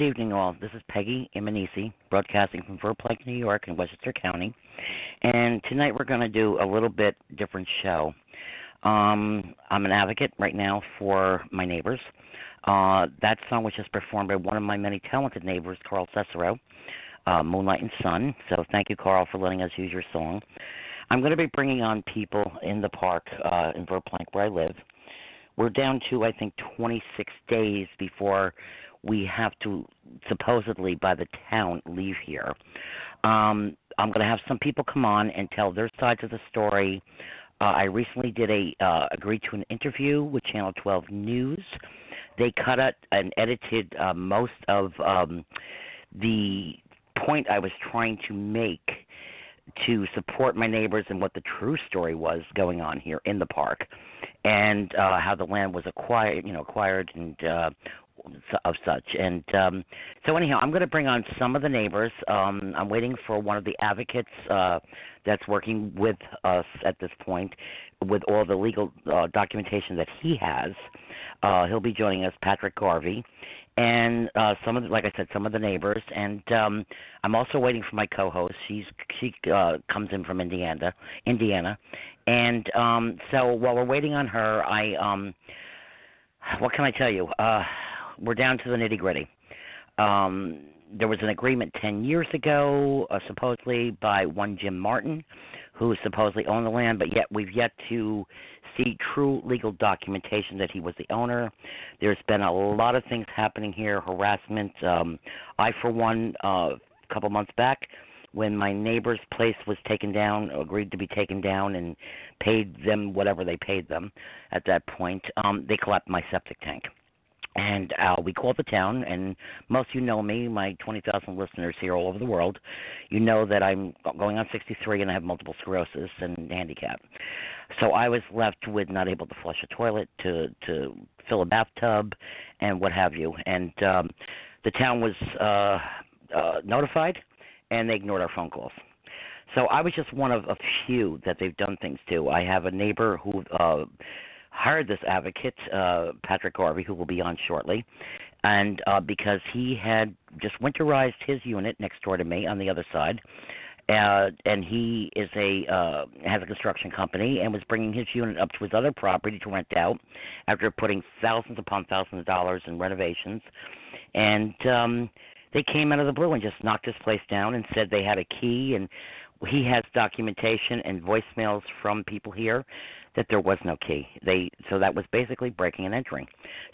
Good evening, all. This is Peggy Imanisi, broadcasting from Verplanck, New York, in Westchester County. And tonight we're going to do a little bit different show. Um, I'm an advocate right now for my neighbors. Uh, that song was just performed by one of my many talented neighbors, Carl Cicero, uh, Moonlight and Sun. So thank you, Carl, for letting us use your song. I'm going to be bringing on people in the park uh, in Verplanck, where I live. We're down to, I think, 26 days before we have to supposedly by the town leave here. Um, I'm going to have some people come on and tell their sides of the story. Uh, I recently did a uh, agreed to an interview with Channel 12 News. They cut out and edited uh, most of um, the point I was trying to make to support my neighbors and what the true story was going on here in the park, and uh, how the land was acquired, you know, acquired and uh, of such. And um, so, anyhow, I'm going to bring on some of the neighbors. Um, I'm waiting for one of the advocates uh, that's working with us at this point with all the legal uh, documentation that he has. Uh, he'll be joining us, Patrick Garvey. And uh, some of, the, like I said, some of the neighbors, and um, I'm also waiting for my co-host. She's she uh, comes in from Indiana, Indiana, and um, so while we're waiting on her, I um, what can I tell you? Uh, we're down to the nitty gritty. Um, there was an agreement 10 years ago, uh, supposedly by one Jim Martin, who supposedly owned the land, but yet we've yet to see true legal documentation that he was the owner. There's been a lot of things happening here, harassment. Um, I, for one, uh, a couple months back, when my neighbor's place was taken down, agreed to be taken down, and paid them whatever they paid them at that point, um, they collapsed my septic tank. And uh, we called the town, and most of you know me, my 20,000 listeners here all over the world. You know that I'm going on 63 and I have multiple sclerosis and handicap. So I was left with not able to flush a toilet, to to fill a bathtub, and what have you. And um, the town was uh, uh, notified, and they ignored our phone calls. So I was just one of a few that they've done things to. I have a neighbor who uh, hired this advocate, uh, Patrick Garvey, who will be on shortly, and uh, because he had just winterized his unit next door to me on the other side, uh, and he is a uh, has a construction company and was bringing his unit up to his other property to rent out after putting thousands upon thousands of dollars in renovations, and um, they came out of the blue and just knocked his place down and said they had a key. And he has documentation and voicemails from people here that there was no key. They so that was basically breaking and entering.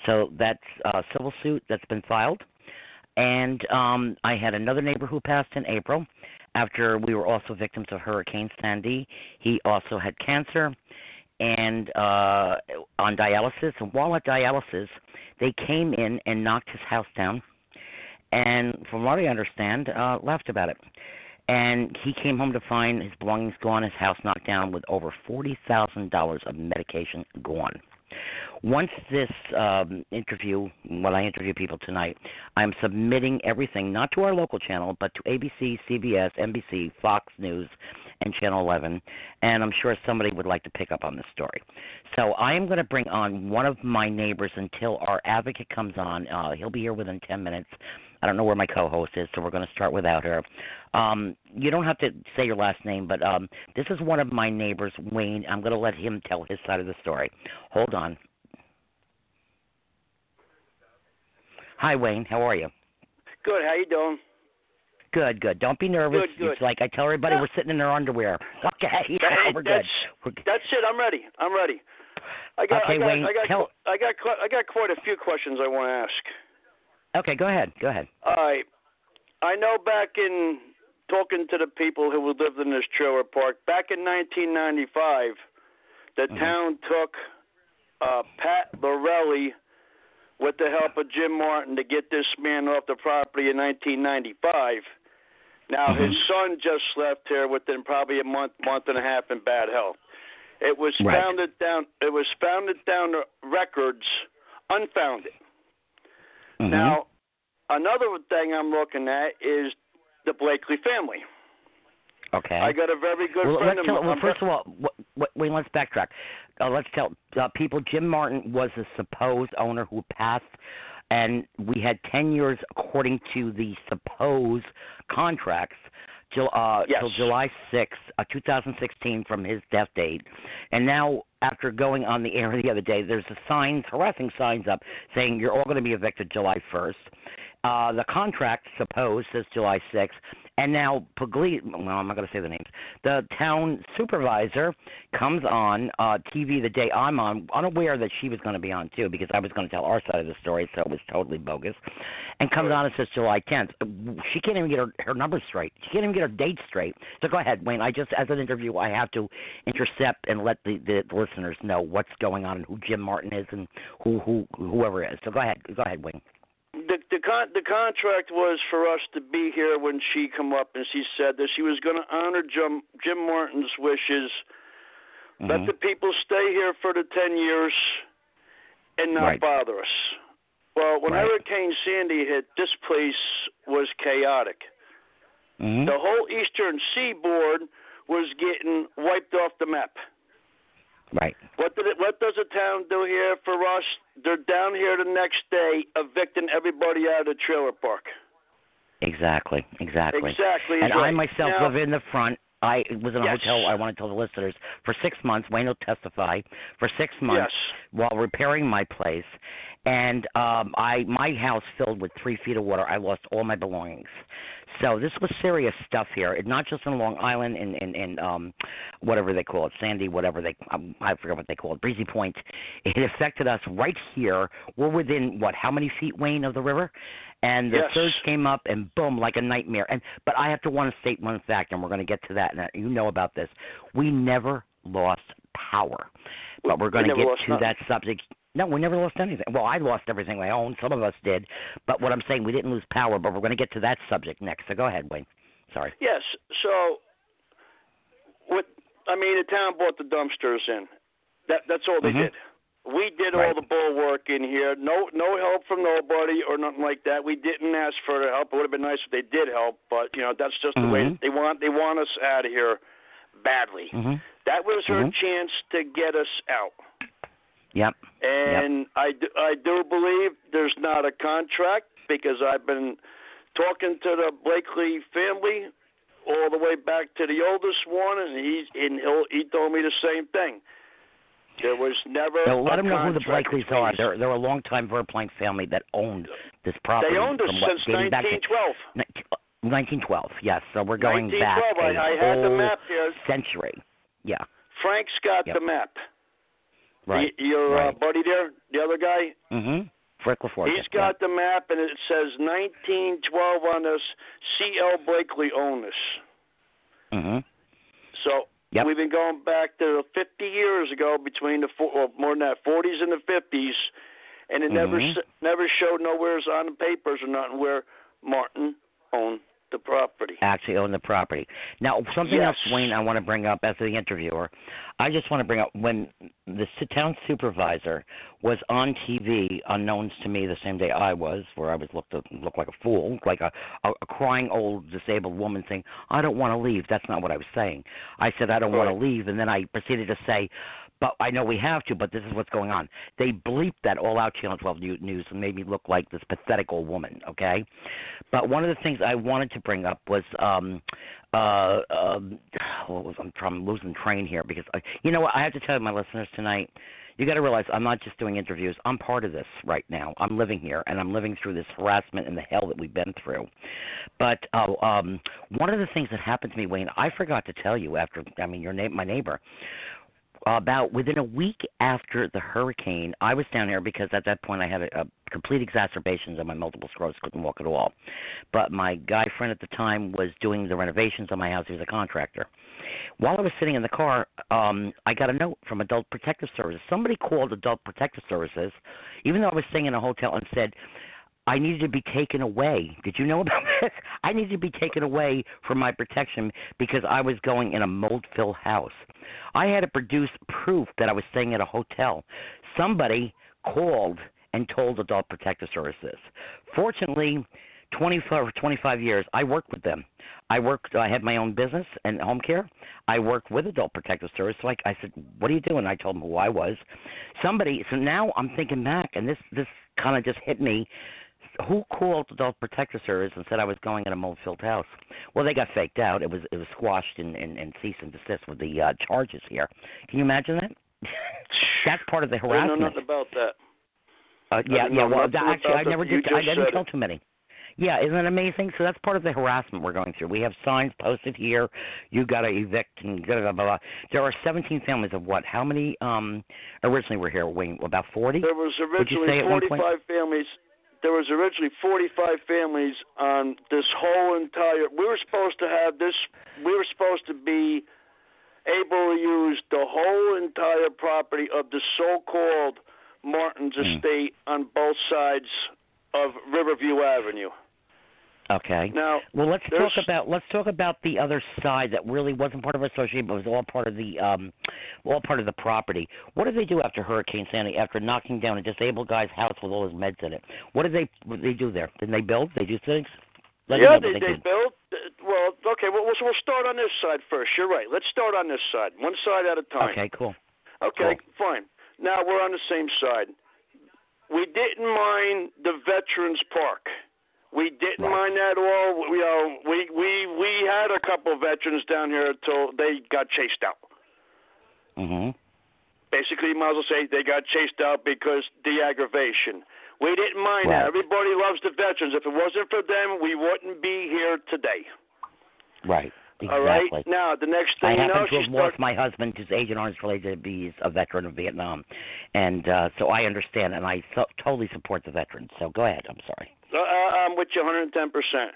So that's a civil suit that's been filed. And um I had another neighbor who passed in April after we were also victims of Hurricane Sandy. He also had cancer and uh on dialysis and while at dialysis they came in and knocked his house down and from what I understand, uh laughed about it and he came home to find his belongings gone, his house knocked down, with over forty thousand dollars of medication gone. Once this um, interview, when I interview people tonight, I'm submitting everything not to our local channel, but to ABC, CBS, NBC, Fox News, and Channel 11. And I'm sure somebody would like to pick up on this story. So I am going to bring on one of my neighbors until our advocate comes on. Uh, he'll be here within 10 minutes. I don't know where my co-host is, so we're going to start without her. Um, you don't have to say your last name, but um, this is one of my neighbors, Wayne. I'm going to let him tell his side of the story. Hold on. Hi, Wayne. How are you? Good. How you doing? Good, good. Don't be nervous. Good, good. It's like I tell everybody Yeah. we're sitting in our underwear. Okay, yeah, we're that's, good. We're, That's it. I'm ready. I'm ready. I got. Okay, I got. Wayne, I got. tell- I got. qu- I got quite a few questions I want to ask. Okay, go ahead. Go ahead. All right. I know back in talking to the people who lived in this trailer park back in 1995, the Mhm. town took uh, Pat Lorelli with the help of Jim Martin to get this man off the property in 1995. Now his Mhm. son just left here within probably a month, month and a half in bad health. It was Right. founded down. It was founded down to records, unfounded. Mhm. Now, another thing I'm looking at is the Blakely family. okay. I got a very good well, friend let's of tell, mine. well, first of all, what, what, wait, let's backtrack. Uh, let's tell uh, people Jim Martin was a supposed owner who passed, and we had 10 years, according to the supposed contracts, till, uh, Yes. till July 6th, uh, 2016, from his death date. And now, after going on the air the other day, there's the signs, harassing signs up, saying you're all going to be evicted July 1st. Uh, the contract, supposed, says July 6th. And now Pugli, well, I'm not going to say the names. The town supervisor comes on uh, TV the day I'm on, unaware that she was going to be on too, because I was going to tell our side of the story, so it was totally bogus. And comes on and says July 10th. She can't even get her her numbers straight. She can't even get her dates straight. So go ahead, Wayne. I just, as an interview, I have to intercept and let the, the listeners know what's going on and who Jim Martin is and who who whoever is. So go ahead, go ahead, Wayne. The the con- the contract was for us to be here when she come up and she said that she was going to honor Jim Jim Martin's wishes, let Mhm. the people stay here for the ten years, and not Right. bother us. Well, when Right. Hurricane Sandy hit, this place was chaotic. Mhm. The whole eastern seaboard was getting wiped off the map. Right. What did it, what does the town do here for us? They're down here the next day, evicting everybody out of the trailer park. Exactly. Exactly. Exactly. And right. I myself now, live in the front. I was in a Yes. hotel. I want to tell the listeners for six months. Wayne will testify for six months Yes. while repairing my place, and um, I my house filled with three feet of water. I lost all my belongings. So this was serious stuff here. Not just in Long Island and in, in, in um, whatever they call it, Sandy, whatever they um, I forget what they call it, Breezy Point. It affected us right here. We're within what? How many feet, Wayne, of the river? And the Yes. surge came up and boom, like a nightmare. And but I have to want to state one fact, and we're going to get to that. And you know about this. We never lost power, but we're We going to get to nothing. that subject. No, we never lost anything. Well, I lost everything I owned. Some of us did, but what I'm saying, we didn't lose power. But we're going to get to that subject next. So go ahead, Wayne. Sorry. Yes. So, what? I mean, the town brought the dumpsters in. That that's all they Mhm. did. We did Right. all the bull work in here. No, no help from nobody or nothing like that. We didn't ask for the help. It would have been nice if they did help, but you know that's just the way Mhm. they want. They want us out of here badly. hmm That was her Mhm. chance to get us out. Yep. And I, do, I do believe there's not a contract because I've been talking to the Blakely family all the way back to the oldest one, and he's and he told me the same thing. There was never. So let them know who the Blakeleys are. They're they're a longtime Verplanck family that owned this property. They owned us from what, since dating back to 1912. 1912. Yes. So we're going back 1912. a I, I had the whole map here. century. Yeah. Frank's got Yep. the map. Right. Y- your right. Uh, buddy there, the other guy, Mm-hmm. Frank LaForgia. He's got the map, and it says 1912 on this. C.L. Blakely owned this. Mm-hmm. So Yep. we've been going back to 50 years ago, between the four, well, more than that, 40s and the 50s, and it never Mhm. s never showed nowhere's on the papers or nothing where Martin owned the property. actually own the property. Now, something Yes. else, Wayne, I want to bring up as the interviewer. I just want to bring up when the s- town supervisor was on TV, unknowns to me, the same day I was, where I was looked looked like a fool, like a, a, a crying old disabled woman saying, "I don't want to leave." That's not what I was saying. I said, "I don't want to leave," and then I proceeded to say. But I know we have to, but this is what's going on. They bleeped that all out Channel 12 News and made me look like this pathetic old woman, okay? But one of the things I wanted to bring up was um uh um what was I'm losing train here because I, you know what I have to tell my listeners tonight you got to realize I'm not just doing interviews. I'm part of this right now. I'm living here and I'm living through this harassment and the hell that we've been through. But uh, um one of the things that happened to me Wayne, I forgot to tell you after I mean your name my neighbor about within a week after the hurricane, I was down here because at that point I had a, a complete exacerbations of my multiple sclerosis, couldn't walk at all. But my guy friend at the time was doing the renovations on my house. He was a contractor. While I was sitting in the car, um, I got a note from Adult Protective Services. Somebody called Adult Protective Services, even though I was staying in a hotel, and said, I needed to be taken away. Did you know about this? I needed to be taken away from my protection because I was going in a mold filled house. I had to produce proof that I was staying at a hotel. Somebody called and told Adult Protective Services. Fortunately, 25 or 25 years, I worked with them. I worked. I had my own business and home care. I worked with Adult Protective Service. I, I said, "What are you doing?" I told them who I was. Somebody. So now I'm thinking back, and this this kind of just hit me. Who called Adult Protective Service and said I was going in a mold-filled house? Well, they got faked out. It was it was squashed and and, and cease and desist with the uh, charges here. Can you imagine that? That's part of the harassment. I know nothing about that. Uh, yeah, yeah. Well, actually, I never did. I didn't tell it. too many. Yeah, isn't that amazing? So that's part of the harassment we're going through. We have signs posted here. You got to evict and blah, blah, blah. There are 17 families of what? How many um originally were here? Wayne, about 40? There was Would you say originally at one point- 45 families. There was originally 45 families on this whole entire. We were supposed to have this. We were supposed to be able to use the whole entire property of the so-called Martin's Hmm. estate on both sides of Riverview Avenue. Okay. Now, Well, let's talk about let's talk about the other side that really wasn't part of our association, but was all part of the um, all part of the property. What did they do after Hurricane Sandy? After knocking down a disabled guy's house with all his meds in it, what did they what did they do there? Did they build? They do things? Let yeah, they, they, they built. uh, Well, okay. Well, we'll we'll start on this side first. You're right. Let's start on this side, one side at a time. Okay, cool. Okay, Cool. fine. Now we're on the same side. We didn't mind the Veterans Park. We didn't Right. mind that at all. We, uh, we we we had a couple of veterans down here until they got chased out. Mhm. Basically, you might as well say they got chased out because the aggravation. We didn't mind Right. that. Everybody loves the veterans. If it wasn't for them, we wouldn't be here today. Right. Exactly. All right. Now, the next I thing you happen know, to have started. my husband, who's Agent Orange related. He's a veteran of Vietnam, and uh, so I understand, and I so, totally support the veterans. So go ahead. I'm sorry. Uh, I'm with you 110 percent.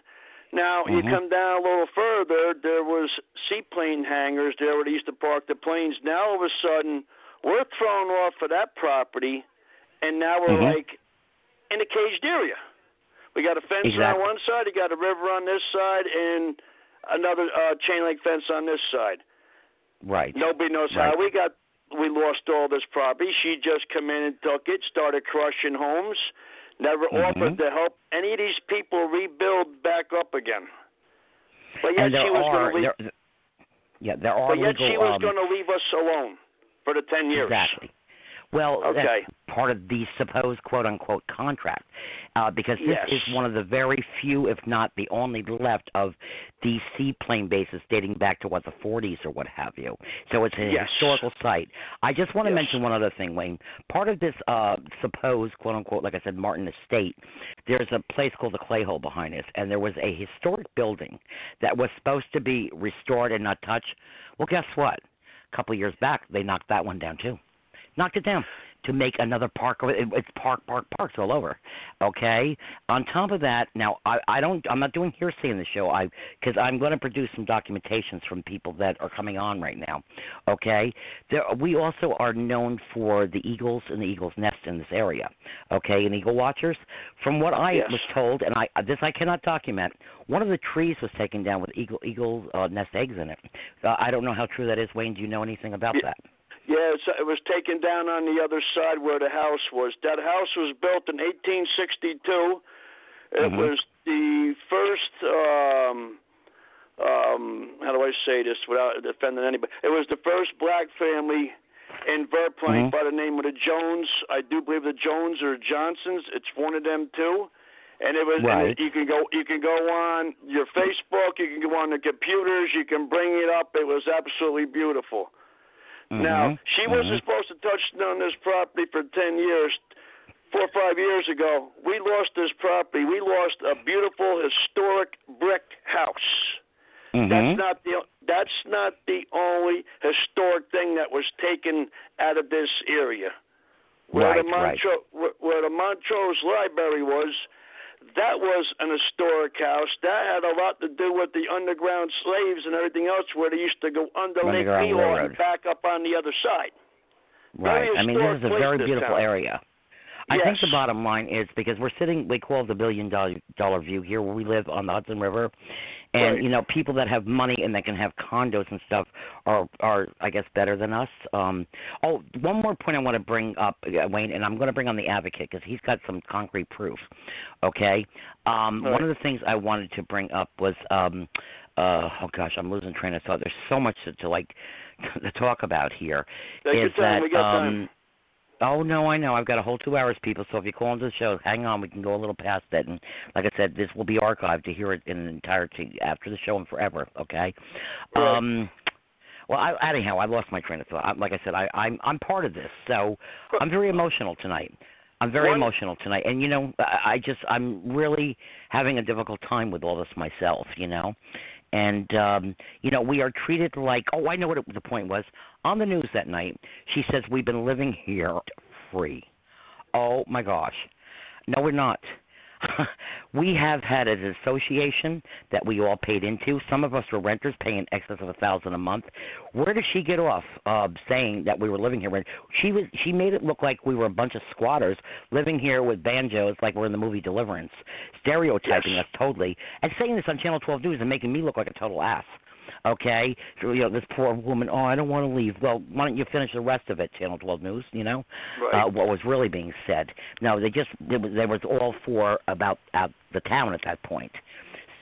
Now you Mhm. come down a little further. There was seaplane hangars there where they used to park the planes. Now all of a sudden, we're thrown off of that property, and now we're Mhm. like in a caged area. We got a fence on one side, you got a river on this side, and another uh, chain link fence on this side. Right. Nobody knows Right. how we got. We lost all this property. She just come in and took it, started crushing homes. Never Mhm. offered to help any of these people rebuild back up again. But yet she was going to leave. there, yeah, there are But yet legal. she was um, going to leave us alone for the ten years. Exactly. Well, Okay. that's part of the supposed quote unquote contract, uh, because this Yes. is one of the very few, if not the only, left of these seaplane bases dating back to what the 40s or what have you. So it's a Yes. historical site. I just want to Yes. mention one other thing, Wayne. Part of this uh, supposed quote unquote, like I said, Martin Estate. There's a place called the Clay Hole behind us, and there was a historic building that was supposed to be restored and not touched. Well, guess what? A couple of years back, they knocked that one down too knocked it down to make another park. It- It's park, park, parks all over. Okay. On top of that, now I, I don't. I'm not doing hearsay in the show. I because I'm going to produce some documentations from people that are coming on right now. Okay. There, we also are known for the eagles and the eagles' nest in this area. Okay, and eagle watchers. From what I Yes. was told, and I this I cannot document. One of the trees was taken down with eagle eagle uh, nest eggs in it. Uh, I don't know how true that is. Wayne, do you know anything about Yeah. that? Yeah, it was taken down on the other side where the house was. That house was built in 1862. It Mhm. was the first. Um, um, how do I say this without offending anybody? It was the first black family in Verplanck Mhm. by the name of the Jones. I do believe the Jones or Johnsons. It's one of them too. And it was. Right. it- you can go. You can go on your Facebook. You can go on the computers. You can bring it up. It was absolutely beautiful. Now, Mhm. she wasn't Mhm. supposed to touch on this property for 10 years. Four or five years ago, we lost this property. We lost a beautiful historic brick house. Mhm. That's not the that's not the only historic thing that was taken out of this area. Where Right, the right. Montrose where, where the Montrose Library was, that was an historic house. That had a lot to do with the underground slaves and everything else, where they used to go under Lake Underground and back up on the other side. Right. very I mean, this is a very beautiful town. area. I think the bottom line is because we're sitting, we call it the billion dollar dollar view here, where we live on the Hudson River, and Right. you know, people that have money and that can have condos and stuff are are I guess better than us. Um, oh, one more point I want to bring up, uh, Wayne, and I'm going to bring on the advocate because he's got some concrete proof. Okay. Um, Right. One of the things I wanted to bring up was, um, uh, oh gosh, I'm losing train of thought. There's so much to, to like to talk about here. Take is time, that we got um, time. Oh no, I know. I've got a whole two hours, people. So if you call into the show, hang on. We can go a little past that. And like I said, this will be archived to hear it in entirety after the show and forever. Okay. Right. Um. Well, I, anyhow, I lost my train of thought. I, like I said, I, I'm I'm part of this, so I'm very emotional tonight. I'm very One- emotional tonight, and you know, I, I just I'm really having a difficult time with all this myself. You know, and um, you know, we are treated like oh, I know what it, the point was on the news that night. She says we've been living here free. Oh my gosh, no, we're not. we have had an association that we all paid into. Some of us were renters, paying excess of a thousand a month. Where does she get off uh, saying that we were living here? She was. She made it look like we were a bunch of squatters living here with banjos, like we're in the movie Deliverance, stereotyping Yes. us totally, and saying this on Channel 12 News and making me look like a total ass. Okay, so, you know this poor woman. Oh, I don't want to leave. Well, why don't you finish the rest of it, Channel 12 News? You know, Right. uh, what was really being said. No, they just it was, there was all for about uh, the town at that point.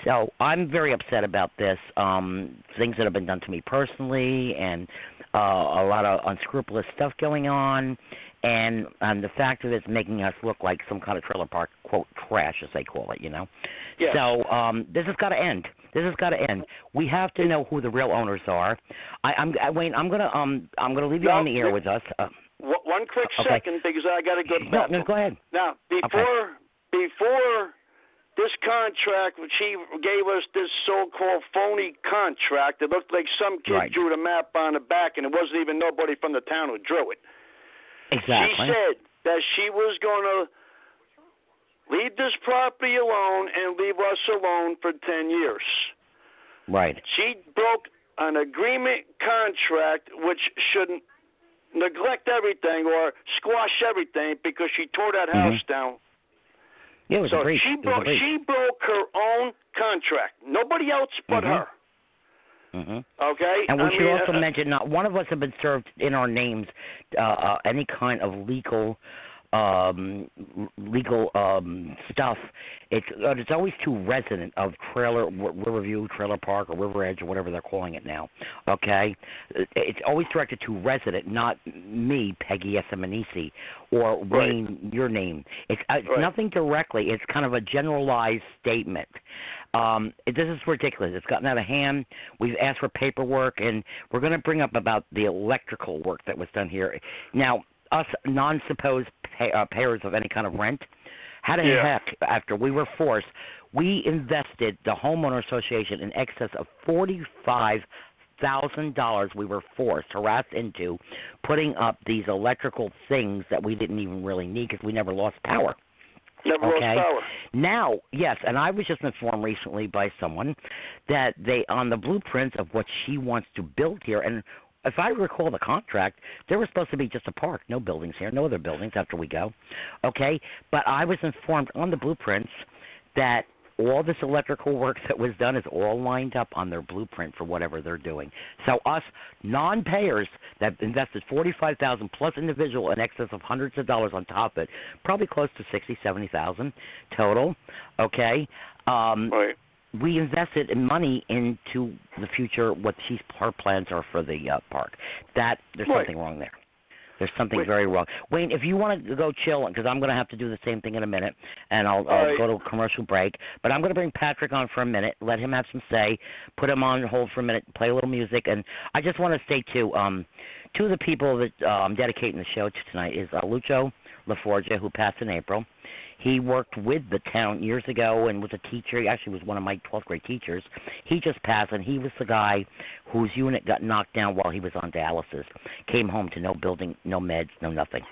So I'm very upset about this. Um, things that have been done to me personally, and uh, a lot of unscrupulous stuff going on, and and the fact that it's making us look like some kind of trailer park quote trash, as they call it. You know. Yes. So um, this has got to end. This has got to end. We have to know who the real owners are. I, I'm I, Wayne. I'm gonna um I'm gonna leave you No, on the air with us. Uh, One quick Okay. second because I got to go no, no, go ahead. Now, before before this contract, which he gave us this so-called phony contract, it looked like some kid Right. drew the map on the back, and it wasn't even nobody from the town who drew it. Exactly. She said that she was going to leave this property alone and leave us alone for ten years. right. She broke an agreement contract which shouldn't neglect everything or squash everything because she tore that house down. Yeah, it was So she broke she broke her own contract. Nobody else but Mhm. her. Mhm. Okay? And we I should mean, also uh, mention not one of us have been served in our names uh, uh, any kind of legal um legal um stuff it's uh, it's always to resident of trailer R- riverview trailer park or river edge or whatever they're calling it now okay it's always directed to resident not me peggy esamanisi or Right. wayne your name it's, uh, it's Right. nothing directly it's kind of a generalized statement um it, this is ridiculous it's gotten out of hand we've asked for paperwork and we're going to bring up about the electrical work that was done here now us non-supposed pay, uh, payers of any kind of rent how the Yeah. heck after we were forced we invested the homeowner association in excess of forty-five thousand dollars we were forced harassed into putting up these electrical things that we didn't even really need because we never lost power never okay. lost power. now, yes, and I was just informed recently by someone that they on the blueprints of what she wants to build here and if I recall the contract, there was supposed to be just a park, no buildings here, no other buildings after we go. Okay? But I was informed on the blueprints that all this electrical work that was done is all lined up on their blueprint for whatever they're doing. So us non-payers that invested forty-five thousand plus individual in excess of hundreds of dollars on top of it, probably close to sixty, seventy thousand total. Okay, um, Right. We invested in money into the future. What she's her plans are for the uh, park. That there's Right. something wrong there. There's something Wait. very wrong. Wayne, if you want to go chill, because I'm going to have to do the same thing in a minute, and I'll, I'll right. go to a commercial break. But I'm going to bring Patrick on for a minute, let him have some say, put him on hold for a minute, play a little music, and I just want to say too, um, two of the people that uh, I'm dedicating the show to tonight is uh, Lucho LaForgia, who passed in April. He worked with the town years ago and was a teacher. He actually was one of my 12th grade teachers. He just passed, and he was the guy whose unit got knocked down while he was on dialysis. Came home to no building, no meds, no nothing.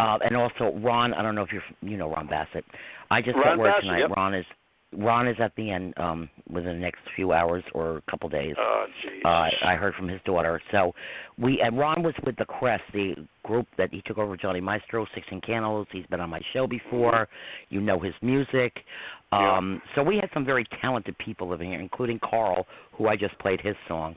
Uh, and also Ron, I don't know if you're you know Ron Bassett. I just got Ron word Bassett, tonight. yep. Ron is Ron is at the end um, within the next few hours or a couple days. Oh, jeez. Uh, I I heard from his daughter. So we and Ron was with the Crest, the group that he took over Johnny Maestro, Sixteen Candles. He's been on my show before. You know his music. Um, So we had some very talented people living here, including Carl, who I just played his song.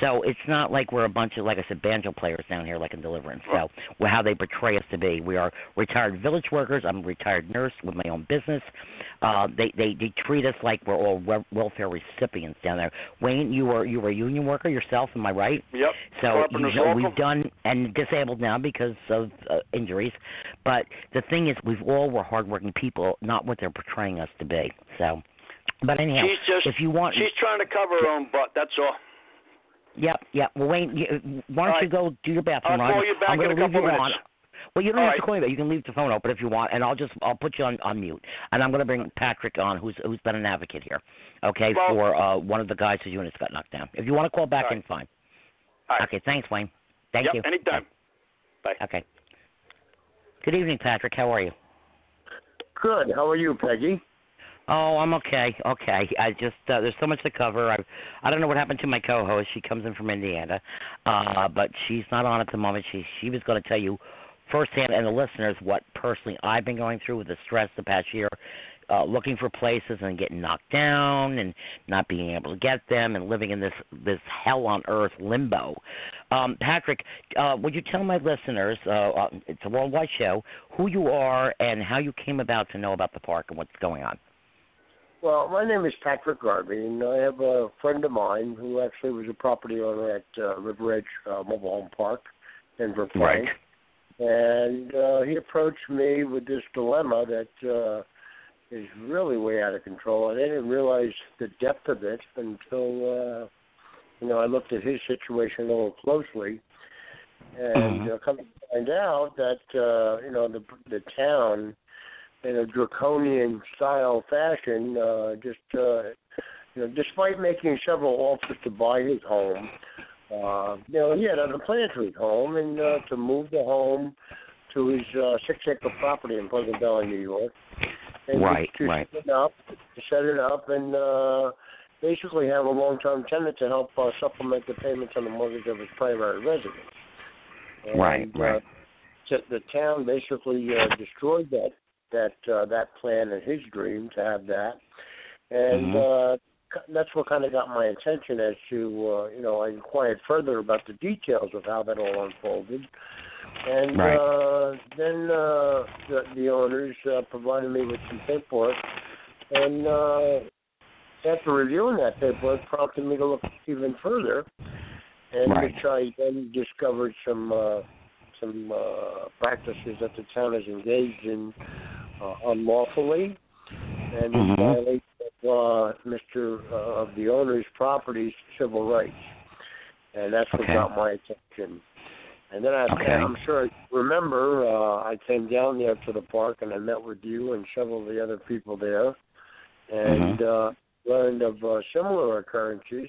So it's not like we're a bunch of, like I said, banjo players down here, like in Deliverance. So well, how they portray us to be. We are retired village workers. I'm a retired nurse with my own business. Uh, they, they they treat us like we're all wel- welfare recipients down there. Wayne, you were you were a union worker yourself, am I right? Yep. So know, we've done and disabled now because of uh, injuries. But the thing is, we've all were hardworking people, not what they're portraying us to be. So, but anyhow, She's just if you want, she's trying to cover her own butt. That's all. yep, yep. Well, Wayne, you, why don't you right. go do your bathroom? I'll call you back I'm in a couple minutes. on. Well, you don't All have to call me back. You can leave the phone open if you want, and I'll just I'll put you on on mute, and I'm going to bring Patrick on, who's who's been an advocate here, okay, Well- for uh, one of the guys whose units got knocked down. If you want to call back right. in, fine. All right. Okay, thanks, Wayne. Thank yep, you. Anytime. Bye. Okay. Good evening, Patrick. How are you? Good. How are you, Peggy? Oh, I'm okay. Okay. I just uh, there's so much to cover. I I don't know what happened to my co-host. She comes in from Indiana, uh, but she's not on at the moment. She she was going to tell you firsthand and the listeners what personally I've been going through with the stress the past year, uh, looking for places and getting knocked down and not being able to get them and living in this this hell on earth limbo. Um, Patrick, uh, would you tell my listeners, uh, uh, it's a worldwide show, who you are and how you came about to know about the park and what's going on? Well, my name is Patrick Garvey, and I have a friend of mine who actually was a property owner at uh, River Edge uh, Mobile Home Park in Verplanck. And uh, he approached me with this dilemma that uh, is really way out of control. And I didn't realize the depth of it until uh, you know I looked at his situation a little closely, and Mhm. uh, come to find out that uh, you know the the town, in a draconian style fashion, uh, just uh, you know, despite making several offers to buy his home, uh, you know, he had other plans for his home and uh, to move the home to his uh, six acre property in Pleasant Valley, New York. And Right, to, to right. Set it up, to set it up, and uh, basically have a long term tenant to help uh, supplement the payments on the mortgage of his primary residence. And, Right, right. Uh, so the town basically uh, destroyed that that uh, that plan and his dream to have that, and Mhm. uh, that's what kind of got my attention as to uh, you know I inquired further about the details of how that all unfolded, and Right. uh, then uh, the, the owners uh, provided me with some paperwork, and uh, after reviewing that paperwork, prompted me to look even further, and Right. which I then discovered some. Uh, some uh, practices that the town is engaged in uh, unlawfully and in Mhm. violation of uh, Mr. Uh, of the owner's property's civil rights, and that's what Okay. got my attention. And then I, Okay. I'm sure I remember uh, I came down there to the park and I met with you and several of the other people there, and Mhm. uh, learned of uh, similar occurrences.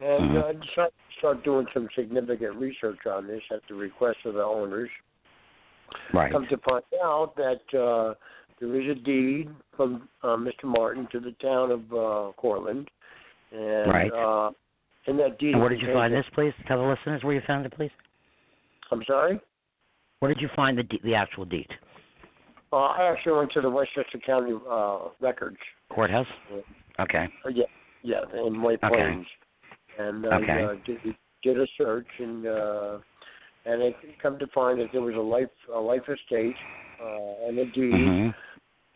And Mhm. uh, I decided to start doing some significant research on this at the request of the owners. Right. Come to find out that uh, there is a deed from uh, Mr. Martin to the town of uh, Cortlandt, and Right. uh, in that deed. And where did you find this, please? Tell the listeners where you found it, please. I'm sorry. Where did you find the the actual deed? Uh, I actually went to the Westchester County uh, records. Courthouse. Okay. Uh, yeah, yeah, in White Okay. Plains, and I Okay. uh, did, did a search, and uh, and I come to find that there was a life a life estate uh, and a deed. Mhm.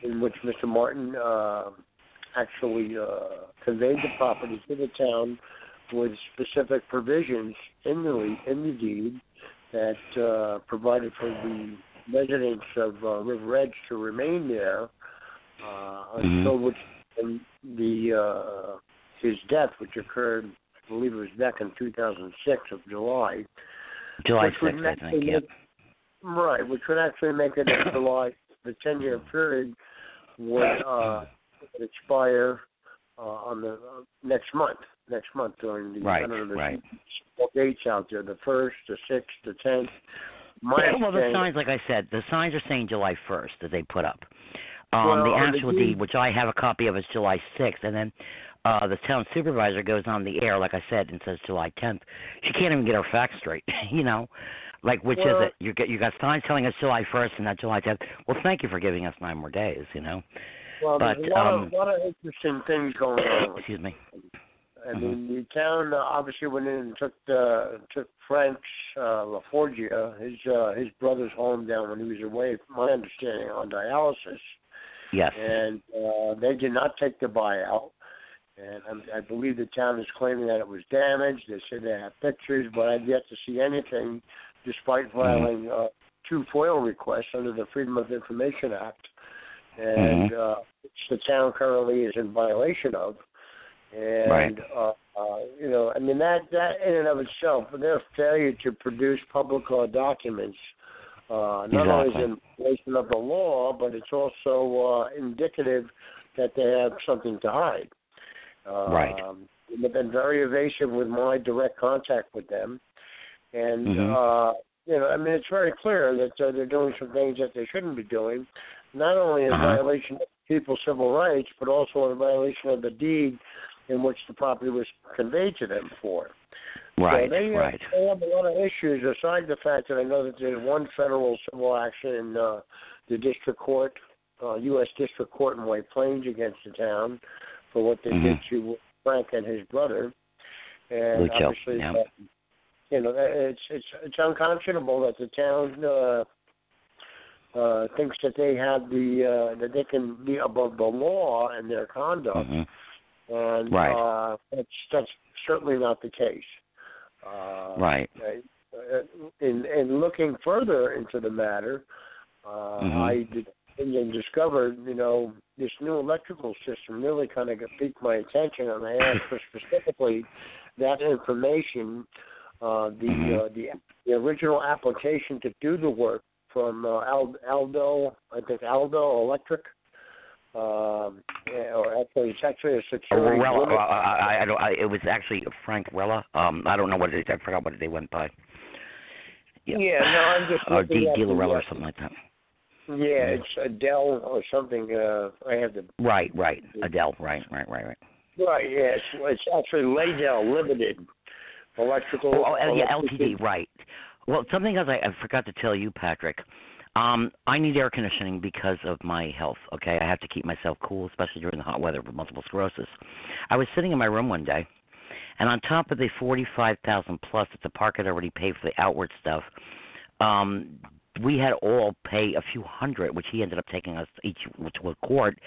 in which Mr. Martin uh, actually uh, conveyed the property to the town with specific provisions in the in the deed that uh, provided for the residents of uh, River Edge to remain there uh, until which the uh, his death, which occurred, I believe it was back in 2006 of July, July sixth, I actually think. Yep. make- Right, which would actually make it in July. The ten-year period would uh, expire uh, on the uh, next month. Next month during the Right, I don't know, right. dates out there: the first, the sixth, the tenth. My well, the signs, like I said, the signs are saying July 1st that they put up. Um, Well, the on the actual deed- deed, which I have a copy of, is July 6th, and then uh, the town supervisor goes on the air, like I said, and says July 10th. She can't even get her facts straight, you know. Like, which Well- is it? You get you got signs telling us July 1st and not July 10th. Well, thank you for giving us nine more days, you know. well, there's a lot, um, of, lot of interesting things going on. Excuse me. I mean, the town uh, obviously went in and took the took Frank's uh, LaForgia, his uh, his brother's home down when he was away. From my understanding on dialysis, Yes. and uh, they did not take the buyout. And I'm, I believe the town is claiming that it was damaged. They say they have pictures, but I've yet to see anything, despite filing uh, two FOIL requests under the Freedom of Information Act, and uh, which the town currently is in violation of. And Right. uh, uh, you know, I mean that that in and of itself, their failure to produce public law documents, uh, not only is in violation of the law, but it's also uh, indicative that they have something to hide. Um, Right. They've been very evasive with my direct contact with them, and Mhm. uh, you know, I mean, it's very clear that uh, they're doing some things that they shouldn't be doing, not only in Uh-huh. violation of people's civil rights, but also in violation of the deed in which the property was conveyed to them for. Right. So they, uh, right. they have a lot of issues aside the fact that I know that there's one federal civil action in uh, the district court, uh, U.S. District Court in White Plains against the town for what they did Mhm. to Frank and his brother. And Lucho, obviously, yeah. uh, you know, it's it's it's unconscionable that the town uh, uh, thinks that they have the uh, that they can be above the law in their conduct Mhm. And Right. uh, that's that's certainly not the case. Uh, Right. In in looking further into the matter, uh, Mhm. I de- and discovered, you know, this new electrical system really kind of piqued my attention, and I asked for specifically that information, uh, the uh, the the original application to do the work from uh, Aldo, I think Aldo Electric. Um, yeah, or actually, it's actually a Or security. Rella, limit- uh, I, I, I don't. I, it was actually Frank Rella. Um, I don't know what it is. I forgot what they went by. Yeah. Yeah, no, I'm just Or looking D. at De La Rella uh, or something like that. Yeah, it's Adele or something. Uh, I have the Right, right. Adele. Right, right, right, right. right. Yeah, it's, it's actually Laydell Limited Electrical. Oh, oh yeah, LTD. Right. Well, something else I, I forgot to tell you, Patrick. Um, I need air conditioning because of my health. Okay, I have to keep myself cool, especially during the hot weather with multiple sclerosis. I was sitting in my room one day, and on top of the forty-five thousand plus that the park had already paid for the outward stuff, um, we had all pay a few hundred, which he ended up taking us each to a court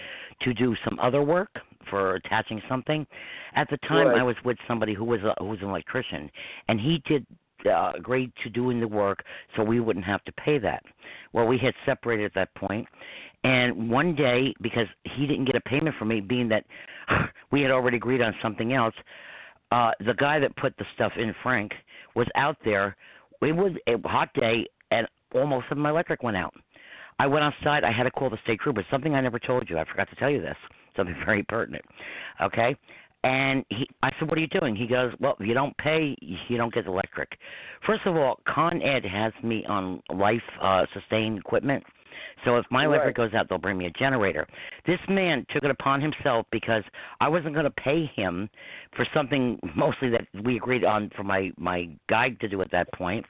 to do some other work for attaching something. At the time, Right. I was with somebody who was a, who was an electrician, and he did uh, agreed to doing the work, so we wouldn't have to pay that. Well, we had separated at that point, and one day because he didn't get a payment from me, being that we had already agreed on something else, uh, the guy that put the stuff in, Frank, was out there. It was a hot day, and almost of my electric went out. I went outside. I had to call the state trooper. Something I never told you. I forgot to tell you this. Something very pertinent. Okay. And he, I said, "What are you doing?" He goes, "Well, if you don't pay, you don't get electric." First of all, Con Ed has me on life uh, sustained equipment, so if my electric goes out, they'll bring me a generator. This man took it upon himself because I wasn't going to pay him for something mostly that we agreed on for my my guide to do at that point,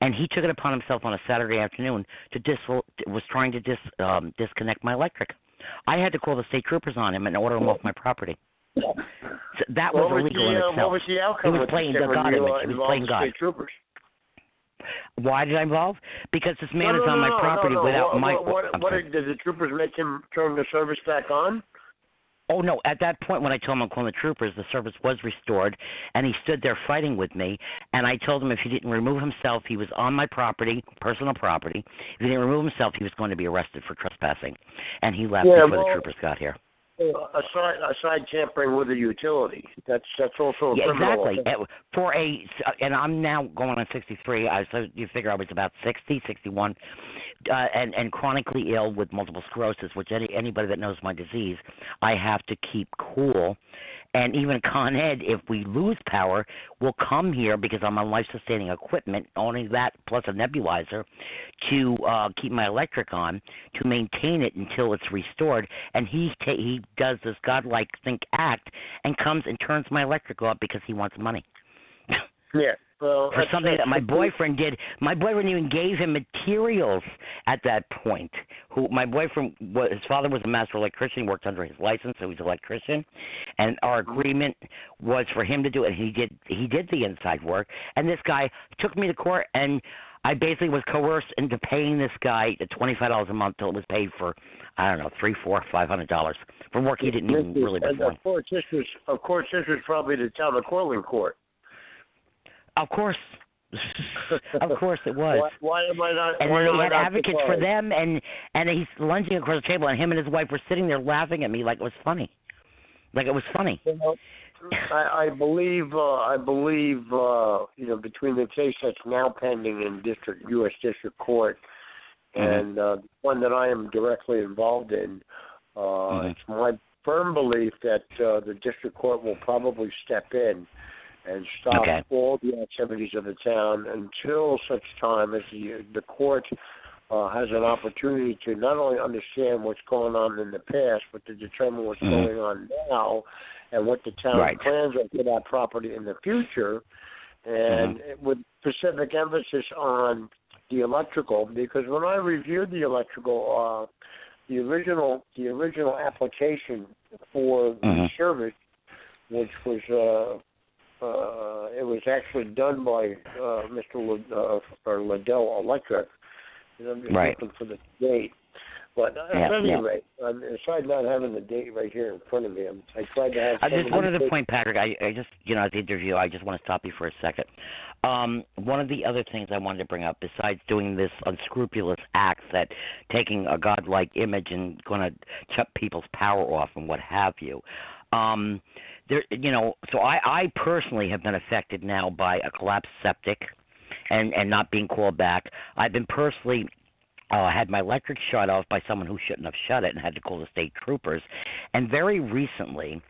and he took it upon himself on a Saturday afternoon to dis was trying to dis um, disconnect my electric. I had to call the state troopers on him and order him off my property. So that was What was illegal the, in uh, itself. What was the outcome? He was playing the God image. uh, He was playing God. Troopers? Why did I involve? Because this man no, is no, on my no, property no, no. without what, my. What, what, what did, did the troopers make him turn the service back on? Oh no! At that point, when I told him I'm calling the troopers, the service was restored, and he stood there fighting with me. And I told him if he didn't remove himself, he was on my property, personal property. If he didn't remove himself, he was going to be arrested for trespassing. And he left Yeah, before well- the troopers got here. Uh, aside aside tampering with a utility, that's that's also a Yeah, criminal exactly. offense. For a, and I'm now going on 63. I so you figure I was about 60, 61, uh, and and chronically ill with multiple sclerosis, which any anybody that knows my disease, I have to keep cool. And even Con Ed, if we lose power, will come here because I'm on life sustaining equipment, only that plus a nebulizer, to uh, keep my electric on, to maintain it until it's restored. And he ta- he does this godlike think act and comes and turns my electric off because he wants money. Yeah. Well, For something that my boyfriend did. My boyfriend even gave him materials at that point. Who my boyfriend was his father was a master electrician, worked under his license, so he's an electrician. And our agreement was for him to do it and he did he did the inside work. And this guy took me to court and I basically was coerced into paying this guy twenty five dollars a month till it was paid for I don't know, three, four, five hundred dollars for work he didn't even really perform. Of course, this was of course this was probably the town of Cortlandt court. Of course. of course it was. Why, why am I not? and why then he had advocates for them and and he's lunging across the table and him and his wife were sitting there laughing at me like it was funny like it was funny You know, I, I believe uh, I believe uh, you know between the case that's now pending in district U.S. District Court Mhm. and uh, one that I am directly involved in, uh, Mhm. it's my firm belief that uh, the district court will probably step in and stop Okay. all the activities of the town until such time as the the court uh, has an opportunity to not only understand what's going on in the past, but to determine what's Mhm. going on now and what the town Right. plans are for that property in the future, and Mm-hmm. with specific emphasis on the electrical. Because when I reviewed the electrical, uh, the original the original application for the Mhm. service, which was uh, uh, it was actually done by uh, Mr. Le, uh, or Liddell Electric. And I'm just Right. looking for the date. But uh, Yeah, at any yeah. rate, um, aside not having the date right here in front of me, I'm- I tried to have. Uh, just one other point, Patrick. I, I just, you know, at the interview, I just want to stop you for a second. Um, one of the other things I wanted to bring up, besides doing this unscrupulous act that taking a godlike image and going to chop people's power off and what have you, um, there, you know, so I, I personally have been affected now by a collapsed septic and and not being called back. I've been personally uh, had my electric shut off by someone who shouldn't have shut it and had to call the state troopers. And very recently,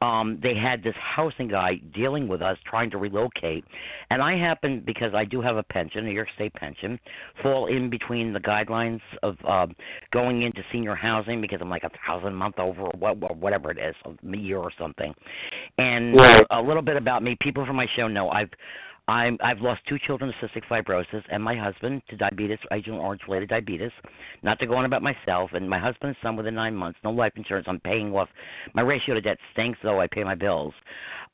um, they had this housing guy dealing with us trying to relocate. And I happen, because I do have a pension, a New York State pension, fall in between the guidelines of uh, going into senior housing because I'm like a thousand a month over or what, or whatever it is, a year or something. And Right. a little bit about me. People from my show know I've I'm I've lost two children to cystic fibrosis and my husband to diabetes, Agent Orange related diabetes. Not to go on about myself and my husband and son within nine months, no life insurance. I'm paying off my ratio to debt stinks though I pay my bills.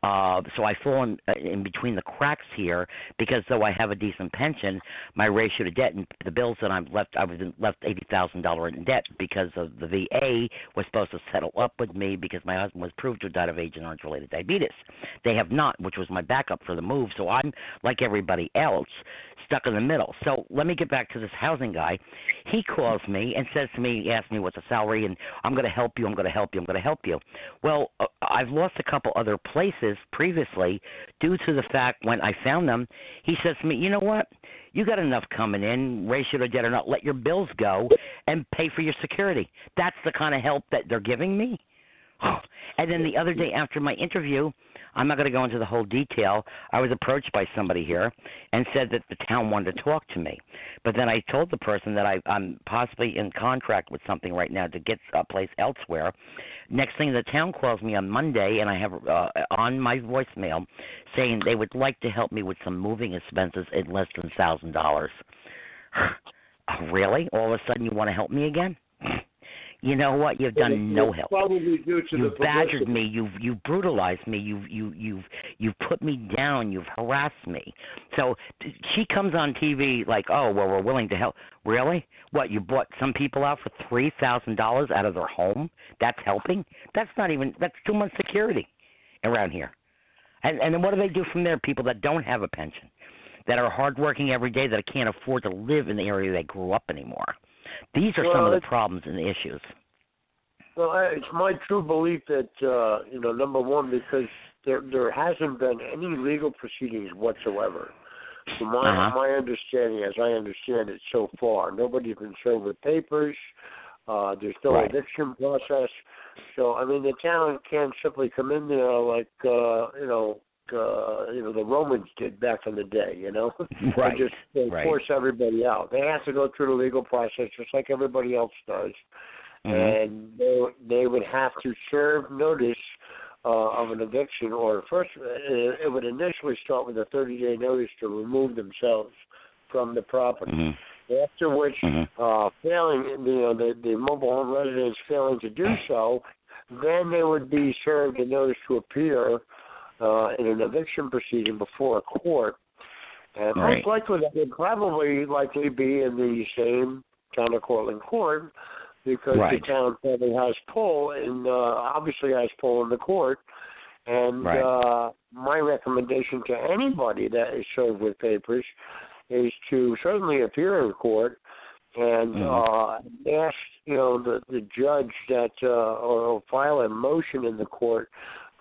Uh, so I fall in, uh, in between the cracks here because though I have a decent pension, my ratio to debt and the bills that I'm left, I was in, left eighty thousand dollar in debt because of the VA was supposed to settle up with me because my husband was proved to have died of Agent Orange related diabetes. They have not, which was my backup for the move. So I'm like everybody else stuck in the middle. So let me get back to this housing guy. He calls me and says to me, he asks me what's the salary, and I'm going to help you. I'm going to help you. I'm going to help you. Well, uh, I've lost a couple other places previously due to the fact when I found them, he says to me, you know what? You got enough coming in, ratio to debt or not, let your bills go and pay for your security. That's the kind of help that they're giving me. And then the other day after my interview, I'm not going to go into the whole detail. I was approached by somebody here and said that the town wanted to talk to me. But then I told the person that I, I'm possibly in contract with something right now to get a place elsewhere. Next thing, the town calls me on Monday, and I have uh, on my voicemail saying they would like to help me with some moving expenses in less than thousand dollars. really? All of a sudden, you want to help me again? You know what? You've done no help. Probably due to you've the badgered me. you've you've brutalized me. You've you you've you've put me down. You've harassed me. So she comes on tv like oh well we're willing to help. Really? What you bought some people out for three thousand dollars out of their home? That's helping? That's not even that's two months security around here. And and then what do they do from there? People that don't have a pension that are hardworking every day that can't afford to live in the area they grew up anymore these are some of the problems and the issues Well, I- it's my true belief that uh, you know, number one, because there there hasn't been any legal proceedings whatsoever. From my Uh-huh. my understanding, as I understand it so far, nobody's been served with papers. Uh, there's no Right. eviction process. So I mean, the town can't simply come in there like uh, you know. Uh, you know the Romans did back in the day, you know, Right, just uh, right. force everybody out. They have to go through the legal process just like everybody else does Mhm. and they they would have to serve notice uh, of an eviction order. First, it, it would initially start with a 30-day notice to remove themselves from the property. Mhm. After which, Mhm. uh, failing, you know, the, the mobile home residents failing to do so, then they would be served a notice to appear uh, in an eviction proceeding before a court. And Right. most likely that would probably likely be in the same town of Cortlandt court because Right. the town probably has pull and uh, obviously has pull in the court. And Right. uh, my recommendation to anybody that is served with papers is to certainly appear in court and Mhm. uh, ask you know the the judge that uh, or file a motion in the court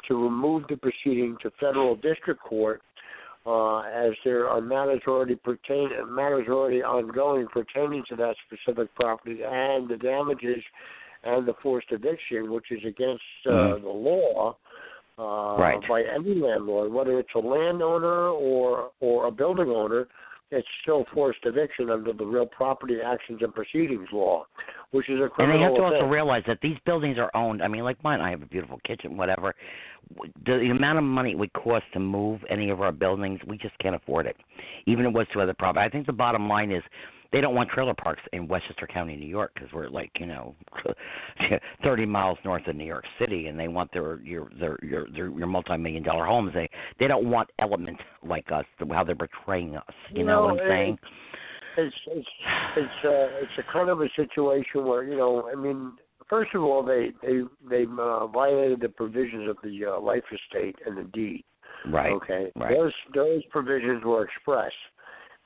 to remove the proceeding to federal district court uh, as there are matters already pertain matters already ongoing pertaining to that specific property and the damages and the forced eviction, which is against uh, Mhm. the law uh, Right. by any landlord, whether it's a landowner or or a building owner. It's still forced eviction under the Real Property Actions and Proceedings Law, which is a And they have to also realize that these buildings are owned. I mean, like mine, I have a beautiful kitchen, whatever. The, the amount of money it would cost to move any of our buildings, we just can't afford it. Even if it was to other property. I think the bottom line is they don't want trailer parks in Westchester County, New York, because we're like you know, thirty miles north of New York City, and they want their your their your their, your multi-million dollar homes. They they don't want elements like us, how they're portraying us. You know what I'm No, saying? It's it's it's uh, it's a kind of a situation where you know, I mean, first of all, they they they uh, violated the provisions of the uh, life estate and the deed. Right. Okay. Right. Those those provisions were express,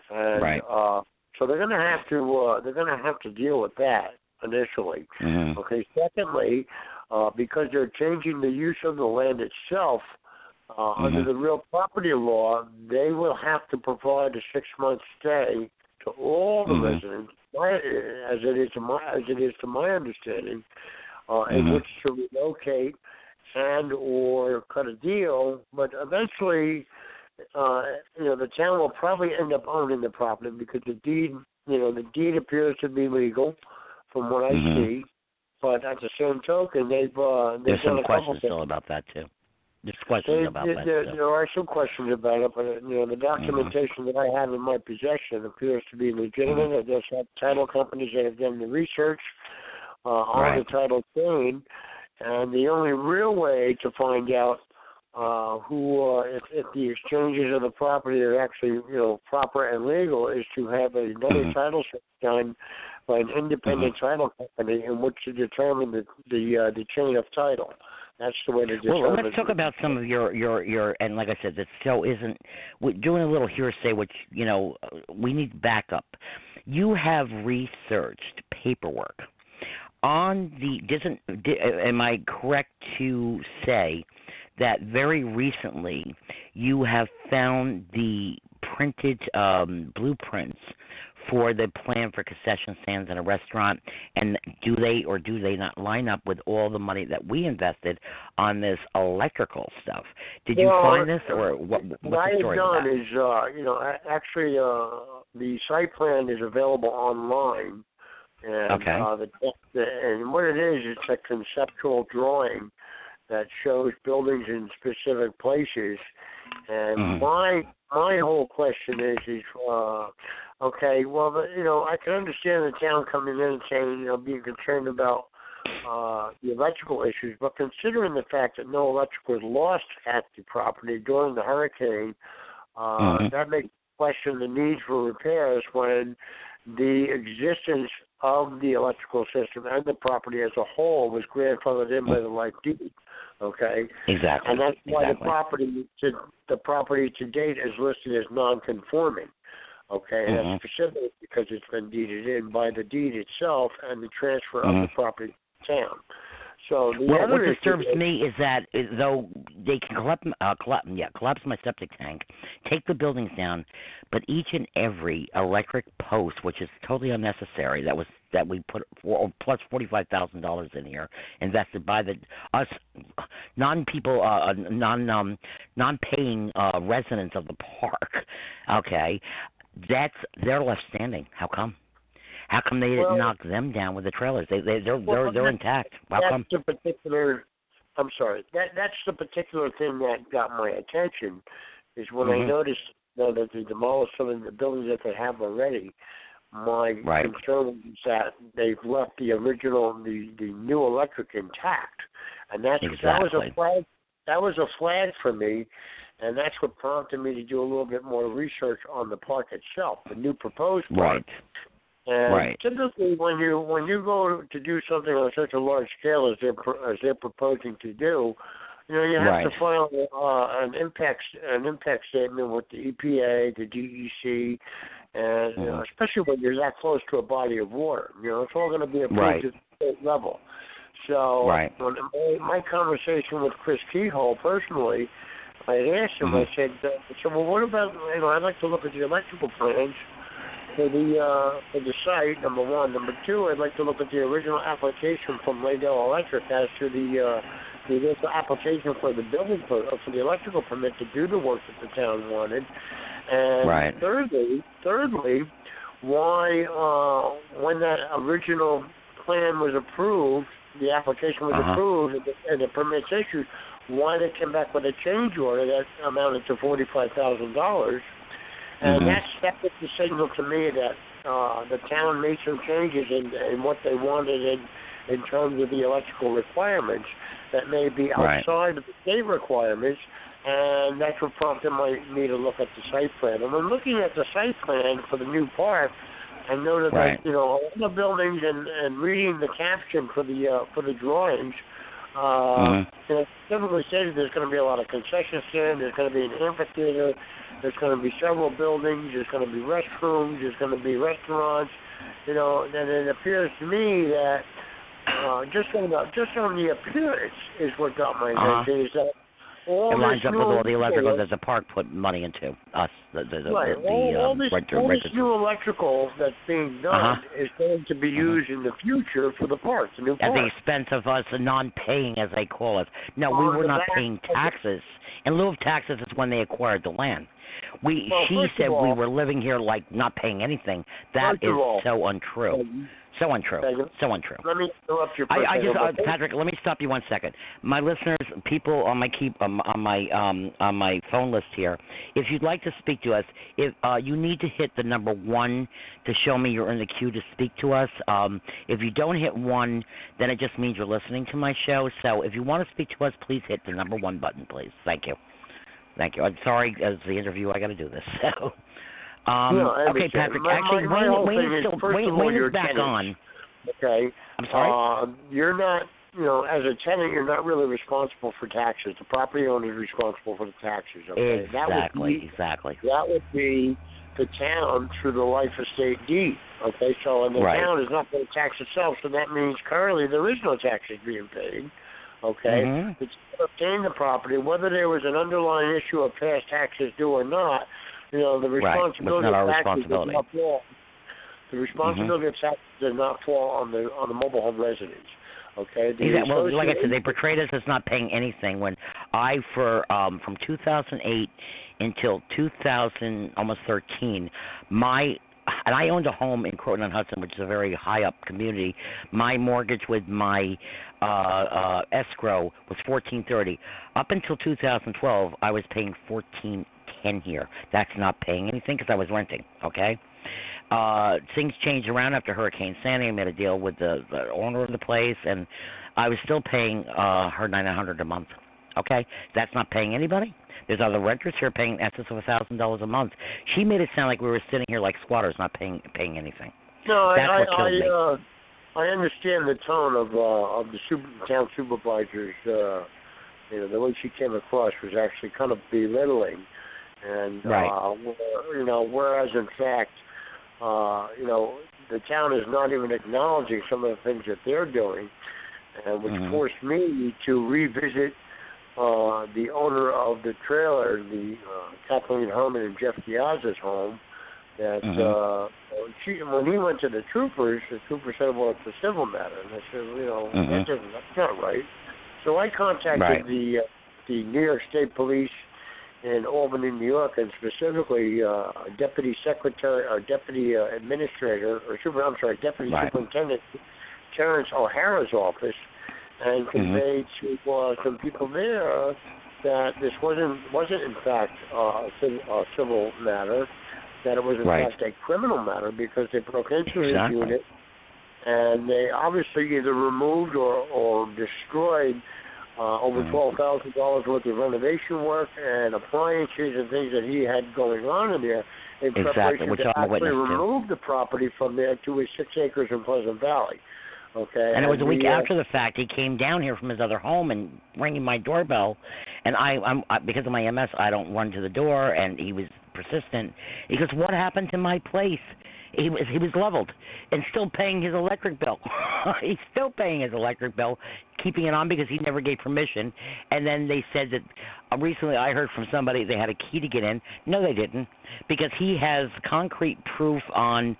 and Right. uh, so they're going to have to uh, they're going to have to deal with that initially. Mhm. Okay. Secondly, uh, because they're changing the use of the land itself. Uh, Under Mhm. the real property law, they will have to provide a six-month stay to all the Mhm. residents, as it is to my as it is to my understanding, uh, in Mhm. which to relocate and or cut a deal. But eventually, uh, you know, the town will probably end up owning the property because the deed, you know, the deed appears to be legal, from what I Mhm. see. But at the same token, they've uh, they've There's some a questions still about that too. There's questions about there, that there, there are some questions about it, but you know the documentation that I have in my possession appears to be legitimate. I just have title companies that have done the research uh, on Right. the title chain, and the only real way to find out uh, who uh, if, if the exchanges of the property are actually you know proper and legal is to have another Mhm. title search done by an independent Mm-hmm. title company in which to determine the the uh, the chain of title. That's the way to determine. Well, let's talk about some of your your your and like I said, that still isn't. We're doing a little hearsay, which you know we need backup. You have researched paperwork on the. Doesn't am I correct to say that very recently you have found the printed um, blueprints for the plan for concession stands in a restaurant and do they or do they not line up with all the money that we invested on this electrical stuff did you Well, find this or what what's what the story of done is, uh, you know, actually, uh, the site plan is available online, and Okay. uh, the, the and what it is, it's a conceptual drawing that shows buildings in specific places, and Mhm. my my whole question is, is uh, okay, well, the, you know, I can understand the town coming in and saying, you know, being concerned about uh, the electrical issues, but considering the fact that no electric was lost at the property during the hurricane, uh, Mhm. that makes question the need for repairs when the existence of the electrical system and the property as a whole was grandfathered in by the life deed. Okay, exactly and that's why the property to the property to date is listed as non-conforming. Okay, and Mhm. that's specifically because it's been deeded in by the deed itself and the transfer of Mhm. the property to town. So the well, other what disturbs is- me is that is, though they can collapse, uh, collapse, yeah, collapse my septic tank, take the buildings down, but each and every electric post, which is totally unnecessary, that was that we put for, plus forty five thousand dollars in here, invested by the us non people, uh, non um, non paying uh, residents of the park. Okay, that's they're left standing. How come? How come they didn't Well- knock them down with the trailers? They they they're Well, they're, they're intact. How that's come? the particular. I'm sorry. That that's the particular thing that got my attention, is when I Mhm. noticed you know, that they demolished some of the buildings that they have already. My Right. concern is that they've left the original, the the new electric intact, and that's that was a flag. That was a flag for me, and that's what prompted me to do a little bit more research on the park itself, the new proposed park. Right. And Right. typically, when you when you go to do something on such a large scale as they're as they're proposing to do, you know you have Right. to file uh, an impact an impact statement with the EPA, the DEC, and you know, Mhm. especially when you're that close to a body of water. You know, it's all going to be approved Right. at the state level. So Right. when my, my conversation with Chris Kehoe personally, I asked him. Mhm. I said, uh, I said, well, what about you know? I'd like to look at the electrical plans for the uh, for the site. Number one. Number two, I'd like to look at the original application from Laydell Electric as to the uh, the application for the building per, uh, for the electrical permit to do the work that the town wanted. And Right. thirdly, thirdly, why uh, when that original plan was approved, the application was Uh-huh. approved, and the, and the permits issued, why they came back with a change order that amounted to forty five thousand dollars. And Mhm. that's that was the signal to me that uh, the town made some changes in, in what they wanted in in terms of the electrical requirements that may be Right. outside of the state requirements, and that's what prompted my, me to look at the site plan. And when looking at the site plan for the new park, I noted Right. that you know all the buildings and and reading the caption for the uh, for the drawings. Uh, Mhm. you know, it typically says there's going to be a lot of concession stand. There's going to be an amphitheater. There's going to be several buildings. There's going to be restrooms. There's going to be restaurants. You know, and it appears to me that uh, just on the just on the appearance is what got my Uh-huh. Is that all It lines up with all the electrical that the park put money into. Us, the the, the, Right. the all, all um, this, all this new electrical that's being done Uh-huh. is going to be used in the future for the park, the new at the expense of us non-paying, as they call it. No, we were not paying taxes. In lieu of taxes is when they acquired the land. We Well, she said we were living here like not paying anything. That is all- so untrue. Um, So untrue. So untrue. Let me interrupt you for I, I just, uh. Patrick, let me stop you one second. My listeners, people on my keep um, on my um, on my phone list here. If you'd like to speak to us, if uh, you need to hit the number one to show me you're in the queue to speak to us. Um, if you don't hit one, then it just means you're listening to my show. So if you want to speak to us, please hit the number one button, please. Thank you. Thank you. I'm sorry, as the interview, I got to do this. So, um, No, okay. Patrick. My- actually, my- my Wayne, whole Wayne thing is still Wayne, Wayne you're is back tenants. on. Okay. I'm sorry. Uh, you're not, you know, as a tenant, you're not really responsible for taxes. The property owner is responsible for the taxes. Okay. That would Exactly, be, exactly. that would be the town through the life estate deed. Okay, so and the Right. town is not going to tax itself, so that means currently there is no taxes being paid. Okay, Mhm. it's to obtain the property, whether there was an underlying issue of past taxes due or not. You know, the Right. Responsibility not our of taxes responsibility. does not fall. The responsibility of taxes does not fall on the on the mobile home residents. Okay, the Exactly. Well, like I said, they portrayed us as not paying anything when I, for um, from 2008 until 2000, almost 13, my and I owned a home in Croton on Hudson, which is a very high up community. My mortgage with my uh, uh, escrow was 1430. Up until 2012, I was paying 1410 here. That's not paying anything because I was renting. Okay. Uh, things changed around after Hurricane Sandy. I made a deal with the, the owner of the place, and I was still paying uh, her nine hundred a month. Okay, that's not paying anybody. There's other renters here paying in excess of a thousand dollars a month. She made it sound like we were sitting here like squatters, not paying paying anything. No, That's I, what I, killed me. I, uh, I understand the tone of uh, of the super, town supervisor's. Uh, you know, the way she came across was actually kind of belittling, and Right. uh, where- you know, whereas in fact, uh, you know, the town is not even acknowledging some of the things that they're doing, and which Mhm. forced me to revisit uh, the owner of the trailer, the uh, Kathleen Herman and Jeff Diaz's home. That Mhm. uh, she, when he went to the troopers, the troopers said, "Well, it's a civil matter," and I said, "You know, Mhm. that doesn't, that's not right." So I contacted Right. the uh, the New York State Police in Albany, New York, and specifically uh, Deputy Secretary or Deputy uh, Administrator or super, I'm sorry, Deputy Right. Superintendent Terrence O'Hara's office, and conveyed to uh, some people there that this wasn't wasn't in fact uh, a, civil, a civil matter, that it was in Right. fact a criminal matter because they broke into Exactly. his unit and they obviously either removed or or destroyed uh, over Mhm. twelve thousand dollars worth of renovation work and appliances and things that he had going on in there in Exactly, preparation which to actually witness to. remove the property from there to his six acres in Pleasant Valley. Okay, And it was a week uh, after the fact he came down here from his other home and ringing my doorbell, and I, I'm I, because of my MS, I don't run to the door, and he was persistent. He goes, "What happened to my place?" He was he was leveled and still paying his electric bill. He's still paying his electric bill, keeping it on because he never gave permission. And then they said that uh, recently I heard from somebody they had a key to get in. No, they didn't, because he has concrete proof on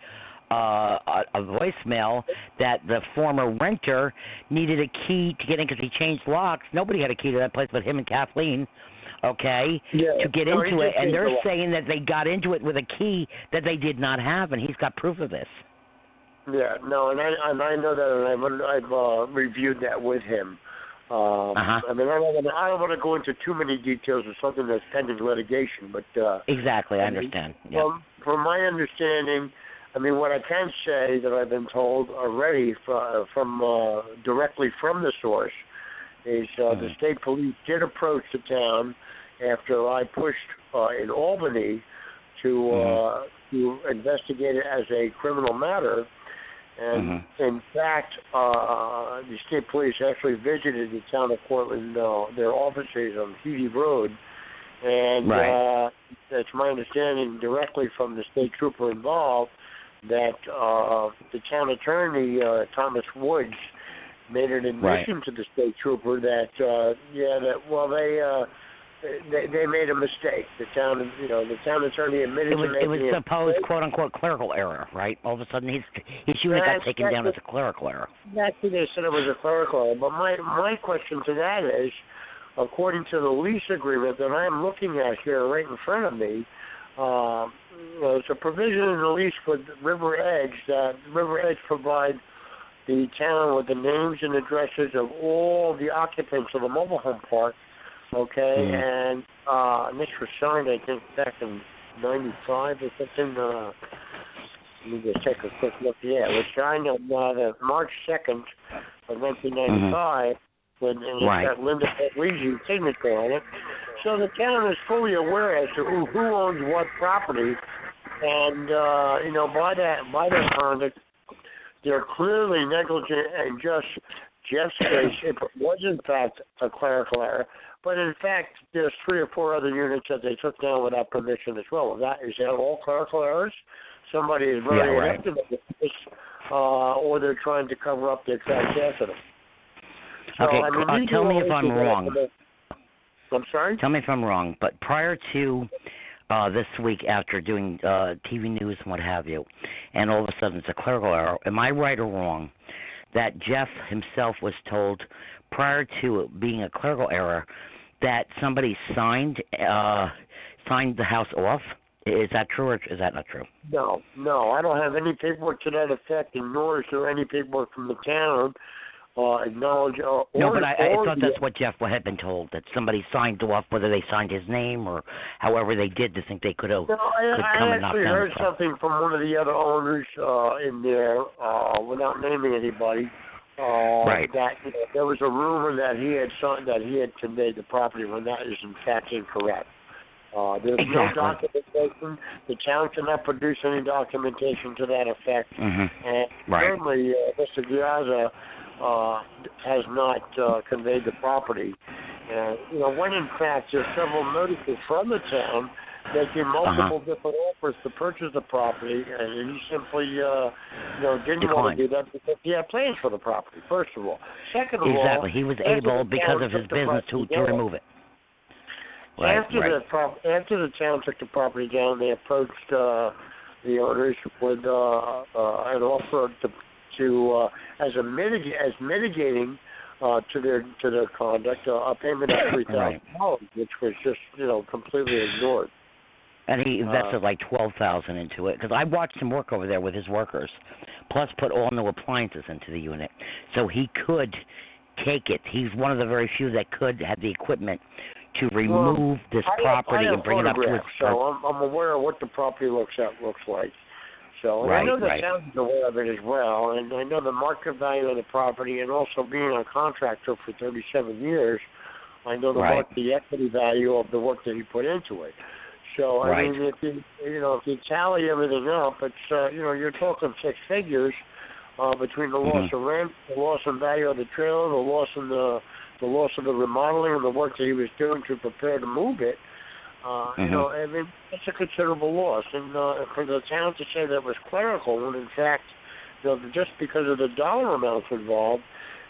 uh, a, a voicemail that the former renter needed a key to get in because he changed locks. Nobody had a key to that place but him and Kathleen. Okay, Yeah. to get into it, and they're saying that they got into it with a key that they did not have, and he's got proof of this. Yeah, no, and I and I know that, and I've I've uh, reviewed that with him. Um, Uh-huh. I mean, I don't want to I don't want to go into too many details of something that's pending litigation, but uh, Exactly, I Mhm. understand. Yeah. Well, from my understanding, I mean, what I can say that I've been told already from, from uh, directly from the source is uh, the Mhm. state police did approach the town after I pushed uh, in Albany to uh, to investigate it as a criminal matter. And Mm-hmm. in fact, uh, the state police actually visited the town of Cortlandt, uh, their offices on Healy Road, and Right. uh, it's my understanding directly from the state trooper involved that uh, the town attorney uh, Thomas Woods made an admission to the state trooper that uh, yeah that well they uh, they they made a mistake. The town you know the town attorney admitted It was to it was supposed quote unquote clerical error, right? All of a sudden his his unit got taken down as a clerical error. Actually, they said it was a clerical error. But my my question to that is, according to the lease agreement that I'm looking at here right in front of me, uh, you know, it's a provision in the lease with River Edge that River Edge provide the town with the names and addresses of all the occupants of the mobile home park. Okay, Mhm. and uh, was signed, I think, back in '95 or something. Uh, let me just take a quick look. Yeah, it was signed on uh, the March 2nd of 1995 when and it's Mm-hmm. Right. got Linda Puglisi signature on it. So the town is fully aware as to who, who owns what property, and uh, you know by that by their conduct, they're clearly negligent and just Jeff's case. It was in fact a clerical error, but in fact there's three or four other units that they took down without permission as well. That is that all clerical errors? Somebody is very Yeah, right. this, uh, or they're trying to cover up their tracks after them. So, Okay, I mean, uh, tell me if I'm wrong. I'm sorry. Tell me if I'm wrong, but prior to uh, this week, after doing uh, TV news and what have you, and all of a sudden it's a clerical error, am I right or wrong that Jeff himself was told prior to it being a clerical error that somebody signed uh, signed the house off? Is that true or is that not true? No, no, I don't have any paperwork to that effect, and nor is there any paperwork from the town uh, acknowledge. Uh, No, but I, I thought that's what Jeff had been told that somebody signed off, whether they signed his name or however they did to think they could have No, I, could I come and knock actually heard something from one of the other owners uh, in there, uh, without naming anybody. Uh, Right. That you know, there was a rumor that he had signed, that he had conveyed the property when that is in fact incorrect. Uh, there's no documentation. The town cannot produce any documentation to that effect. hmm And Right. certainly, uh, Mr. Giazza uh, has not uh, conveyed the property. And you know, when in fact there's several notices from the town making Uh-huh. multiple different offers to purchase the property, and you simply, uh, you know, didn't want to do that because he had plans for the property. First of all, second of all, Exactly. He was able because of his business to to remove it. Right, after right. the prop- after the town took the property down, they approached uh, the owners with uh, uh, an offer to to uh, as a mitig- as mitigating uh, to their to their conduct uh, a payment of three thousand Right. dollars, which was just you know completely ignored. And he invested Uh, like twelve thousand into it because I watched him work over there with his workers, plus put all new appliances into the unit, so he could take it. He's one of the very few that could have the equipment to remove this I property have and bring it up to its. so I'm, I'm aware of what the property looks at looks like. So and I know the right. town is aware of it as well, and I know the market value of the property, and also being a contractor for 37 years, I know the Right. mark, the equity value of the work that he put into it. So I Right. mean, if you you know if you tally everything up, it's uh, you know you're talking six figures uh, between the loss Mhm. of rent, the loss in value of the trailer, the loss in the the loss of the remodeling and the work that he was doing to prepare to move it. Uh, You Mhm. know, I mean, it's a considerable loss, and uh, for the town to say that was clerical, when in fact, you know, just because of the dollar amounts involved,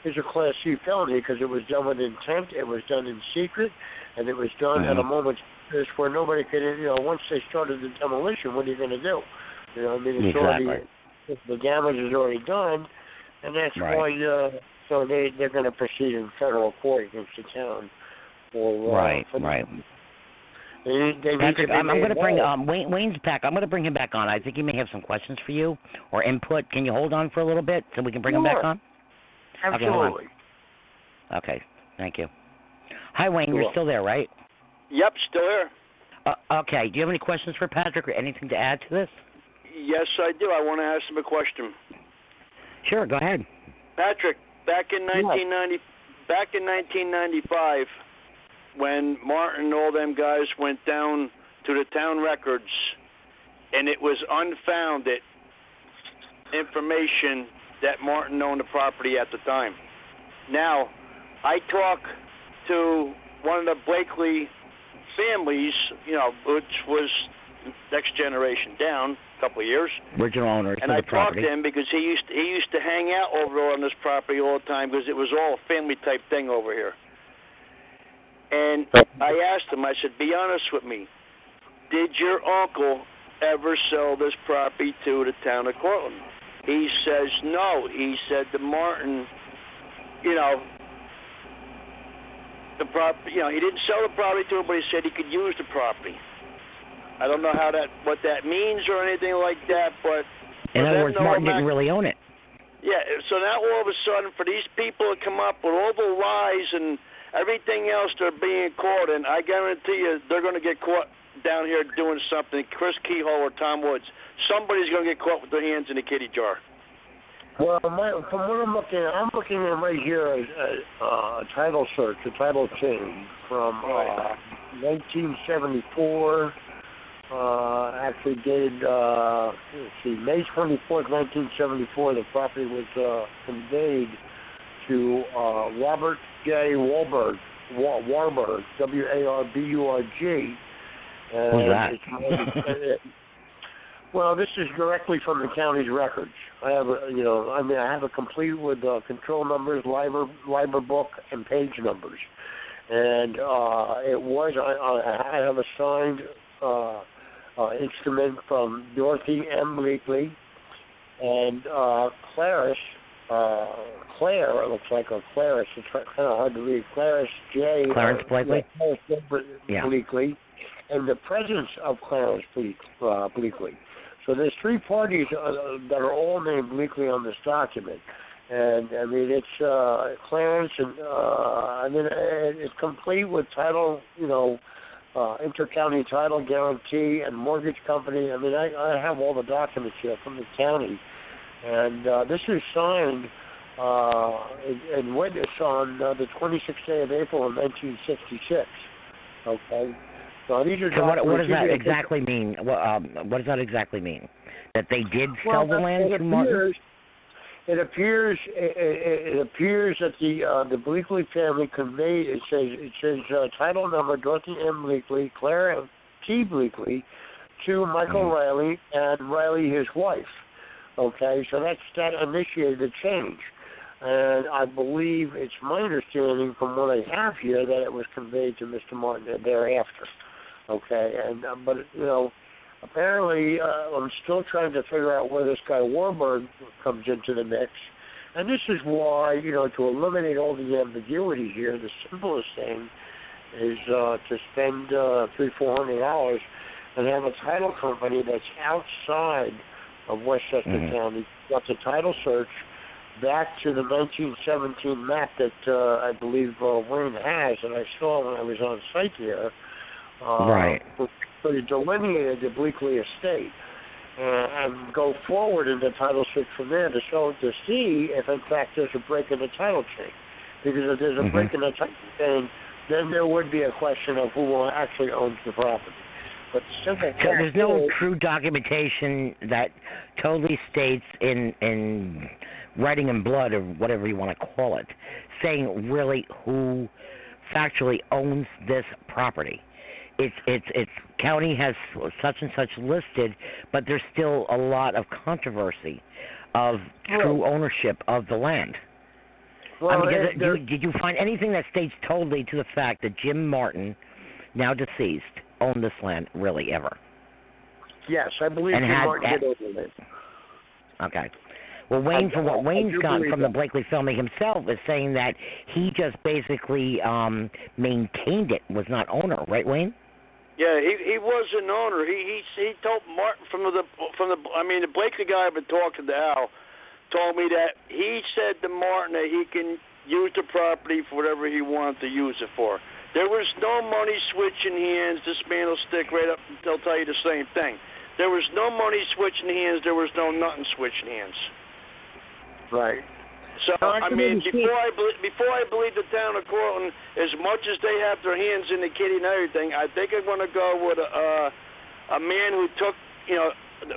is a Class C felony because it was done with intent, it was done in secret, and it was done at a moment's notice where nobody could, you know, once they started the demolition, what are you going to do? You know, I mean, it's Exactly. already the damage is already done, and that's Right. why uh, so they they're going to proceed in federal court against the town for uh, Right, for, right. They, they Patrick, I'm, I'm going to bring um, Wayne, Wayne's back. I'm going to bring him back on. I think he may have some questions for you or input. Can you hold on for a little bit so we can bring him back on? Okay. Absolutely. Okay, thank you. Hi, Wayne. You're You're still there, right? Yep, still here. Uh, okay. Do you have any questions for Patrick or anything to add to this? Yes, I do. I want to ask him a question. Sure. Go ahead. Patrick, back in 1990, back in 1995, when Martin and all them guys went down to the town records, and it was unfounded information that Martin owned the property at the time. Now, I talked to one of the Blakely families, you know, which was next generation down, a couple of years. Original owners And of I talked to him because he used to, he used to hang out over on this property all the time because it was all a family type thing over here. And I asked him, I said, "Be honest with me. Did your uncle ever sell this property to the town of Cortlandt?" He says, "No." He said to Martin, "You know, the prop, you know, he didn't sell the property to him, but he said he could use the property." I don't know how that what that means or anything like that, but In other words, Martin didn't really own it. yeah, so now all of a sudden, for these people to come up with all the lies and everything else they're being caught in, I guarantee you they're going to get caught down here doing something. Chris Kehoe or Tom Woods, somebody's going to get caught with their hands in the kitty jar. Well, my, from what I'm looking at, I'm looking at right here a, a, a title search, a title change from uh, 1974. Uh, actually dated, uh, let's see, May 24th, 1974. The property was uh, conveyed to uh, Robert J. Warburg, Wa- Warburg, W-A-R-B-U-R-G. And Who's that? Well, this is directly from the county's records. I have, a, you know, I mean, I have it complete with uh, control numbers, liber, liber book, and page numbers. And uh, it was, I, I have a signed uh, uh, instrument from Dorothy M. Bleakley and uh, Clarice, uh, Claire, it looks like, or Clarice, it's kind of hard to read, Clarice J. Clarence uh, Blakely? Clarence Ble- Yeah. Bleakley, and the presence of Clarence Bleak, uh, Bleakley. So there's three parties uh, that are all named Bleakley on this document. And I mean, it's uh, Clarence, and uh, I mean, it's complete with title, you know, uh, intercounty title guarantee and mortgage company. I mean, I, I have all the documents here from the county, and uh, this is signed uh, and, and witness on uh, the 26th day of April in 1966. Okay, so these are So what, what does that exactly mean? What, um, what does that exactly mean? That they did Well, sell the land to Martin? appears, it appears it, it, it appears that the uh, the Bleakley family conveyed it says it says uh, title number Dorothy M. Bleakley, Clara T. Bleakley, to Michael Mhm. Riley and Riley his wife. Okay, so that's that initiated the change. And I believe it's my understanding from what I have here that it was conveyed to Mr. Martin thereafter. Okay, and uh, but you know, apparently uh, I'm still trying to figure out where this guy Warburg comes into the mix. And this is why, you know, to eliminate all the ambiguity here, the simplest thing is uh, to spend uh, three, four hundred dollars and have a title company that's outside of Westchester Mhm. County, got the title search back to the 1917 map that uh, I believe uh, Wayne has, and I saw when I was on site there. Uh, Right. So he delineated the Bleakley estate uh, and go forward in the title search from there to show to see if in fact there's a break in the title chain. Because if there's a Mhm. break in the title chain, then there would be a question of who actually owns the property. But the simple So there's no is- true documentation that totally states in in writing in blood or whatever you want to call it, saying really who factually owns this property. It's it's it's county has such and such listed, but there's still a lot of controversy of true ownership of the land. well, I mean, it- it, did you find anything that states totally to the fact that Jim Martin, now deceased, owned this land really ever? yes, I believe and Jim had- Martin had- did own it. Okay. Well, Wayne, I- from what Wayne's gotten from the. Blakely family himself, is saying that he just basically um maintained it, was not owner, right, Wayne? Yeah, he he was an owner. He he he told Martin from the from the I mean the Blakely guy I've been talking to Al told me that he said to Martin that he can use the property for whatever he wanted to use it for. There was no money switching hands. This man will stick right up they'll tell you the same thing. There was no money switching hands. There was no nothing switching hands. Right. So I I mean, before I believe, before I believe the town of Cortlandt, as much as they have their hands in the kitty and everything, I think I'm going to go with a uh, a man who took you know,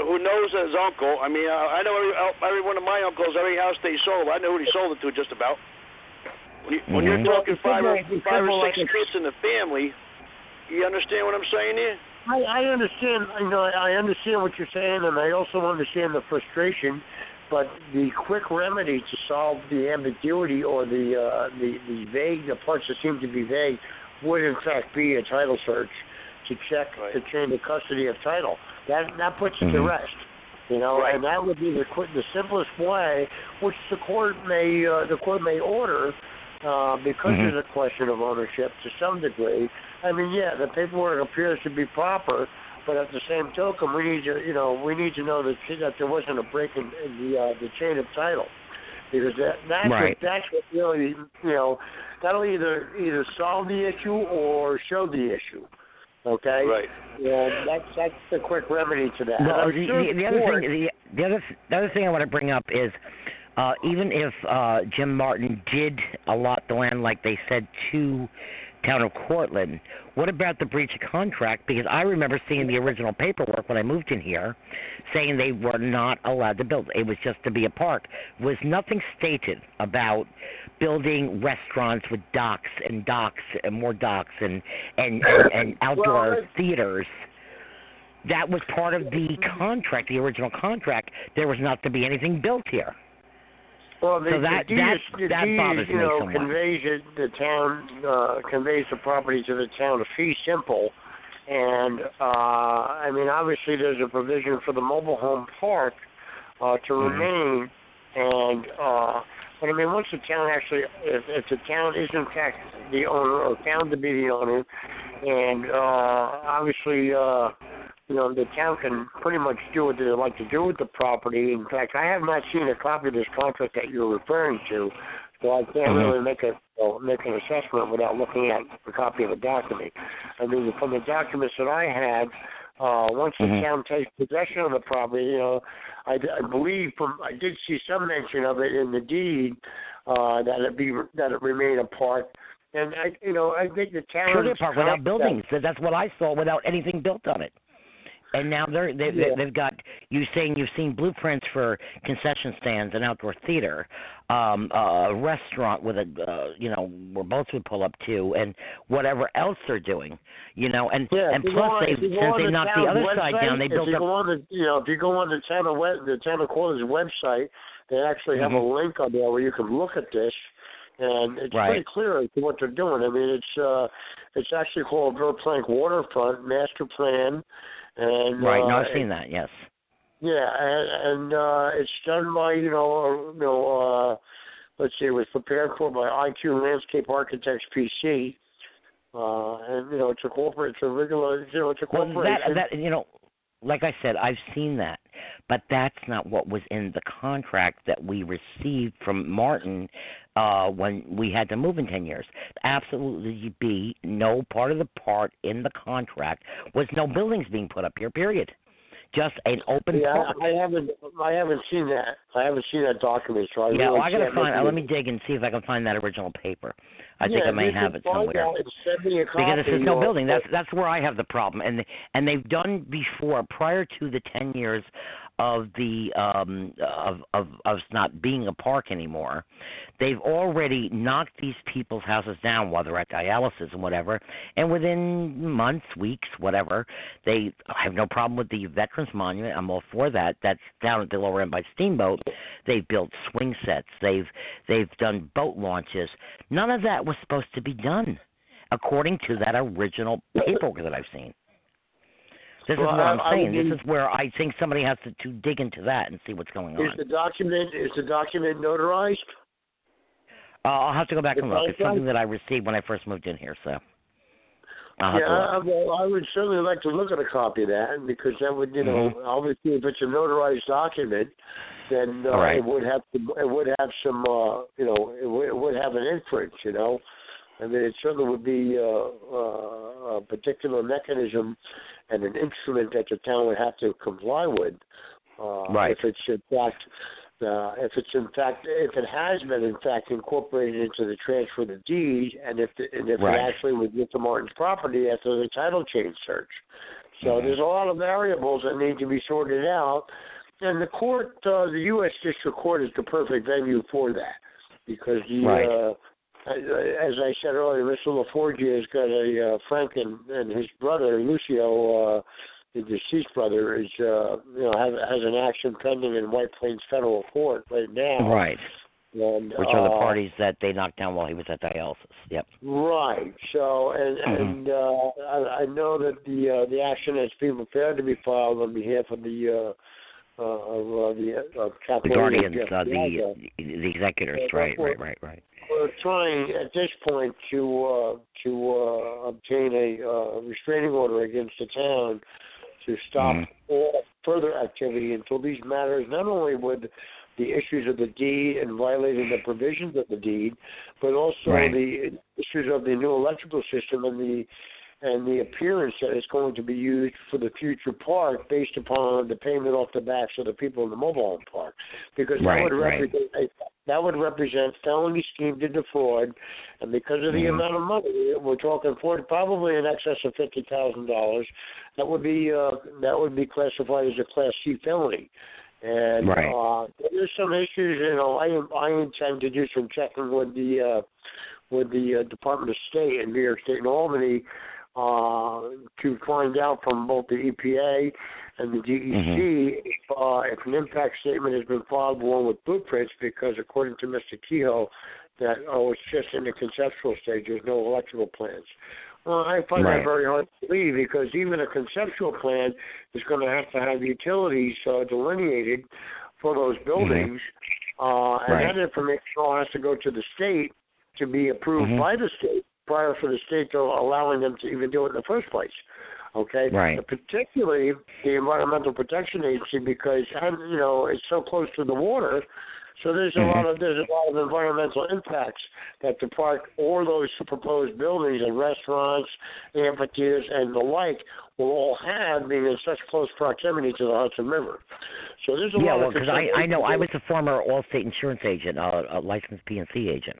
who knows his uncle. I mean, uh, I know every, every one of my uncles, every house they sold, I know who he sold it to just about. When, you, when you're Mhm. talking Well, five or it's simple- five or six like it's- streets in the family, you understand what I'm saying here? I, I understand. You know, I understand what you're saying, and I also understand the frustration. But the quick remedy to solve the ambiguity or the uh, the the vague, the parts that seem to be vague, would in fact be a title search to check Right. the chain of custody of title. That that puts it to Mhm. rest. You know, Right. and that would be the quick, the simplest way, which the court may uh, the court may order uh, because Mhm. there's a question of ownership to some degree. I mean, yeah, the paperwork appears to be proper, but at the same token, we need to, you know, we need to know that that there wasn't a break in, in the uh, the chain of title, because that that's Right. what, that's what really, you know, that'll either either solve the issue or show the issue. Okay. Right. Yeah, that's that's the quick remedy to that. Well, the, sure the, the other thing, the, the other the other thing I want to bring up is, uh, even if uh, Jim Martin did allot the land like they said to town of Cortlandt, what about the breach of contract? Because I remember seeing the original paperwork when I moved in here, saying they were not allowed to build. It was just to be a park. Was nothing stated about building restaurants with docks and docks and more docks and and and, and outdoor Well, theaters that was part of the contract, the original contract. There was not to be anything built here. Well, the, So that- the deed, that- the that deed, bothers you me know, somewhat. conveys it, the town uh, conveys the property to the town of fee simple, and uh, I mean, obviously, there's a provision for the mobile home park uh, to Mhm. remain, and uh, but I mean, once the town actually, if, if the town is in fact the owner or found to be the owner, and uh, obviously. Uh, you know, the town can pretty much do what they like to do with the property. In fact, I have not seen a copy of this contract that you're referring to, so I can't Mhm. really make a well, make an assessment without looking at a copy of the document. I mean, from the documents that I had, uh, once the Mhm. town takes possession of the property, you know, I, I believe from I did see some mention of it in the deed uh, that it be that it remain a park. And I, you know, I think the town Sugar Park without buildings. That- That's what I saw without anything built on it. And now they're they, Yeah. they they've got you saying you've seen blueprints for concession stands and outdoor theater, um, a restaurant with a uh, you know where boats would pull up to, and whatever else they're doing, you know, and Yeah, and plus on- they if you go since they the knocked the other side down, they built up. On the, you know, if you go on the of web, the of Cortlandt's website, they actually have Mhm. a link on there where you can look at this, and it's Right. pretty clear as to what they're doing. I mean, it's uh, it's actually called Verplanck Waterfront Master Plan, and Right, uh, no, I've seen that. Yes. yeah, and, and uh, it's done by you know, uh, you know, uh, let's see, it was prepared for by IQ Landscape Architects PC. Uh, and you know it's a corporate, it's a regular, you know, it's a corporate. Well, corporation. that that you know, like I said, I've seen that, but that's not what was in the contract that we received from Martin uh when we had to move in 10 years. Absolutely be no part of the part in the contract was no buildings being put up here period. Just an open Yeah. I, I haven't. I haven't seen that. I haven't seen that document. So I yeah, really well, I gotta find. Uh, let me dig and see if I can find that original paper. I think Yeah, I may have it somewhere. that and send me a copy, because is no building. That's that's where I have the problem, and and they've done before prior to the ten years of the um of of of not being a park anymore. They've already knocked these people's houses down while they're at dialysis and whatever, and within months, weeks, whatever, they have no problem with the Veterans Monument. I'm all for that. That's down at the lower end by Steamboat. They've built swing sets. They've they've done boat launches. None of that was supposed to be done according to that original paperwork that I've seen. This Well, is what I'm I saying. This is where I think somebody has to, to dig into that and see what's going Is on. the document is the document notarized? Uh, I'll have to go back The and look. It's something that I received when I first moved in here, so I'll yeah. I, well, I would certainly like to look at a copy of that because that would, you know, Mhm. obviously if it's a notarized document, then uh, right. it would have to, it would have some, uh, you know, it would, it would have an inference, you know. I mean, it certainly would be uh, uh, a particular mechanism and an instrument that the town would have to comply with. Uh, Right. If it's in fact, uh, if it's in fact, if it has been in fact incorporated into the transfer of the deed, and if the, and if Right. it actually was Mr. Martin's property after the title change search. So there's a lot of variables that need to be sorted out, and the court, uh, the U.S. District Court, is the perfect venue for that because the. Right. Uh, as I said earlier, Mr. LaForgia has got a uh, Frank and, and his brother Lucio, uh, the deceased brother, is uh, you know have, has an action pending in White Plains Federal Court right now. Right. And, Which are the uh, parties that they knocked down while he was at dialysis. Yep. Right. So, and Mhm. and uh, I, I know that the uh, the action has been prepared to be filed on behalf of the uh, uh, of uh, the uh, The guardians, uh, the the executors. Yeah, Right. Right. Right. Right. We're trying at this point to uh, to uh, obtain a uh, restraining order against the town to stop Mhm. all further activity until these matters not only with the issues of the deed and violating the provisions of the deed, but also Right. the issues of the new electrical system and the and the appearance that it's going to be used for the future park based upon the payment off the backs of the people in the mobile home park, because Right, that would right. represent a, that would represent felony scheme to defraud, and because of the Mhm. amount of money we're talking for, probably in excess of fifty thousand dollars, that would be uh, that would be classified as a Class C felony. And Right. uh, there's some issues, you know. I I intend to do some checking with the uh, with the uh, Department of State in New York State and Albany uh, to find out from both the EPA and the DEC if, uh, if an impact statement has been filed along with blueprints, because according to Mr. Kehoe, that oh, it's just in the conceptual stage. There's no electrical plans. Well, I find Right. that very hard to believe because even a conceptual plan is going to have to have utilities uh, delineated for those buildings, uh, and Right. that information all has to go to the state to be approved Mhm. by the state prior for the state to allowing them to even do it in the first place. Okay, Right. particularly the Environmental Protection Agency because and you know it's so close to the water. So there's a Mhm. lot of there's a lot of environmental impacts that the park or those proposed buildings and restaurants, amphitheaters, and the like will all have being in such close proximity to the Hudson River. So there's a Yeah, lot well, of because I I know I was a former Allstate insurance agent, uh, a licensed P&C agent,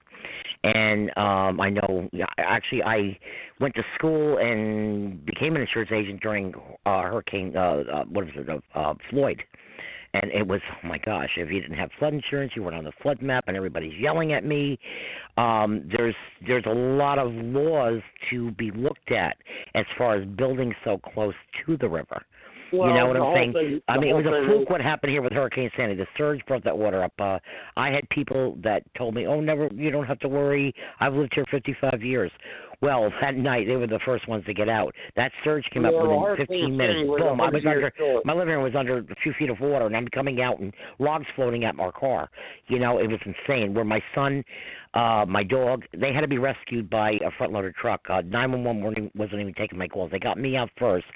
and um I know actually I went to school and became an insurance agent during uh, Hurricane uh, uh what was it uh, uh, Floyd. And it was oh my gosh! If you didn't have flood insurance, you weren't on the flood map, and everybody's yelling at me. Um, there's there's a lot of laws to be looked at as far as building so close to the river. Well, you know what I'm saying? thing- I mean, it was a fluke is- what happened here with Hurricane Sandy. The surge brought that water up. Uh, I had people that told me, "Oh, never, you don't have to worry. I've lived here 55 years." Well, that night they were the first ones to get out. That surge came up within 15 minutes. Sandy was a Boom! I was under. storm. My living room was under a few feet of water, and I'm coming out and logs floating at my car. You know, it was insane. Where my son, uh, my dog, they had to be rescued by a front loader truck. Uh, 911 weren't wasn't even taking my calls. They got me out first,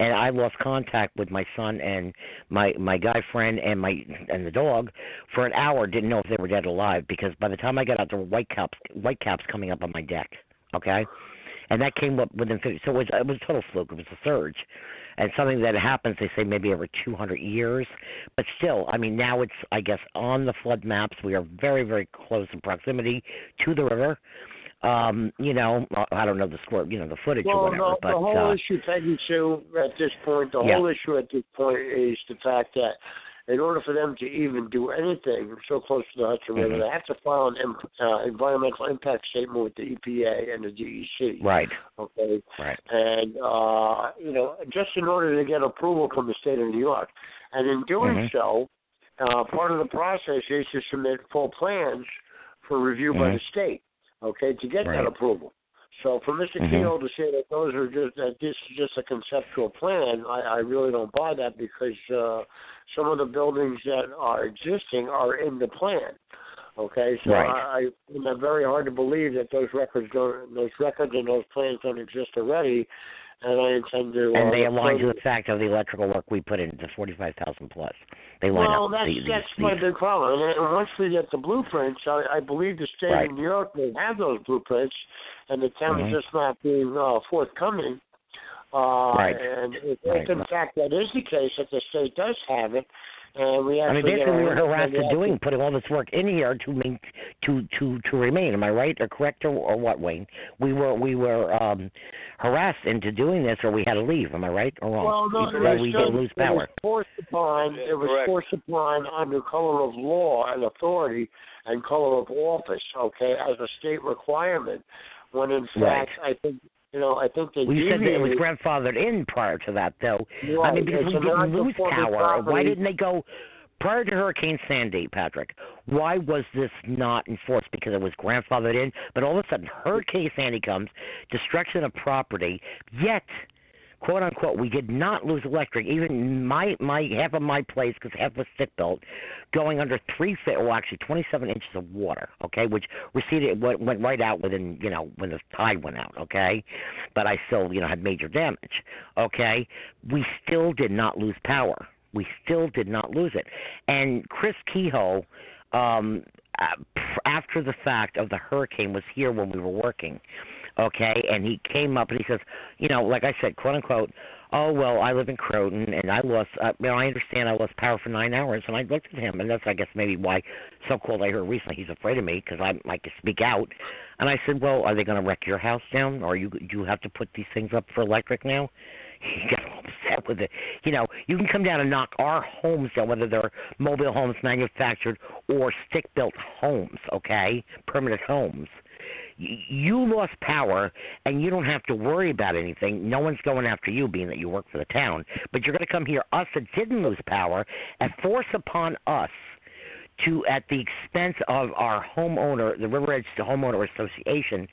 and I lost contact with my son and my my guy friend and my and the dog for an hour. Didn't know if they were dead or alive because by the time I got out, there were white caps white caps coming up on my deck. Okay, and that came up within 50. So it was it was a total fluke. It was a surge. And something that happens, they say maybe every 200 years, but still, I mean, now it's I guess on the flood maps. We are very, very close in proximity to the river. Um, you know, I don't know the square, you know, the footage Well, or whatever, the, but the whole uh, issue, Peggy Sue, at this point, the Yeah. whole issue at this point is the fact that in order for them to even do anything so close to the Hudson River, Mhm. they have to file an uh, environmental impact statement with the EPA and the DEC. right, Okay. right, And uh, you know, just in order to get approval from the state of New York, and in doing Mhm. so, uh, part of the process is to submit full plans for review by Mhm. the state. Okay, to get Right. that approval. So for mister Mhm. Kehoe to say that those are just that this is just a conceptual plan, I, I really don't buy that because uh, some of the buildings that are existing are in the plan. Okay, so Right. I, I find very hard to believe that those records don't, those records and those plans don't exist already, and I intend to. and uh, they align to the fact of the electrical work we put in, the 45,000 plus. They line well, up. that's the, the, that's the, my big problem. And, and once we get the blueprints, I, I believe the state Right. of New York will have those blueprints, and the town Mhm. is just not being uh, forthcoming. Uh, Right. And if, Right. in fact that is the case, that the state does have it, and we I actually mean, basically, get we were harassed we to doing putting all this work in here to main, to to to remain. Am I right or correct or, or what, Wayne? We were we were um harassed into doing this, or we had to leave. Am I right or wrong? Well, no, we, it was we done- didn't lose It was power. forced upon. It was Correct. forced upon under color of law and authority and color of office. Okay, as a state requirement. When in Right. fact, I think you know, I think they said that it was grandfathered in prior to that, though. I mean, because it's we didn't lose power. Why didn't they go prior to Hurricane Sandy, Patrick? Why was this not enforced? Because it was grandfathered in, but all of a sudden Hurricane Sandy comes, destruction of property, yet. "Quote unquote," we did not lose electric. Even my my half of my place, because half was stick built, going under three feet, well, actually 27 inches of water. Okay, which receded, went, went right out within, you know, when the tide went out. Okay, but I still, you know, had major damage. Okay, we still did not lose power. We still did not lose it. And Chris Kehoe, um, uh, after the fact of the hurricane, was here when we were working. Okay, and he came up and he says, you know, like I said, quote unquote, oh well, I live in Croton and I lost. Uh, you know, I understand I lost power for nine hours, and I looked at him, and that's I guess maybe why so-called I heard recently he's afraid of me because I I can speak out. And I said, well, are they going to wreck your house down, or you you have to put these things up for electric now? He got all upset with it. You know, you can come down and knock our homes down, whether they're mobile homes manufactured or stick-built homes, okay, permanent homes. You lost power, and you don't have to worry about anything. No one's going after you, being that you work for the town. But you're going to come here, us that didn't lose power, and force upon us to, at the expense of our homeowner, the River Edge Homeowner Association,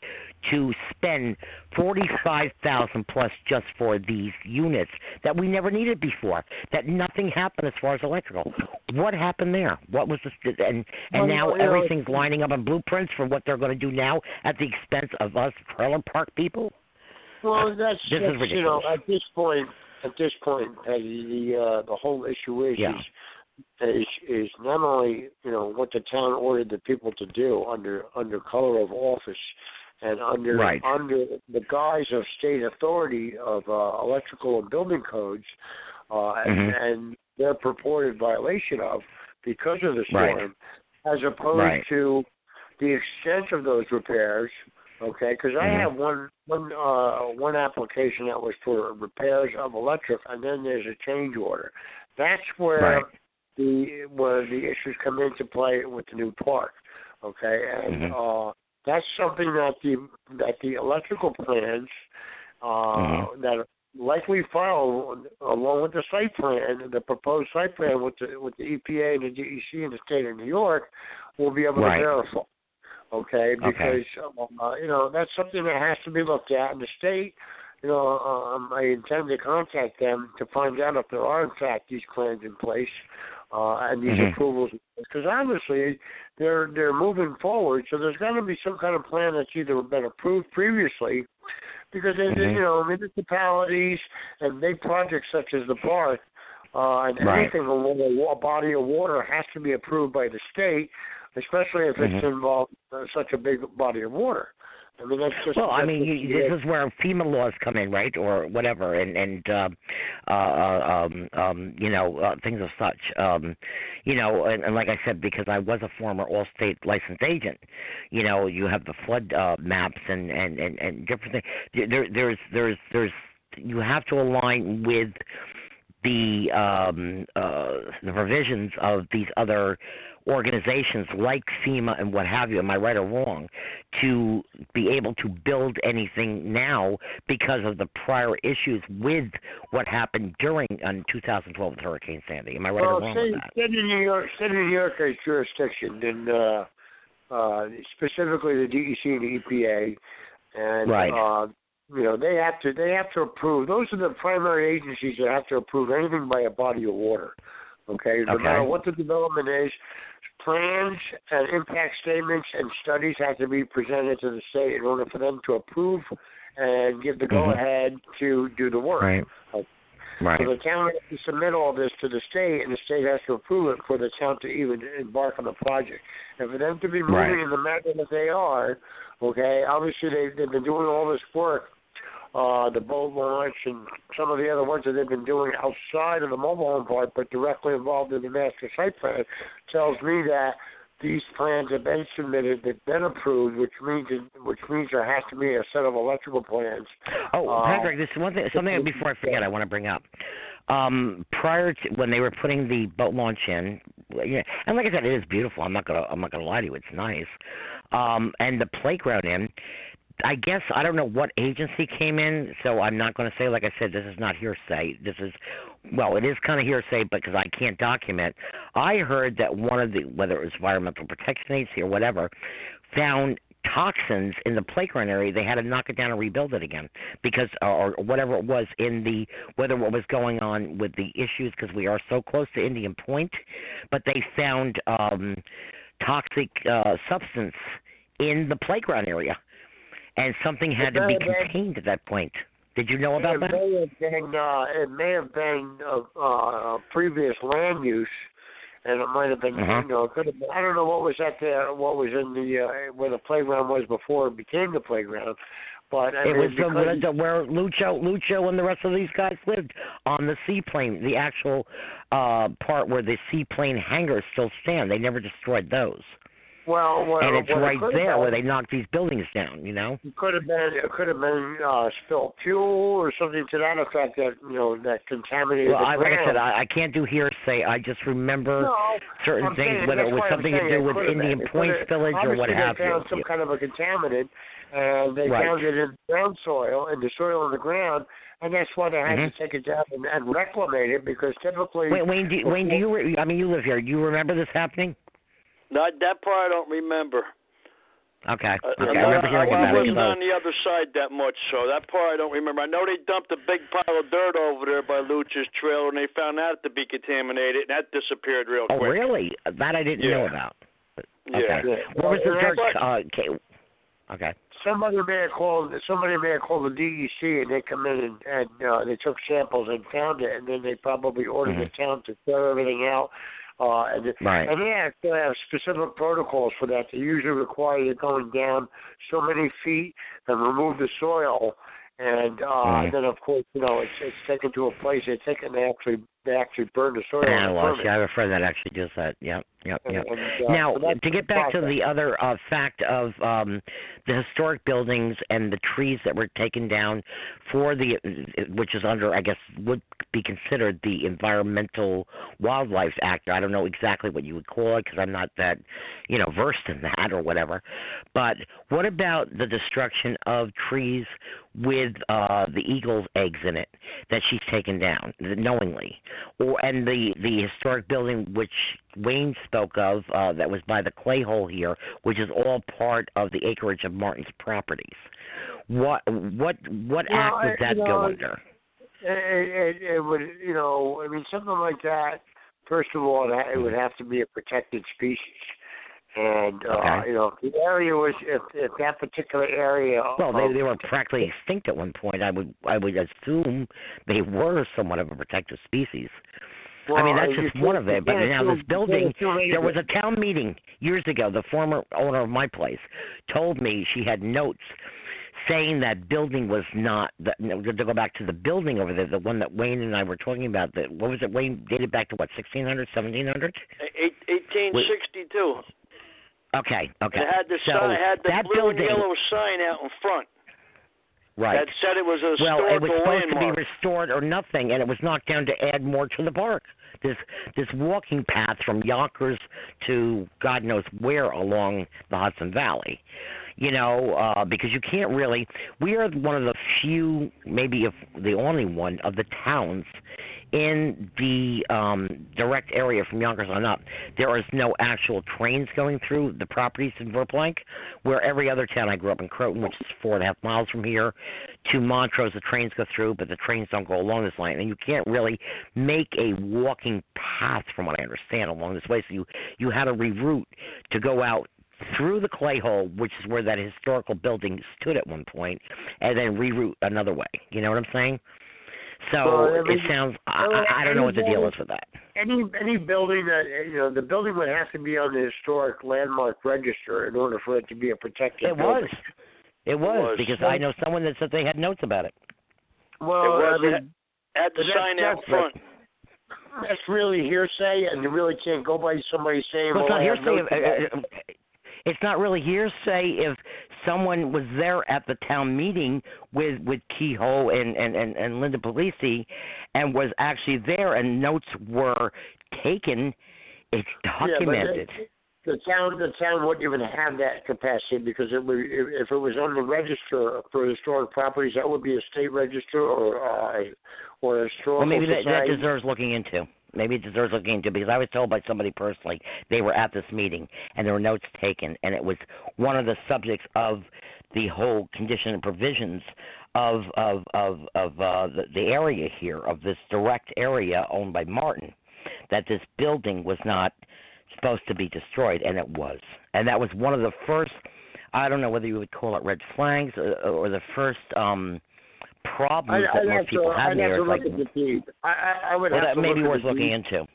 to spend forty-five thousand plus just for these units that we never needed before. That nothing happened as far as electrical. What happened there? What was this? And and Well, now know, everything's lining up in blueprints for what they're going to do now at the expense of us trailer park people. Well, that's, is that's you know at this point. At this point, the uh, the whole issue is Yeah. is is is not only you know what the town ordered the people to do under under color of office and under Right. under the guise of state authority of uh, electrical and building codes, uh, and, Mhm. and their purported violation of because of the Right. storm, as opposed Right. to the extent of those repairs. Okay, because I Mhm. have one one uh, one application that was for repairs of electric, and then there's a change order. That's where Right. The where the issues come into play with the new park. Okay, and Mhm. uh, that's something that the that the electrical plans uh, Mhm. that likely filed along with the site plan, the proposed site plan with the with the EPA and the DEC in the state of New York, will be able Right. to verify. Okay, because uh, you know that's something that has to be looked at in the state. You know, um, I intend to contact them to find out if there are in fact these plans in place uh, and these Mhm. approvals, because obviously they're they're moving forward. So there's got to be some kind of plan that's either been approved previously, because they, Mhm. you know municipalities and big projects such as the park uh, and Right. anything along a wa- body of water has to be approved by the state, especially if it's Mhm. involved uh, such a big body of water. I mean, that's just. Well, I mean, you, this is where FEMA laws come in, right, or whatever, and and uh, uh, uh, um, um, you know uh, things of such. Um, you know, and, and like I said, because I was a former Allstate licensed agent, you know, you have the flood uh, maps and and and and different things. There, there's there's there's you have to align with the um, uh, the provisions of these other organizations like FEMA and what have you. Am I right or wrong? To be able to build anything now because of the prior issues with what happened during um, 2012 with Hurricane Sandy. Am I right well, or wrong state, with that? of New York, state of New York has jurisdiction, and uh, uh, specifically the DEC and the EPA, and Right. uh, you know they have to they have to approve. Those are the primary agencies that have to approve anything by a body of water. Okay, no Okay. matter what the development is, plans and impact statements and studies have to be presented to the state in order for them to approve and give the Mhm. go ahead to do the work. Right. Right. So the town has to submit all this to the state, and the state has to approve it for the town to even embark on the project. And for them to be moving Right. in the manner that they are, okay, obviously they, they've been doing all this work uh, the boat launch and some of the other ones that they've been doing outside of the mobile home park, but directly involved in the master site plan, tells me that these plans have been submitted, they've been approved, which means which means there has to be a set of electrical plans. Oh, Uh, Patrick, this is one thing. Something before I forget, I want to bring up. Um, prior to when they were putting the boat launch in, yeah, and like I said, it is beautiful. I'm not gonna I'm not gonna lie to you, it's nice. Um, and the playground in. I guess I don't know what agency came in, so I'm not going to say. Like I said, this is not hearsay. This is, well, it is kind of hearsay because I can't document. I heard that one of the, whether it was Environmental Protection Agency or whatever, found toxins in the playground area. They had to knock it down and rebuild it again because, or whatever it was in the, whether what was going on with the issues because we are so close to Indian Point, but they found um, toxic uh, substance in the playground area and something had to be contained at that point. Did you know about that? May have been, uh, it may have been uh, uh, previous land use, and it might have been, Uh-huh. you know, it could have been, I don't know what was at the, what was in the, uh, where the playground was before it became the playground. But I It mean, was the, the, where Lucho, Lucho, and the rest of these guys lived on the seaplane, the actual uh part where the seaplane hangars still stand. They never destroyed those, well, well, and it's it right have there been- where they knocked these buildings down. You know. It could have been it could have been uh spilled fuel or something to that effect that you know that contaminated Well, I, like I said, I, I can't do hearsay. I just remember no, certain I'm things, saying, whether it was something to do with been. Indian Point Village or what have they found you. some kind of a contaminant, and they Right. found it in ground soil, in the soil in the ground, and that's why they had Mhm. to take it down and, and reclamate it because typically. Wait, Wayne, do, Wayne, do you? Re- I mean, you live here. Do you remember this happening? Not that part I don't remember. Okay. Uh, Okay. I'm I remember hearing I, about it. wasn't so- on the other side that much, so that part I don't remember. I know they dumped a big pile of dirt over there by Lucha's Trail, and they found that to be contaminated, and that disappeared real Oh, quick. Oh, really? That I didn't Yeah. know about. Yeah. Okay. Yeah. What was the dirt? that's- Uh, ca- okay. Somebody may have called. Somebody may have called the DEC, and they come in and, and uh, they took samples and found it, and then they probably ordered the town to throw everything out. Uh, and. Right. and they actually have specific protocols for that. They usually require you going down so many feet and remove the soil, and uh, Mhm. then of course you know it's it's taken to a place. They take and they actually they actually burn the soil. Yeah, well, see, I have a friend that actually does that. Yep, yep, yep. And, uh, Now, so to get back to the other uh, fact of um, the historic buildings and the trees that were taken down for the, which is under, I guess, would be considered the Environmental Wildlife Act. I don't know exactly what you would call it because I'm not that, you know, versed in that or whatever. But what about the destruction of trees with uh, the eagle's eggs in it that she's taken down knowingly, or and the the historic building which Wayne spoke of uh, that was by the clay hole here, which is all part of the acreage of Martin's properties. What what what Well, act would that you go know, under? It, it, it would, you know, I mean, something like that. First of all, it, would have to be a protected species, and uh, Okay. you know, the area was, if if that particular area. Well, they they were practically extinct at one point. I would I would assume they were somewhat of a protected species. I mean, that's just one of it. But now this building, you can't assume there was a town meeting years ago. The former owner of my place told me she had notes saying that building was not that no, to go back to the building over there, the one that Wayne and I were talking about. That what was it? Wayne dated back to what, sixteen hundred, seventeen hundred? Eight, 1862. Okay, okay. It had the so sign, had the that blue and yellow sign out in front right? that said it was a Well, it was supposed to be restored or nothing, and it was knocked down to add more to the park. This this walking path from Yonkers to God knows where along the Hudson Valley. You know, uh, because you can't really. We are one of the few, maybe if the only one of the towns in the um, direct area from Yonkers on up. There is no actual trains going through the properties in Verplanck, where every other town I grew up in Croton, which is four and a half miles from here, to Montrose, the trains go through, but the trains don't go along this line, and you can't really make a walking path, from what I understand, along this way. So you you had to reroute to go out through the clay hole, which is where that historical building stood at one point, and then reroute another way. You know what I'm saying? So Well, I it sounds. I, well, I I don't know what the deal is with that. any any building that you know the building would have to be on the historic landmark register in order for it to be a protected It building. was. It was, was. because I know someone that said they had notes about it. Well, It was I mean, Had the But sign out that's- front. that's really hearsay, and you really can't go by somebody saying, Well, it's "Well, not I have hearsay. Uh, uh, uh, notes If, about it." it's not really hearsay if someone was there at the town meeting with with Kehoe and and and, and Linda Puglisi, and was actually there, and notes were taken. It's documented. the- the town, the town wouldn't even have that capacity because it would, if if it was on the register for historic properties, that would be a state register or uh, or a historical well, maybe that, that deserves looking into. Maybe it deserves looking into because I was told by somebody personally they were at this meeting and there were notes taken, and it was one of the subjects of the whole condition and provisions of of of of uh, the, the area here of this direct area owned by Martin that this building was not supposed to be destroyed, and it was, and that was one of the first. I don't know whether you would call it red flags or, or the first um problems I, that I'd most have people to, had I'd there. have to look like, at the. I, I, I would well, have that to may be worth looking into.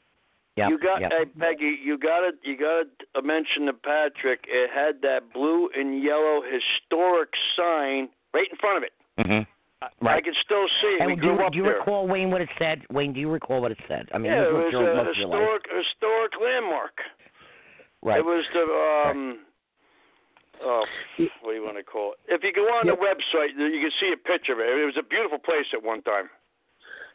Yeah, you got, yeah. hey Peggy, you got to you got to mention to Patrick. It had that blue and yellow historic sign right in front of it. Mm-hmm. Right. I can still see. And we do grew you, up do you there. recall Wayne what it said? Wayne, do you recall what it said? I mean, yeah, it was a most of your life. historic historic landmark. Right. It was the um. Oh, what do you want to call it? If you go on the website, you can see a picture of it. It was a beautiful place at one time.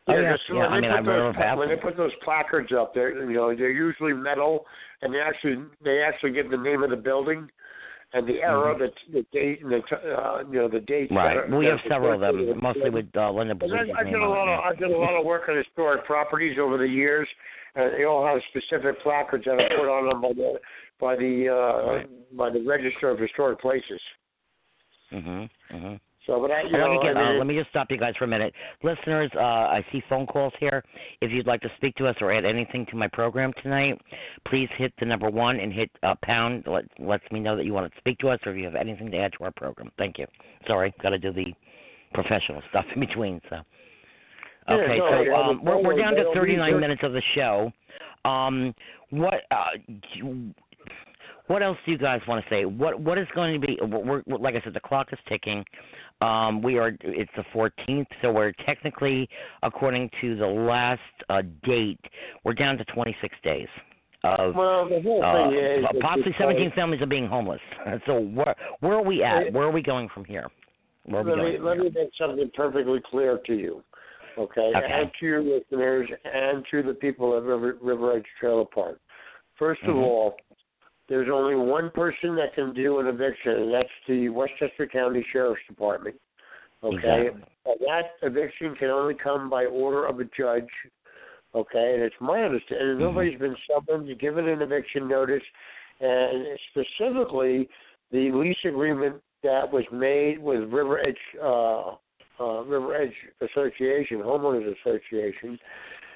Oh, Yeah, yeah, yeah, when I they mean, put I those remember pla- when they put those placards up there, you know, they're usually metal, and they actually they actually give the name of the building and the era, the the date, and the uh, you know the dates. Mm-hmm. Right. that are- we have several of them, mostly with uh, Linda But Puglisi's I, I did a lot on of it. I did a lot of work on historic properties over the years, and they all have specific placards that are put on them by the by the uh, Right. by the Register of Historic Places. Mhm. Mhm. So, but I, you know, let me get. I mean, Uh, let me just stop you guys for a minute, listeners. Uh, I see phone calls here. If you'd like to speak to us or add anything to my program tonight, please hit the number one and hit uh, pound. Let lets me know that you want to speak to us or if you have anything to add to our program. Thank you. Sorry, got to do the professional stuff in between. So. Yeah, Okay, no, so um, we're we're down to 39 minutes of the show. Um, what uh, what else do you guys want to say? What what is going to be? We're, we're like I said, the clock is ticking. Um, we are it's the 14th, so we're technically, according to the last uh, date, we're down to 26 days of well, the whole uh, thing is possibly because- 17 families are being homeless. So where where are we at? Where are we going from here? Where let me let here? me make something perfectly clear to you, okay? Okay. And to your listeners and to the people at River, River Edge Trailer Park. 1st of Mhm. all, there's only one person that can do an eviction, and that's the Westchester County Sheriff's Department. Okay, Exactly. and that eviction can only come by order of a judge. Okay, and it's my understanding Mhm. nobody's been summoned, given an eviction notice, and specifically the lease agreement that was made with River Edge uh, uh, River Edge Association, homeowners association,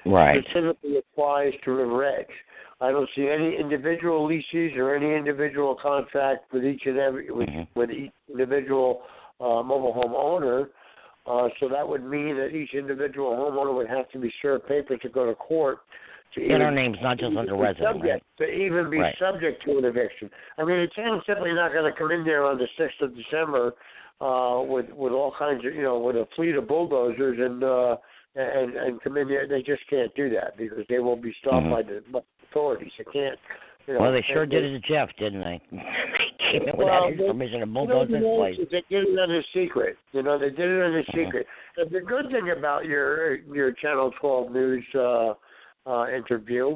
Right. specifically applies to River Edge. I don't see any individual leases or any individual contract with each and every with, Mhm. with each individual uh, mobile home owner. Uh, so that would mean that each individual homeowner would have to be served paper to go to court to our even names, not just under resident. subject, to even be Right. subject to an eviction. I mean, the town's simply not going to come in there on the sixth of December uh, with with all kinds of you know with a fleet of bulldozers and uh, and and come in there. They just can't do that because they will be stopped Mhm. the by the authorities. They can't. You know, Well, they sure did it to Jeff, didn't they? they came in without Well, his they- permission and bulldozed his place. They did it in a secret. You know, they did it in a Mhm. secret. And the good thing about your your Channel 12 News uh, uh, interview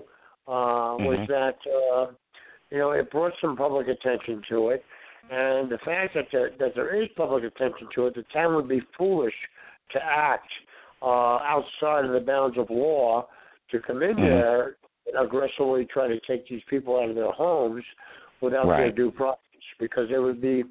uh, was Mhm. that uh, you know it brought some public attention to it, and the fact that there, that there is public attention to it, the town would be foolish to act uh, outside of the bounds of law to come in Mhm. there aggressively try to take these people out of their homes without their due process, because they would be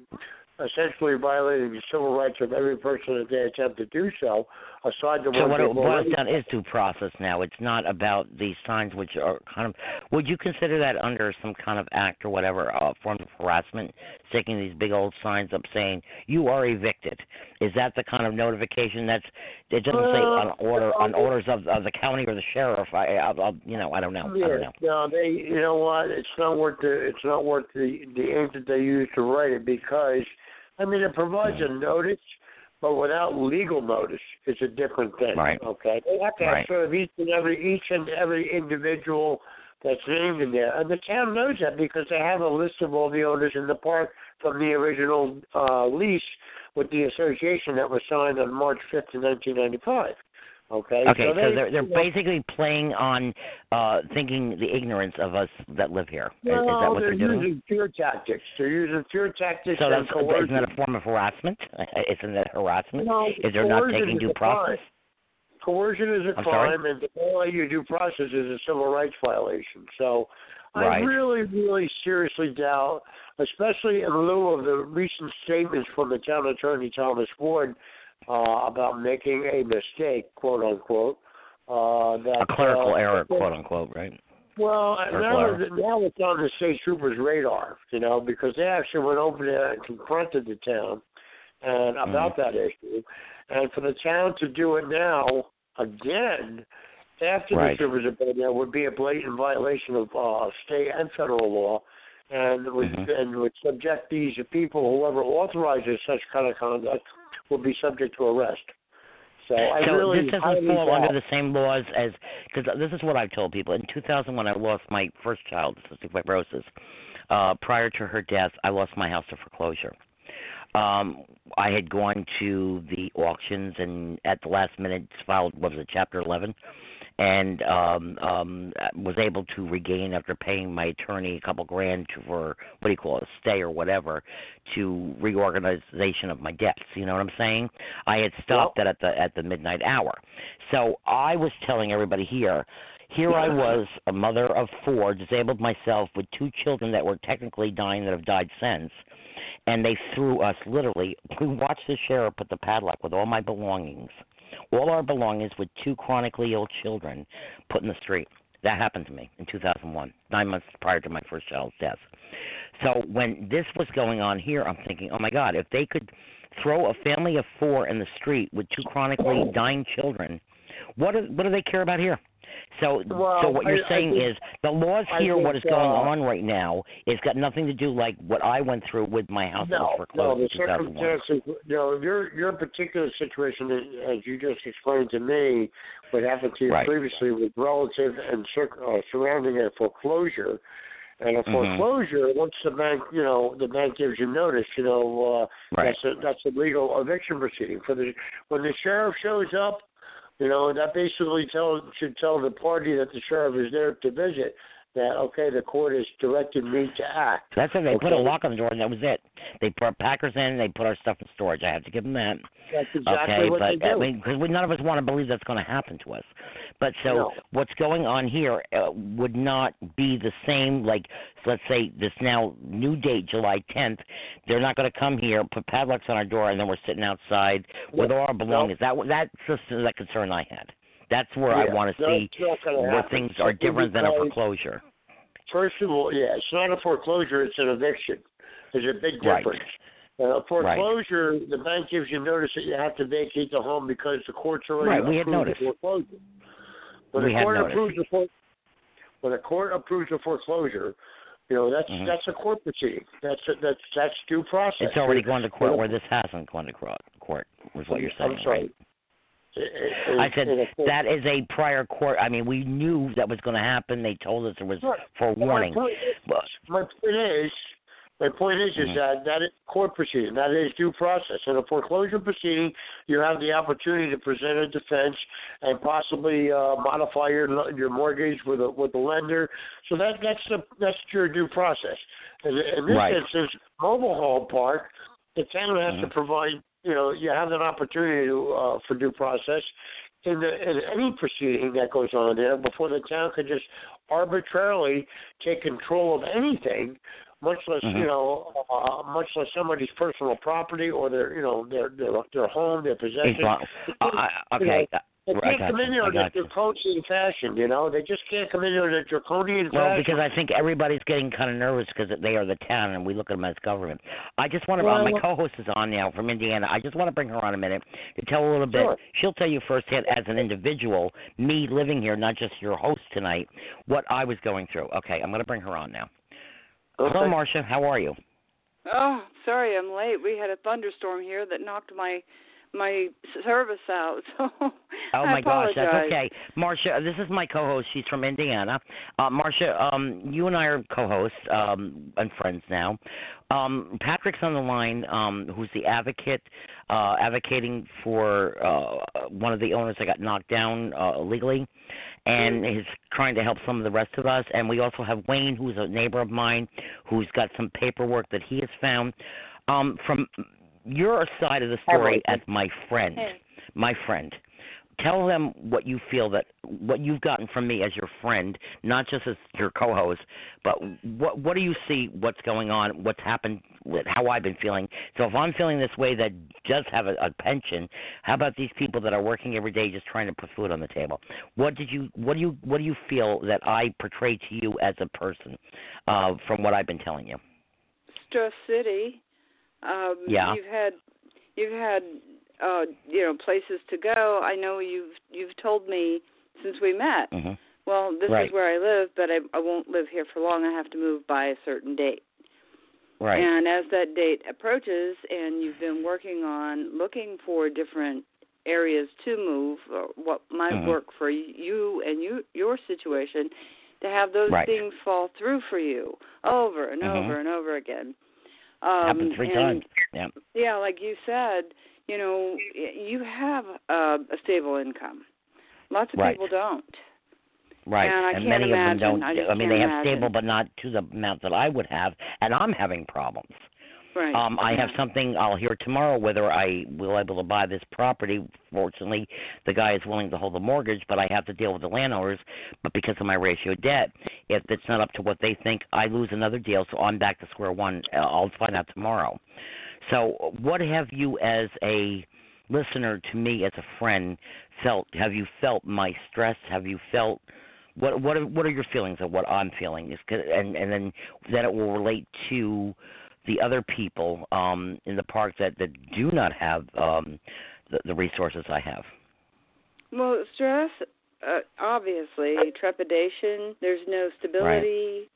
essentially violating the civil rights of every person that they attempt to do so, aside the So what it boils down is due process now. It's not about these signs, which are kind of. Would you consider that under some kind of act or whatever uh, form of harassment, sticking these big old signs up saying you are evicted? Is that the kind of notification that's? It doesn't say Uh, on order on orders of, of the county or the sheriff. I, I, I'll, you know, I don't know. I Yeah, don't know. no, they, you know what? It's not worth the, it's not worth the the ink that they use to write it because I mean, it provides a notice, but without legal notice, it's a different thing. Right. Okay. They have to have sort of each and every each and every individual that's named in there, and the town knows that because they have a list of all the owners in the park from the original uh, lease with the association that was signed on March fifth, nineteen ninety five. Okay. Okay, so, they, they're they're you basically playing on uh thinking the ignorance of us that live here. Is, is that what they're they're doing? using fear tactics. They're using fear tactics So that's coercion. isn't that a form of harassment? Isn't that harassment? No, Is they're not taking due a crime. process? Coercion is a I'm sorry? crime, and denying you due process is a civil rights violation. So, I really, really seriously doubt, especially in lieu of the recent statements from the town attorney Thomas Ward uh, about making a mistake, quote unquote. Uh, that A clerical uh, error, quote unquote, right? well, now, now it's on the state troopers' radar, you know, because they actually went over there and confronted the town and about Mm-hmm. that issue, and for the town to do it now again after Right. the troopers have been there would be a blatant violation of uh, state and federal law, and would Mhm. and would subject these people, whoever authorizes such kind of conduct, will be subject to arrest. So I so really this doesn't fall doubt- under the same laws as because this is what I've told people. In 2001, I lost my first child, cystic fibrosis. Uh, prior to her death, I lost my house to foreclosure. Um, I had gone to the auctions and at the last minute filed what was it, Chapter 11, and um, um, was able to regain after paying my attorney a couple grand for what do you call it, a stay or whatever, to reorganization of my debts. You know what I'm saying? I had stopped that at the at the midnight hour. So I was telling everybody here. Here I was, a mother of four, disabled myself with two children that were technically dying that have died since, and they threw us literally. We watched the sheriff put the padlock with all my belongings, all our belongings with two chronically ill children, put in the street. That happened to me in 2001, nine months prior to my first child's death. So when this was going on here, I'm thinking, oh my God, if they could throw a family of four in the street with two chronically dying children, what do, what do they care about here? So, Well, so what you're I- I saying think- is the laws I here. what is going uh, on right now is got nothing to do like what I went through with my house that was foreclosed no, the circumstances, you know, your your particular situation, as you just explained to me, what happened to you Right. previously with relative and cir- uh, surrounding a foreclosure. And a Mhm. foreclosure, once the bank, you know, the bank gives you notice, you know, uh, Right. that's a that's a legal eviction proceeding. For the when the sheriff shows up, you know, that basically tell should tell the party that the sheriff is there to visit that okay, the court has directed me to act. That's it. They put a lock on the door, and that was it. They put our Packers in. And they put our stuff in storage. I have to give them that. That's exactly okay, what but they do. I mean, because none of us want to believe that's going to happen to us. But so No. what's going on here uh, would not be the same. Like let's say this now new date, July 10th. They're not going to come here, put padlocks on our door, and then we're sitting outside with all our belongings. That that's just the concern I had. That's where I want to no, see it's not gonna where happen. things are different than a foreclosure. First of all, yeah, it's not a foreclosure; it's an eviction. There's a big Right. difference. Uh, a foreclosure, the bank gives you notice that you have to vacate the home because the court's are already Right, we had notice. foreclosure. When We the court approves the for- when the court approves the foreclosure, you know that's Mhm. that's a court proceeding. That's that's that's due process. It's already gone to court where this hasn't gone to court. Court was what you're saying. I'm sorry. right? I said that is a prior court. I mean, we knew that was going to happen. They told us there was forewarning. My point, But my point is, my point is, Mhm. is that that is court proceeding. That is due process. In a foreclosure proceeding, you have the opportunity to present a defense and possibly uh, modify your your mortgage with a with the lender. So that that's the that's your due process. In, in this Right. instance, mobile home park, the town has to Mhm. provide. You know, you have an opportunity to, uh, for due process in, the, in any proceeding that goes on there before the town could just arbitrarily take control of anything, much less Mhm. you know, uh, much less somebody's personal property or their you know their their their home, their it's possession. wrong. I, I, okay, They can't come in you. there in a you. draconian fashion, you know. They just can't come in there in a draconian Well, fashion. because I think everybody's getting kind of nervous because they are the town and we look at them as government. I just want to. Well- my co-host is on now from Indiana. I just want to bring her on a minute to tell a little bit. Sure. She'll tell you firsthand as an individual, me living here, not just your host tonight, what I was going through. Okay, I'm going to bring her on now. Hello. Marcia. How are you? Oh, sorry, I'm late. We had a thunderstorm here that knocked my my service out. So Oh my gosh, that's okay. Marcia, this is my co-host. She's from Indiana. Uh, Marcia, um, you and I are co-hosts um, and friends now. Um, Patrick's on the line, um, who's the advocate, uh, advocating for uh, one of the owners that got knocked down uh, illegally, and is trying to help some of the rest of us. And we also have Wayne, who's a neighbor of mine, who's got some paperwork that he has found. Um, from your side of the story, as my friend, my friend tell them what you feel that what you've gotten from me as your friend, not just as your co-host, but what what do you see what's going on, what's happened, with how I've been feeling. So if I'm feeling this way that does have a, a pension, how about these people that are working every day just trying to put food on the table? What did you what do you what do you feel that I portray to you as a person uh, from what I've been telling you? Stress City. Um, Yeah. You've had you've had uh, you know places to go. I know you've you've told me since we met. hmm Well, this Right. is where I live, but I I won't live here for long. I have to move by a certain date. Right. And as that date approaches, and you've been working on looking for different areas to move, or what might Mhm. work for you and you your situation, to have those Right. things fall through for you over and Mhm. over and over again. Um, Happened three and times. Yeah. yeah, like you said, you know, y- you have uh, a stable income. Lots of Right. people don't. Right. And I and can't many of them don't. I just mean, they have imagine. stable, but not to the amount that I would have, and I'm having problems. Right. Um, I have something. I'll hear tomorrow whether I will able to buy this property. Fortunately, the guy is willing to hold the mortgage, but I have to deal with the landowners. But because of my ratio debt, if it's not up to what they think, I lose another deal. So I'm back to square one. Uh, I'll find out tomorrow. So, what have you, as a listener to me, as a friend, felt? Have you felt my stress? Have you felt what what are, what are your feelings of what I'm feeling? Is and and then then it will relate to the other people um, in the park that that do not have um, the, the resources I have. Well, stress, uh, obviously, trepidation. There's no stability.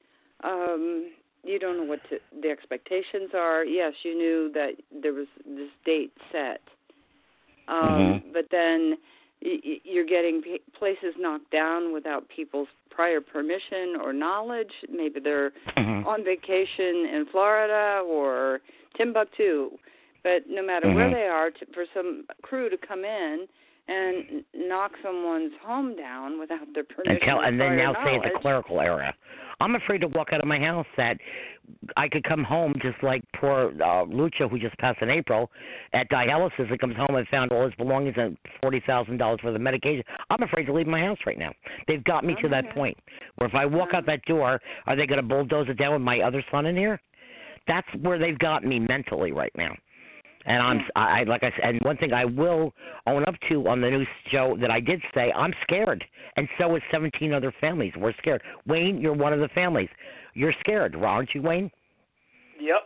Um, you don't know what to, the expectations are. Yes, you knew that there was this date set, um, Mhm. but then y- you're getting p- places knocked down without people's prior permission or knowledge. Maybe they're Mhm. on vacation in Florida or Timbuktu. But no matter where Mhm. they are, to, for some crew to come in and knock someone's home down without their permission And tell and then now say it's a clerical error. I'm afraid to walk out of my house that I could come home just like poor uh, Lucha, who just passed in April, at dialysis and comes home and found all his belongings and forty thousand dollars worth of medication. I'm afraid to leave my house right now. They've got me to that point where if I walk out that door, are they going to bulldoze it down with my other son in here? That's where they've got me mentally right now. And I'm, I like I said, and one thing I will own up to on the news show that I did say, I'm scared, and so is 17 other families. We're scared. Wayne, you're one of the families. You're scared, aren't you, Wayne? Yep.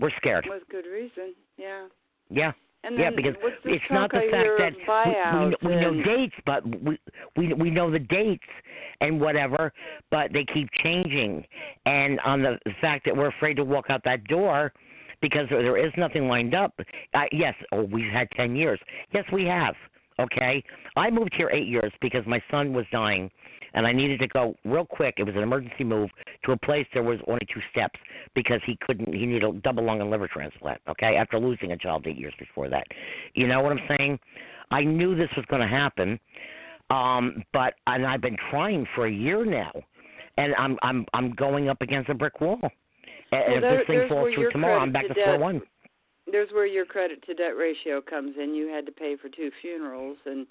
We're scared. with good reason. Yeah. Yeah, And yeah, because it's not the fact that we, we, we know dates, but we we we know the dates and whatever, but they keep changing. And on the fact that we're afraid to walk out that door because there is nothing lined up. Yes, oh, we've had ten years. Yes, we have. Okay, I moved here eight years because my son was dying, and I needed to go real quick. It was an emergency move to a place there was only two steps because he couldn't. He needed a double lung and liver transplant. Okay, after losing a child eight years before that. You know what I'm saying? I knew this was going to happen, um, but and I've been trying for a year now, and I'm I'm I'm going up against a brick wall. And Well, if there- this thing there's falls where through your tomorrow, I'm back credit to to square one. There's where your credit to debt ratio comes in. You had to pay for two funerals and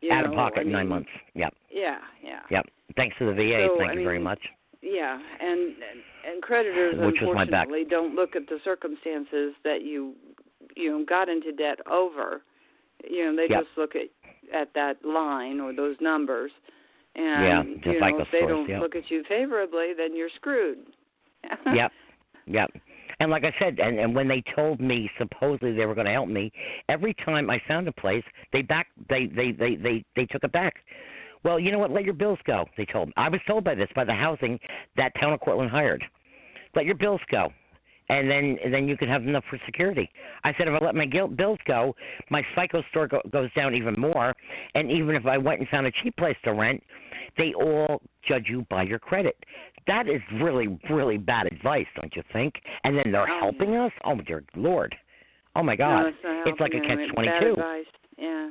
you Out know, of pocket, I mean, nine months. Yep, Yeah, yeah. yep. Thanks to the VA. So, Thank I you very much. Yeah, and and, creditors Which was my back. unfortunately don't look at the circumstances that you you know got into debt over. You know, they Yep. just look at at that line or those numbers. And Yeah, you know, like if they source, don't yeah. look at you favorably, then you're screwed. yep, yep. And like I said, and and when they told me supposedly they were going to help me, every time I found a place, they back they they they they they took it back. Well, you know what? Let your bills go. They told me. I was told by this by the housing that town of Cortlandt hired. Let your bills go. and then and then you can have enough for security. I said if I let my gil- bills go, my FICO score go, goes down even more, and even if I went and found a cheap place to rent, they all judge you by your credit. That is really really bad advice, don't you think? And then they're Oh, helping us. Oh dear lord. Oh my God. No, it's, It's like a catch twenty bad two. Yeah.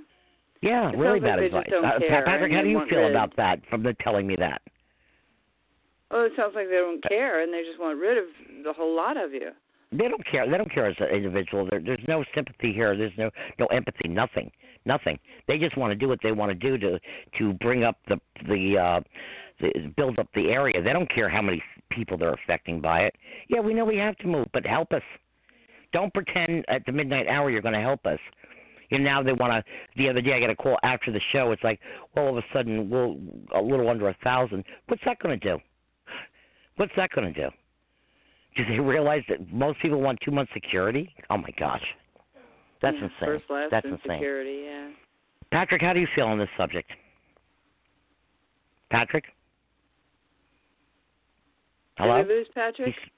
Yeah, It really sounds like bad advice. Uh, care Patrick, how do you feel rid. about that from the telling me that? Oh, it sounds like they don't care and they just want rid of the whole lot of you. They don't care. They don't care as an individual. There, there's no sympathy here. There's no no empathy. Nothing. Nothing. They just want to do what they want to do to to bring up the the uh build up the area. They don't care how many people they're affecting by it. Yeah, we know we have to move, but help us. Don't pretend at the midnight hour you're going to help us. And now they want to. The other day, I got a call after the show. It's like, well, all of a sudden, we'll a little under a thousand. What's that going to do? What's that going to do? Do they realize that most people want two months security? Oh my gosh, that's yeah. insane. First, last, that's insane. security. Yeah. Patrick, how do you feel on this subject? Patrick? Hello? Did we lose Patrick? He's,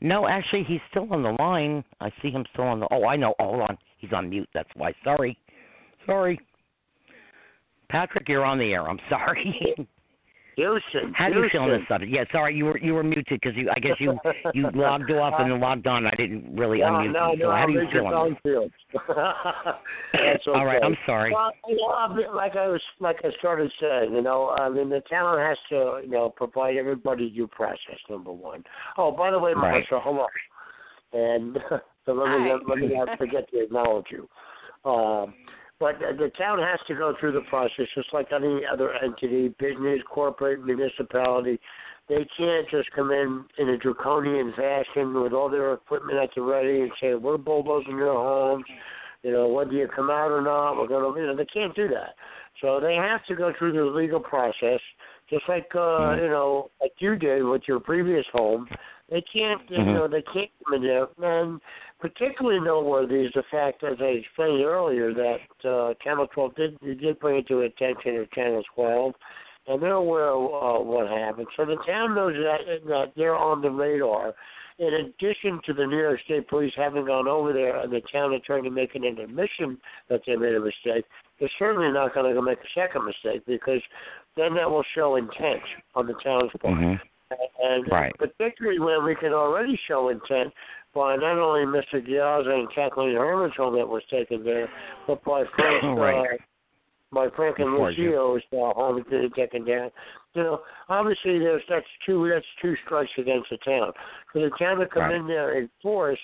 no, actually, he's still on the line. I see him still on the. Oh, I know. Oh, hold on. He's on mute. That's why. Sorry. Sorry. Patrick, you're on the air. I'm sorry. Houston. How do you feel on this subject? Yeah, sorry, you were you were muted because you. I guess you you logged off and then logged on. I didn't really no, unmute no, you. So no, how do you feel on this? That's okay. All right, I'm sorry. Well, you know, like I was, like I started saying, you know, I mean, the town has to, you know, provide everybody due process. Number one. Oh, by the way, Right. Marshall, hello. And so let me Hi. let me not forget to acknowledge you. Um, but the, town has to go through the process just like any other entity, business, corporate, municipality. They can't just come in in a draconian fashion with all their equipment at the ready and say we're bulldozing your homes. You know whether you come out or not, we're going to. You know they can't do that. So they have to go through the legal process, just like uh, you know, like you did with your previous home. They can't, you Mhm. know, they can't come in there. And particularly noteworthy is the fact, as I explained earlier, that uh, Channel 12 did did bring it to attention of Channel 12, and they're aware of uh, what happened. So the town knows that that they're on the radar. In addition to the New York State Police having gone over there and the town attorney making an admission that they made a mistake, they're certainly not going to go make a second mistake because then that will show intent on the town's part. Mhm. And Right. particularly when we can already show intent by not only Mr. Diaz and Kathleen Herman's home that was taken there, but by Frank, Right. uh, by Frank and. Lucio's uh, home that they taken down. You know, obviously there's that's two that's two strikes against the town. For the town to come Right. in there and force,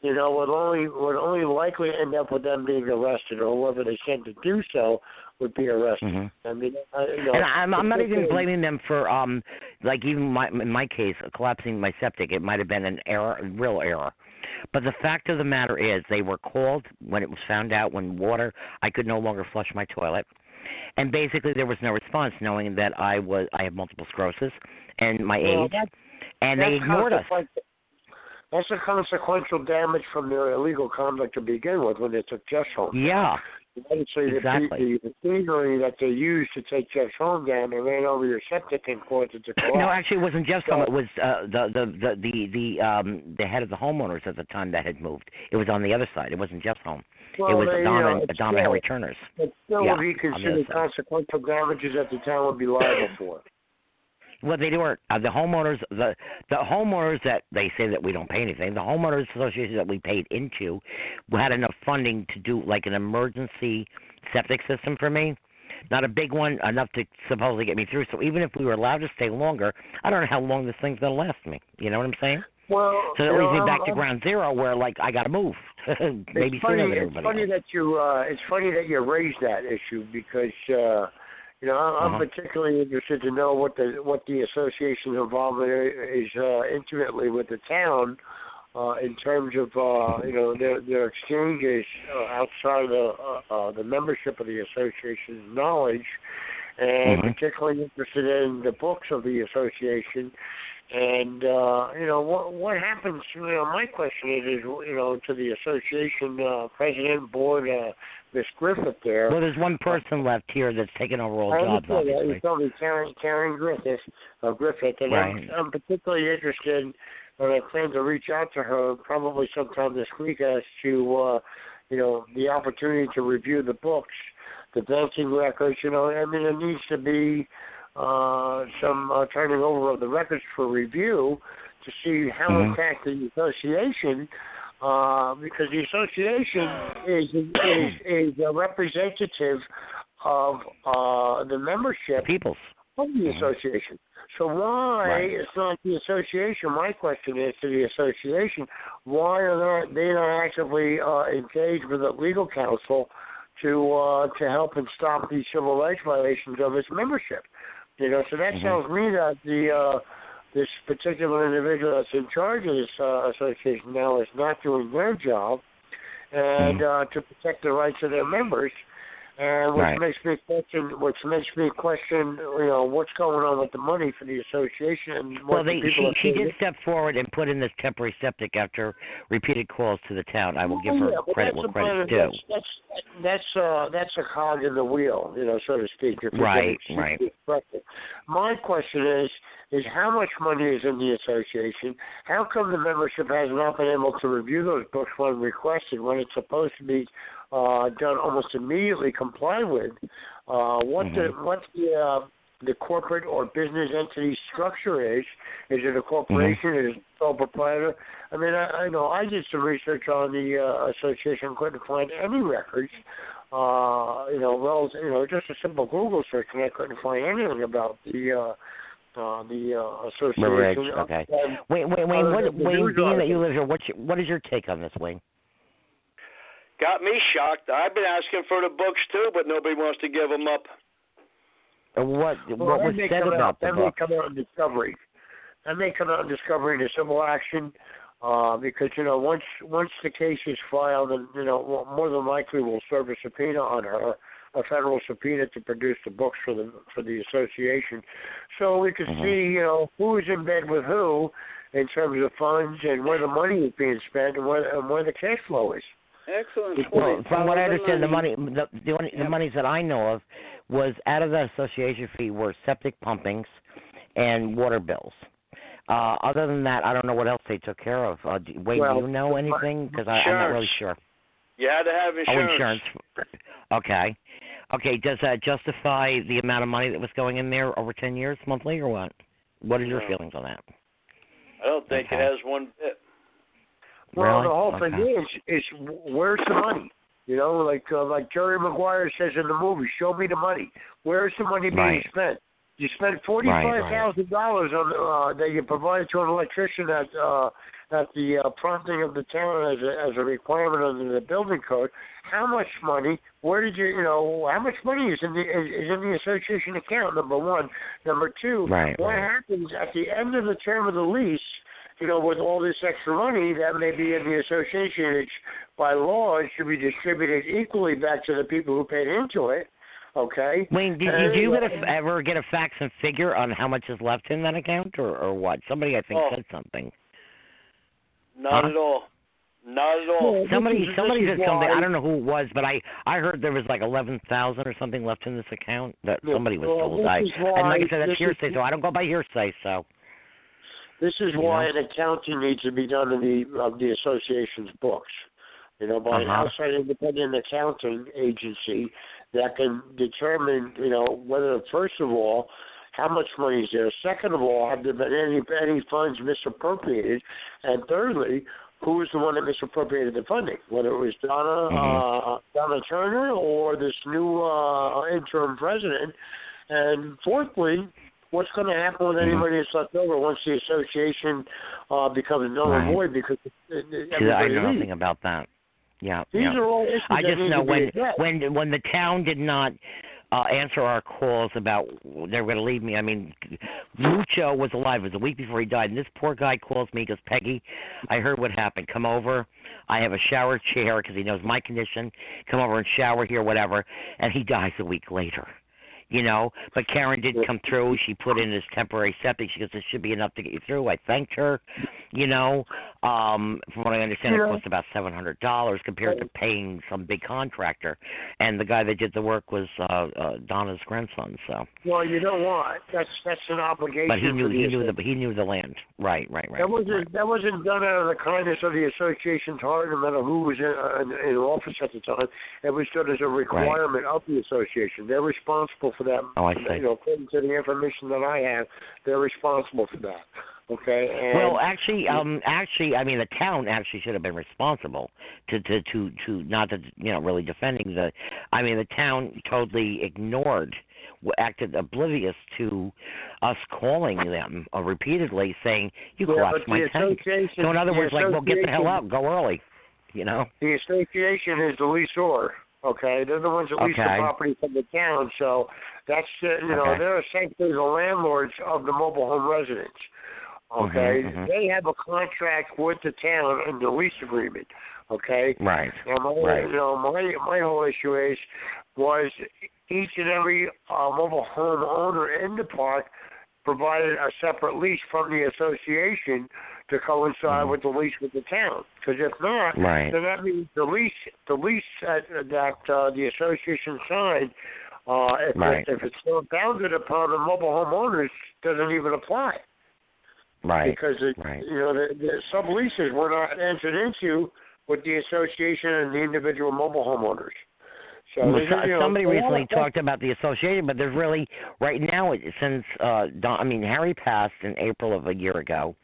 you know, would only would only likely end up with them being arrested, or whoever they sent to do so would be arrested. Mhm. I mean, I, you know, And I'm I'm not even blaming them for um like even my in my case collapsing my septic. It might have been an error, a real error. But the fact of the matter is, they were called when it was found out when water I could no longer flush my toilet, and basically there was no response, knowing that I was I have multiple sclerosis and my Well, age, that- and they ignored us. That's a consequential damage from their illegal conduct to begin with when they took Jeff's home. Yeah, The, Exactly. the, the machinery that they used to take Jeff's home down, they ran over your septic and caused it to collapse. no, actually, it wasn't Jeff's home. It was uh, the the the the the um the head of the homeowners at the time that had moved. It was on the other side. It wasn't Jeff's home. well, it was they, you Donna know, it's Donna still, Henry Turner's. It's still Yeah, would be on the other considered consequential damages that the town would be liable for. Well, they were uh, the homeowners. The the homeowners that they say that we don't pay anything. The homeowners association that we paid into had enough funding to do like an emergency septic system for me. Not a big one, enough to supposedly get me through. So even if we were allowed to stay longer, I don't know how long this thing's gonna last me. You know what I'm saying? Well, So that leaves me back to ground zero, where like I gotta move. Maybe it's funny, sooner than it's funny else. that you uh, it's funny that you raised that issue because uh, you know I'm Uh-huh. particularly interested to know what the what the association's involvement is uh, intimately with the town uh, in terms of uh, you know their their exchanges uh, outside the uh, uh, the membership of the association's knowledge, and Mhm. particularly interested in the books of the association and uh, you know what what happens? You know, my question is, is you know, to the association uh, president board, uh, Miss Griffith there. Well, there's one person left here that's taken over all I jobs, obviously. Told me Karen, Karen Griffith, uh, Griffith, and Right. I'm, I'm particularly interested and I plan to reach out to her probably sometime this week as to, uh, you know, the opportunity to review the books, the banking records. You know, I mean, there needs to be uh, some uh, turning over of the records for review to see how, Mhm. in fact, the association. Uh, because the association is is, is a representative of uh, the membership Peoples. of the association. So why Right. it's not the association? My question is to the association: Why are not they not actively uh, engaged with the legal counsel to uh, to help and stop these civil rights violations of its membership? You know, so that Mhm. tells me that the uh, this particular individual that's in charge of this uh, association now is not doing their job, and uh, to protect the rights of their members. And which Right. makes me question, which makes me question, you know, what's going on with the money for the association and Well, they, people she she did step forward and put in this temporary septic after repeated calls to the town. I will give her yeah, credit that's where a credit's due. That's that's that's uh that's a cog in the wheel, you know, so to speak. If Right, right. express. My question is is how much money is in the association? How come the membership has not been able to review those books when requested when it's supposed to be uh done almost immediately comply with? Uh what the Mhm. what the uh the corporate or business entity structure is. Is it a corporation? Mm-hmm. Is it a sole proprietor? I mean, I, I know I did some research on the uh, association, couldn't find any records. Uh, you know, well, you know, just a simple Google search, and I couldn't find anything about the uh, uh, the uh, association. Uh, okay. um, Wayne, Wayne, Wayne, what, Wayne being that you live here, what's your, what is your take on this, Wayne? Got me shocked. I've been asking for the books too, but nobody wants to give them up. Or what well, what was said about out, the that book? may come out in discovery. That may come out in discovery in a civil action, uh, because you know once once the case is filed, and you know more than likely we'll serve a subpoena on her, a federal subpoena to produce the books for the for the association, so we can Mhm. see you know who's in bed with who in terms of funds and where the money is being spent and where and where the cash flow is. Excellent Well, point. from what I understand, the money. the the, only, Yep. the monies that I know of was out of the association fee were septic pumpings and water bills. Uh, other than that, I don't know what else they took care of. Uh, do, Wayne, Well, do you know anything? Because I'm not really sure. You had to have insurance. Oh, insurance. insurance. Okay. Okay. Does that justify the amount of money that was going in there over ten years monthly, or what? What are your feelings on that? I don't think Okay. it has one bit. Well, Really? the whole thing is is where's the money? You know, like uh, like Jerry Maguire says in the movie, "Show me the money." Where's the money being Right. spent? You spent forty five thousand dollars on uh, that you provided to an electrician at uh, at the uh, prompting of the town as a, as a requirement under the building code. How much money? Where did you you know? How much money is in the is, is in the association account? Number one. Number two. Right, What right. happens at the end of the term of the lease? You know, with all this extra money that may be in the association, which by law it should be distributed equally back to the people who paid into it. Okay. Wayne, did, Uh, did you get a, ever get a fax and figure on how much is left in that account, or or what? Somebody I think Oh. said something. Not Huh? at all. Not at all. Well, Somebody is- somebody said something. I don't know who it was, but I I heard there was like eleven thousand or something left in this account that Yeah, somebody was well, told. this I is and like I said, that's this is- hearsay, so I don't go by hearsay. So This is You why know? an accounting needs to be done in the of the association's books. You know, by an Uh-huh. outside independent accounting agency that can determine, you know, whether first of all how much money is there. Second of all, have there been any any funds misappropriated? And thirdly, who is the one that misappropriated the funding? Whether it was Donna Mhm. uh, Donna Turner or this new uh, interim president. And fourthly, what's going to happen with any Mhm. money that's left over once the association uh, becomes null and void because See, I know leaves? nothing about that. Yeah, These yeah. are all issues I just know when when when the town did not uh answer our calls about they were going to leave me. I mean, Mucho was alive. It was a week before he died, and this poor guy calls me goes, Peggy, I heard what happened. Come over. I have a shower chair because he knows my condition. Come over and shower here, whatever. And he dies a week later. You know. But Karen did come through. She put in this temporary septic. She goes, "This should be enough to get you through." I thanked her, you know. Um, from what I understand, it cost about seven hundred dollars compared to paying some big contractor. And the guy that did the work was uh, uh Donna's grandson. So, Well, you know what? That's that's an obligation. but he knew he knew the he knew the land. Right, right, right. That wasn't right. that wasn't done out of the kindness of the association's heart, no matter who was in, uh, in, in office at the time. It was done as a requirement of the association. They're responsible for that. Oh, I see. You know, according to the information that I have, they're responsible for that. Okay. And Well, actually, um, actually, I mean, the town actually should have been responsible to to to to not to you know really defending the. I mean, the town totally ignored, acted oblivious to us calling them uh, repeatedly, saying you yeah, collapsed my tank. association. So in other words, like, well, get the hell out, go early. You know. The association is the lessor. Okay, they're the ones that lease the property from the town. So that's uh, you know Okay. they're essentially the landlords of the mobile home residents. Okay, Mhm, mhm. they have a contract with the town in the lease agreement. Okay, Right. now my Right. you know my my whole issue is was each and every uh, mobile home owner in the park provided a separate lease from the association to coincide Mhm. with the lease with the town. Because if not, Right. then that means the lease the lease that, that uh, the association signed, uh, if, Right. it, if it's not bounded upon the mobile home owners, doesn't even apply Right. because it, Right. you know the, the subleases were not entered into with the association and the individual mobile homeowners. So Well, so- you know, somebody recently talked about the association, but there's really right now since uh Don, I mean Harry passed in April of a year ago.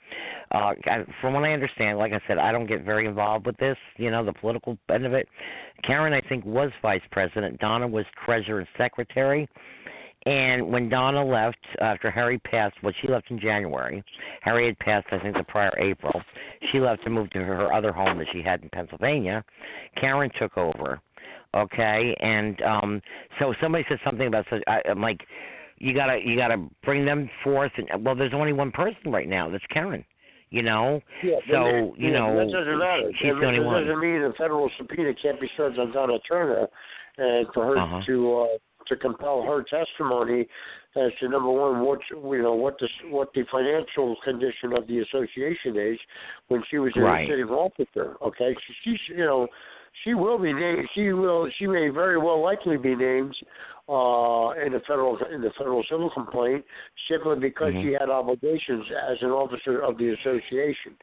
Uh I- from what I understand, like I said, I don't get very involved with this, you know, the political end of it. Karen I think was vice president, Donna was treasurer and secretary. And when Donna left after Harry passed, well, she left in January. Harry had passed, I think, the prior April. She left to move to her other home that she had in Pennsylvania. Karen took over okay and um so somebody said something about such I, i'm like you gotta you gotta bring them forth and well there's only one person right now that's karen you know Yeah, so you yeah, know that doesn't matter. she's that, the only that one doesn't mean the federal subpoena can't be served on Donna Turner, and for her Uh-huh. to uh, to compel her testimony as to number one, what you know, what the what the financial condition of the association is when she was a Right. sitting officer. Okay, she, she's you know. She will be named. She will. She may very well likely be named uh, in the federal in the federal civil complaint simply because Mhm. she had obligations as an officer of the association.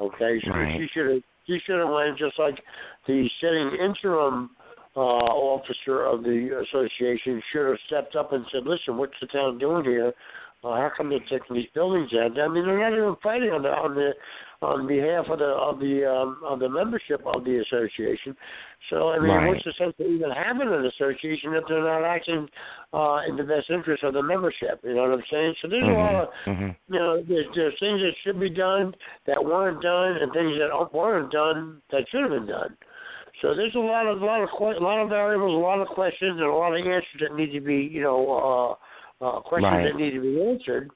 Okay, so Right. she should have she should have went just like the sitting interim uh, officer of the association should have stepped up and said, "Listen, what's the town doing here? Uh, how come they're taking these buildings down?" I mean, they're not even fighting on the on the on behalf of the of the um, of the membership of the association. So I mean, Right. what's the sense of even having an association if they're not acting uh, in the best interest of the membership? You know what I'm saying? So there's a lot of hmm you know, there's, there's things that should be done that weren't done, and things that weren't done that should have been done. So there's a lot of lot of que- lot of variables, a lot of questions, and a lot of answers that need to be, you know, uh, uh, questions Right. that need to be answered.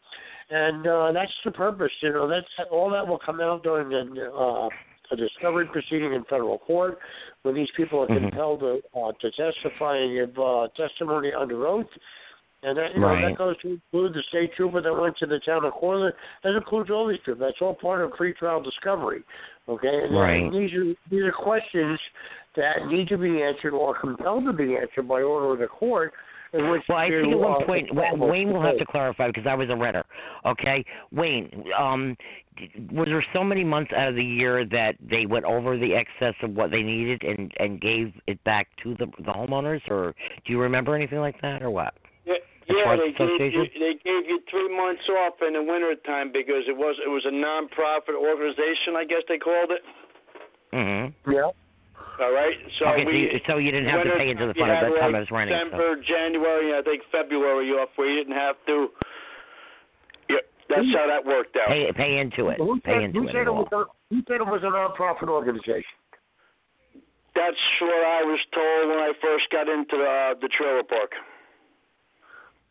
And uh, that's the purpose. You know, that's all that will come out during the uh, a discovery proceeding in federal court when these people are Mhm. compelled to uh, to testify and give uh, testimony under oath. And that you know Right. that goes to include the state trooper that went to the town of Cortlandt. That includes all these people. That's all part of pretrial discovery. Okay, and, Right. these are these are questions that need to be answered or compelled to be answered by order of the court. In which Well, I think at one point Wayne will have to clarify because I was a renter. Okay, Wayne, um, was there so many months out of the year that they went over the excess of what they needed and and gave it back to the the homeowners, or do you remember anything like that, or what? Yeah, yeah they gave you they gave you three months off in the winter time because it was it was a non-profit organization, I guess they called it. Mm-hmm. Yeah. All right, so okay, so you, so you didn't have to pay into the fund at had that time like I was renting. so- December, January, and I think February off where you didn't have to. Yeah, that's how that worked out. Pay pay into it. Who Pay said, into who it. said it was a, who said it was a non-profit organization? That's what I was told when I first got into the, the trailer park.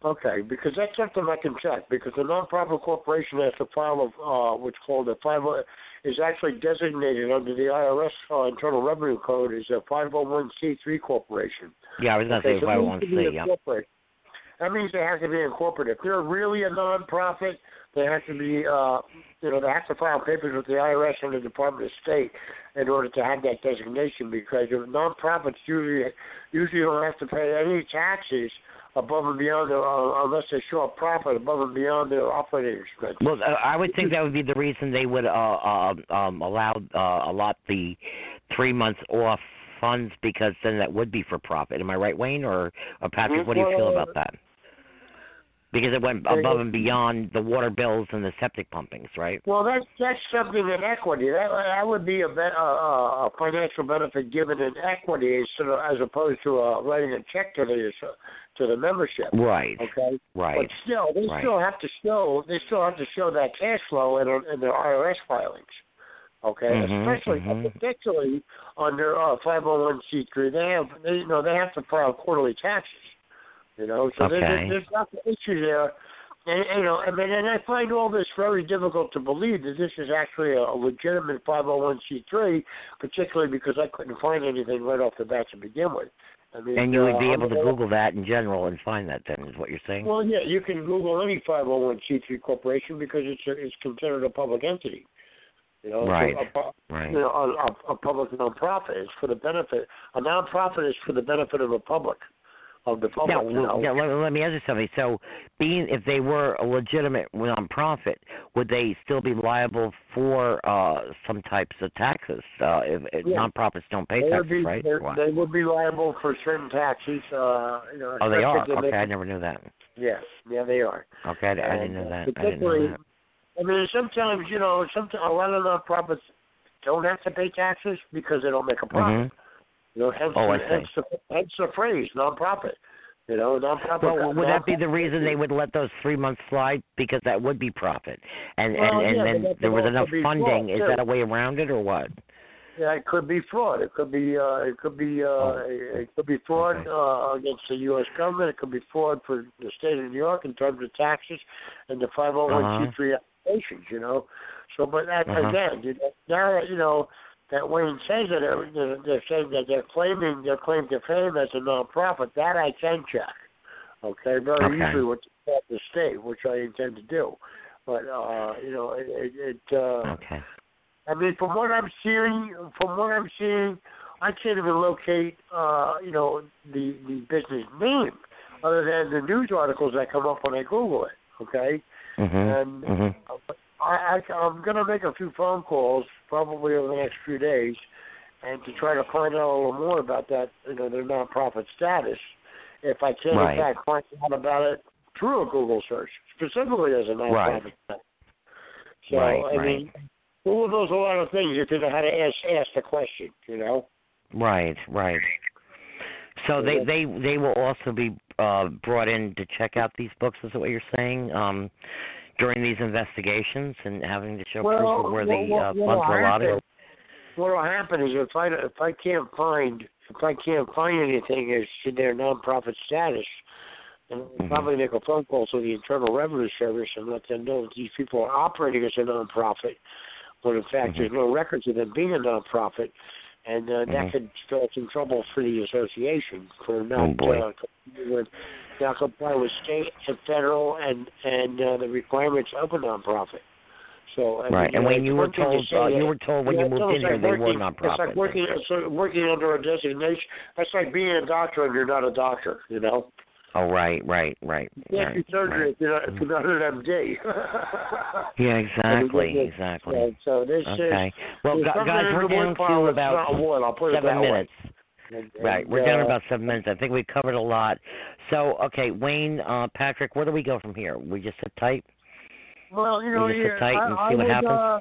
Okay, because that's something I can check. Because a nonprofit corporation has to file a uh, what's called a five is actually designated under the IRS uh, Internal Revenue Code as a 501c3 corporation. Yeah, I was gonna Okay, say so if I it want to to be see. Yeah. that means they have to be incorporated. If they're really a nonprofit, they have to be, uh, you know, they have to file papers with the IRS and the Department of State in order to have that designation. Because if nonprofits usually usually don't have to pay any taxes above and beyond their, uh, unless they show a profit above and beyond their operating expenses. Well, uh, I would think that would be the reason they would uh, uh, um, allow uh, allot the three months off funds because then that would be for profit. Am I right, Wayne or, or Patrick? What do you feel about that? Because it went above and beyond the water bills and the septic pumpings, right? Well, that's that's something in equity. That that would be a, be, a, a financial benefit given in equity instead of, as opposed to uh, writing a check to the to the membership. Right. Okay. Right. But still, they right. still have to show they still have to show that cash flow in, in their IRS filings. Okay, mm-hmm, especially mm-hmm. particularly on their uh, 501c3, they have they, you know they have to file quarterly taxes. You know, so okay. there's, there's not an issue there. And you know, I mean, and I find all this very difficult to believe that this is actually a legitimate 501c3, particularly because I couldn't find anything right off the bat to begin with. I mean, and you would uh, be able to Google that in general and find that. Then is what you're saying? Well, yeah, you can Google any 501c3 corporation because it's a, it's considered a public entity. You know, right. A, a, right. You know, a, a, a public nonprofit is for the benefit. A nonprofit is for the benefit of the public, of the public. Now, now let, let me ask you something. So, being if they were a legitimate nonprofit, would they still be liable for uh some types of taxes? Uh, if, if Yeah. nonprofits don't pay they taxes, be, right? they, would be liable for certain taxes. Uh, you know, oh, they are. Okay, they- I never knew that. Yeah, yeah, they are. Okay, I, I didn't know uh, that. I didn't know that. I mean, sometimes you know, sometimes a lot of nonprofits don't have to pay taxes because they don't make a profit. Mhm. You know, hence, Oh, I see. hence, the, hence the phrase nonprofit. You know, nonprofit. Well, would that be the reason they would let those three months slide? Because that would be profit, and Well, and and yeah, but then there was enough funding. fraud, Is too. that a way around it, or what? Yeah, it could be fraud. It could be uh, it could be uh, Oh. it could be fraud Okay. uh, against the U.S. government. It could be fraud for the state of New York in terms of taxes and the 501c3 applications. You know, so but that, Uh-huh. again, you know, now that you know that Wayne says that they're, they're they're saying that they're claiming their claim to fame as a nonprofit, that I can check. Okay, very Okay. easily with the state, which I intend to do. But uh, you know, it, it, it uh, Okay. I mean, from what I'm seeing, from what I'm seeing, I can't even locate, uh, you know, the the business name, other than the news articles that come up when I Google it. Okay, mm-hmm. and Mhm. I, I I'm gonna make a few phone calls probably over the next few days, and to try to find out a little more about that, you know, their nonprofit status. If I can, Right. in fact, find out about it through a Google search, specifically as a nonprofit. Right. So Right, I mean, Google knows a lot of things if you know how to ask ask the question. You know. Right, right. So they they they will also be uh, brought in to check out these books. Is that what you're saying? Um, during these investigations and having to show Well, proof of where the well, uh, well, funds were allotted. What will happen is if I if I can't find if I can't find anything as to their nonprofit status, then I'll Mhm. probably make a phone call to the Internal Revenue Service and let them know that these people are operating as a nonprofit, when in fact Mhm. there's no records of them being a nonprofit, and uh, Mhm. that could spell some trouble for the association for Oh, not boy. uh, complying with with state and federal and and uh, the requirements of a nonprofit. So I Right, mean, and uh, when you were thing to told, uh, you were told when yeah, you moved in here like they were nonprofit. It's like working, it's like working under a designation. That's like being a doctor and you're not a doctor. You know, Oh, right, right, right. you can't right, do surgery right. if you're not if you're not an MD. Yeah, exactly, exactly. So, so this Okay. is Well, there's gu- something guys, we're down to about not wood. I'll put it seven minutes. And- Right, and, we're down uh, to about seven minutes. I think we covered a lot. So, okay, Wayne, uh, Patrick, where do we go from here? We just sit tight. Well, you know, we just sit yeah, tight and I, see I what would, happens? Uh,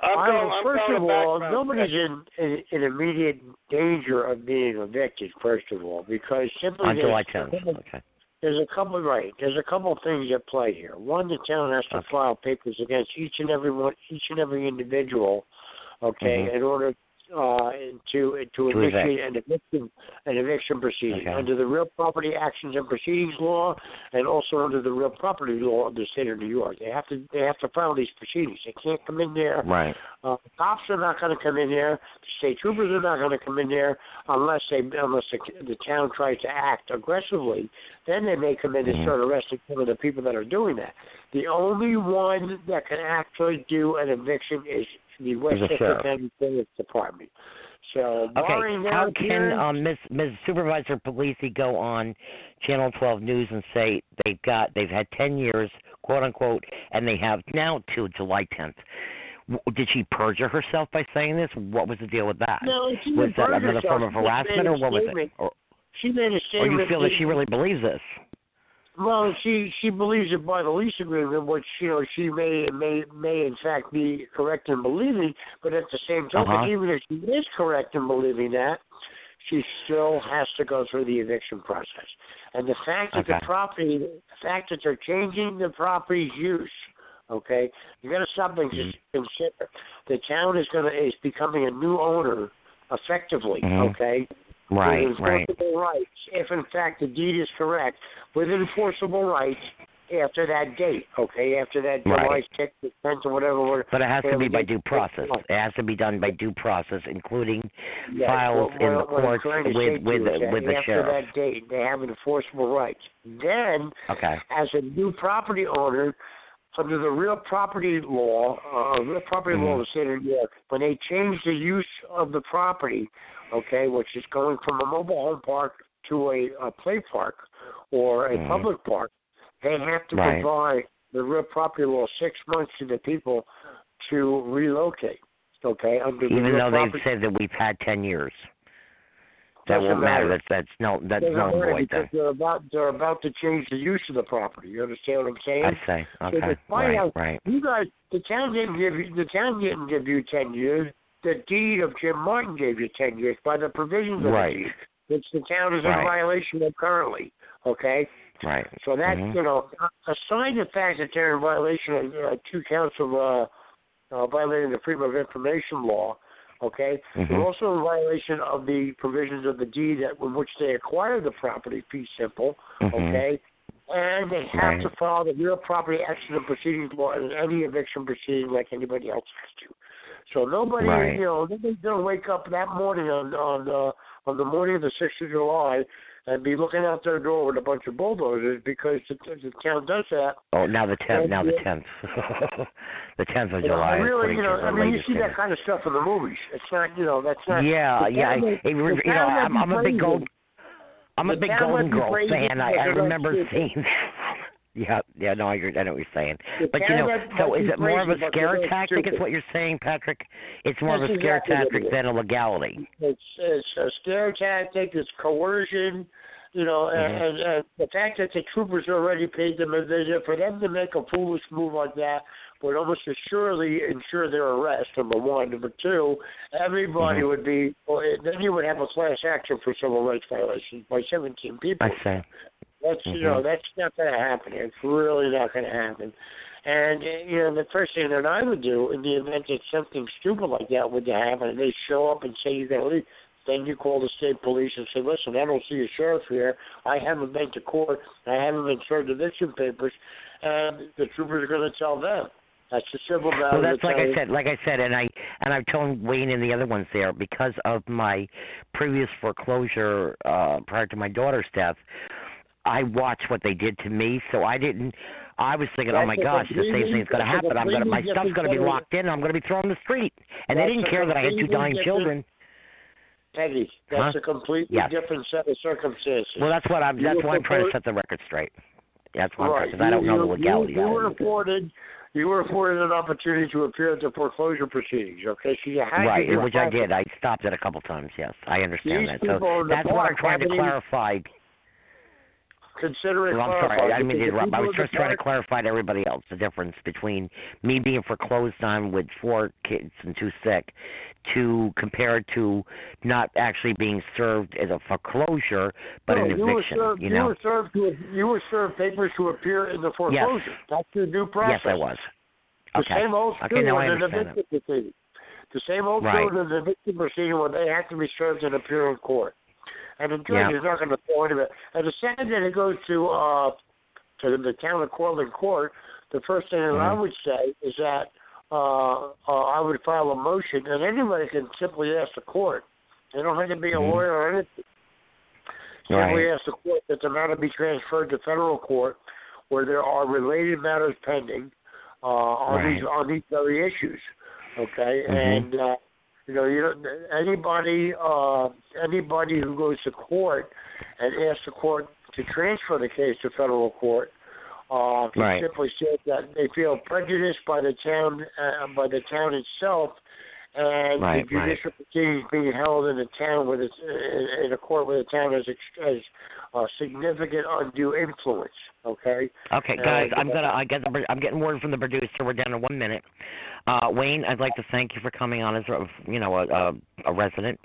I'm I going, would- I'm first of all, nobody's in, in in immediate danger of being evicted. First of all, because simply On July there's- 10th. Okay. There's a couple right. There's a couple of things at play here. One, the town has to Okay. file papers against each and every one, each and every individual, okay, Mhm. in order uh, to to To initiate an eviction an eviction proceeding Okay. under the Real Property Actions and Proceedings Law, and also under the Real Property Law of the state of New York. They have to they have to file these proceedings. They can't come in there. Right. Uh, cops are not going to come in there. The state troopers are not going to come in there unless they unless the, the town tries to act aggressively. Then they may come in and Mhm. start arresting some of the people that are doing that. The only one that can actually do an eviction is the Westchester sheriff. County Sheriff's Department. So Okay. How can appearance- um, Ms. Ms. Supervisor Puglisi go on Channel 12 News and say they've got they've had 10 years, quote unquote, and they have now till July 10th? Did she perjure herself by saying this? What was the deal with that? No, she was didn't that another herself. form of She harassment, made or what was it? Or, she made a or you feel that she really believes this? Well, she she believes it by the lease agreement, which you know she may may may in fact be correct in believing, but at the same token, Uh-huh. even if she is correct in believing that, she still has to go through the eviction process. And the fact that the property, the fact that they're changing the property's use, okay, you got to stop and just consider the town is going to is becoming a new owner effectively, Mhm. okay Right, with right. enforceable rights, if in fact the deed is correct, with enforceable rights after that date, okay, after that Right. July 6th, 10th, or whatever. whatever But it has to be by due process. It has to be done by due process, including files what- in the courts with with with the after sheriff. that date, they have enforceable rights. Then, Okay. as a new property owner, under the real property law, uh, real property law of the state of New York, when they change the use of the property, okay, which is going from a mobile home park to a, a play park or a Mhm. public park, they have to Right. provide the real property law six months to the people to relocate. Okay, under the Even real though they've said that we've had ten years. That won't matter. That's that's no that's and void because they're about they're about to change the use of the property. You understand what I'm saying? I say. So Okay. find Right, out, right. you guys, the town didn't give you the town didn't give you ten years. The deed of Jim Martin gave you ten years by the provisions of Right. the deed, which the town is Right. in violation of currently. Okay, Right. so that Mhm. you know, aside the fact that they're in violation of uh, two counts of uh, uh, violating the Freedom of Information Law. Okay, Mhm. they're also in violation of the provisions of the deed that with which they acquired the property. Fee simple. Mhm. Okay, and they have Right. to follow the real property action and proceedings law in any eviction proceeding like anybody else has to. So nobody, Right. you know, nobody's gonna wake up that morning on on uh, on the morning of the sixth of July and be looking out their door with a bunch of bulldozers because the, the town does that. Oh, now the tenth. Now the tenth. the tenth of You know, July. Really, you know, I mean, you see that kind of stuff in the movies. It's not, you know, that's not. Yeah, yeah. I, it, you know, I'm, I'm a big gold. I'm a big Golden Girls fan. I, I remember seeing that. Yeah, yeah, no, I, agree- I know what you're saying. The But you know, so is it more of a scare tactic? Is what you're saying, Patrick? It's more of a scare exactly tactic than a legality. It's it's a scare tactic. It's coercion. You know, Mhm. and, and, the fact that the troopers already paid them a visit for them to make a foolish move like that would almost assuredly ensure their arrest. Number one, number two, everybody Mhm. would be. Then you would have a class action for civil rights violations by 17 people. I say. That's you Mhm. know that's not going to happen. It's really not going to happen. And uh, you know the first thing that I would do in the event that something stupid like that would happen, and they show up and say you're going to leave, then you call the state police and say, listen, I don't see a sheriff here. I haven't been to court. I haven't been served eviction papers, and the troopers are going to tell them. That's the civil. Well, that's like I said. Like I said, and I and I've told Wayne and the other ones there because of my previous foreclosure uh prior to my daughter's death. I watched what they did to me, so I didn't. I was thinking, oh my gosh, the same thing's going to happen. I'm going to my stuff's going to be locked in. and I'm going to be thrown in the street, and they didn't care that I had two dying children. Peggy, that's Huh? a completely Yes. different set of circumstances. Well, that's what I'm. That's why I'm trying to set the record straight. That's why I'm Right. trying because I don't You- know the legality. You, you were afforded, you were afforded an opportunity to appear at the foreclosure proceedings. Okay, so you had Right, to which I did. I stopped it a couple times. Yes, I understand These that. So that's what I'm trying to haven't even- clarify. Consider it Well, I'm sorry, I didn't mean to interrupt. I was just the trying to clarify to everybody else the difference between me being foreclosed on with four kids and two sick, to compared to not actually being served as a foreclosure, but no, an you were eviction. served, you know. were served to, you were served papers to appear in the foreclosure. That's your due process. yes, I was. The Okay. same old Okay, now I in understand eviction proceeding. The same old Right. of the eviction proceeding where they have to be served and appear in court. And the judge Yeah. is not going to throw it. And the second that it goes to uh to the town of Cortlandt Court, the first thing that I Mhm. would say is that uh, uh I would file a motion, and anybody can simply ask the court. They don't have to be a Mhm. lawyer or anything. Simply Right. ask the court that the matter be transferred to federal court, where there are related matters pending uh, on Right. these on these very issues. Okay, Mhm. and uh, you know, you don't, anybody uh, anybody who goes to court and asks the court to transfer the case to federal court uh, Right. simply say that they feel prejudiced by the town uh, by the town itself. And Right, the right. judicial proceedings being held in a town with its in a court with a town has has uh, significant undue influence. Okay. Okay, guys, I'm uh, gonna. I get the. I'm getting word from the producer. We're down to one minute. Uh, Wayne, I'd like to thank you for coming on as a, you know, a, a, a resident.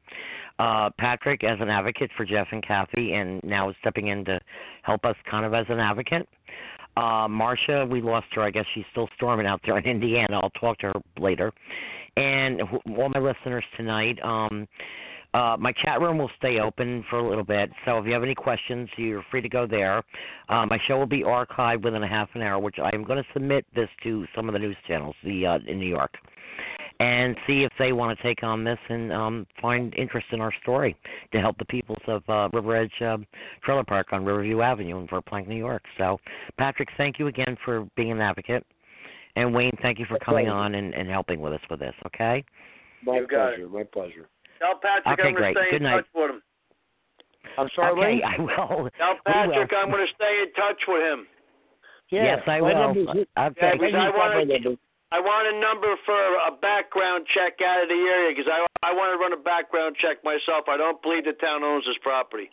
Uh, Patrick, as an advocate for Jeff and Kathy, and now stepping in to help us, kind of as an advocate. Uh, Marcia, we lost her. I guess she's still storming out there in Indiana. I'll talk to her later. And all my listeners tonight. Um, uh, my chat room will stay open for a little bit, so if you have any questions, you're free to go there. Uh, my show will be archived within a half an hour, which I am going to submit this to some of the news channels the uh, in New York, and see if they want to take on this and um, find interest in our story to help the peoples of uh, River Edge um, Trailer Park on Riverview Avenue in Verplanck, New York. So, Patrick, thank you again for being an advocate, and Wayne, thank you for coming pleasure. on and, and helping with us with this. Okay. My You got pleasure. My pleasure. Tell Patrick Okay, I'm going to stay Good in night. touch with him. I'm sorry. okay, Wayne? I will. Tell We will. Patrick I'm going to stay in touch with him. Yeah, yes, I will. Okay. Yeah, Wayne, because I you've got my want to. I want a number for a background check out of the area because I I want to run a background check myself. I don't believe the town owns this property.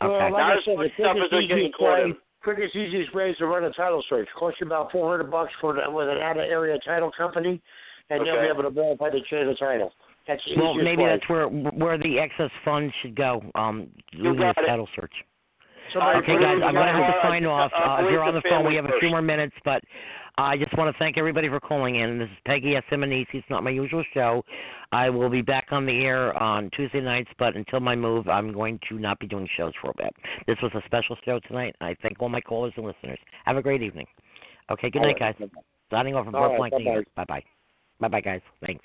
Well, Okay. like Not I as said, much stuff as they're getting caught in. Quickest, easiest way to run a title search. Costs you about four hundred bucks for the, with an out of area title company, and you'll be able to verify the chain of title. That's the Well, maybe way. that's where where the excess funds should go. Um, You do got this it. title search. Somebody Okay, guys, I'm gonna have to sign off. Uh, if you're on the phone, we have a few more minutes, but I just want to thank everybody for calling in. This is Peggy S. Simmanesi. It's not my usual show. I will be back on the air on Tuesday nights, but until my move, I'm going to not be doing shows for a bit. This was a special show tonight. I thank all my callers and listeners. Have a great evening. Okay, good All night, right. guys. Signing off from All right, New bye-bye. York. Bye bye. Bye bye, guys. Thanks.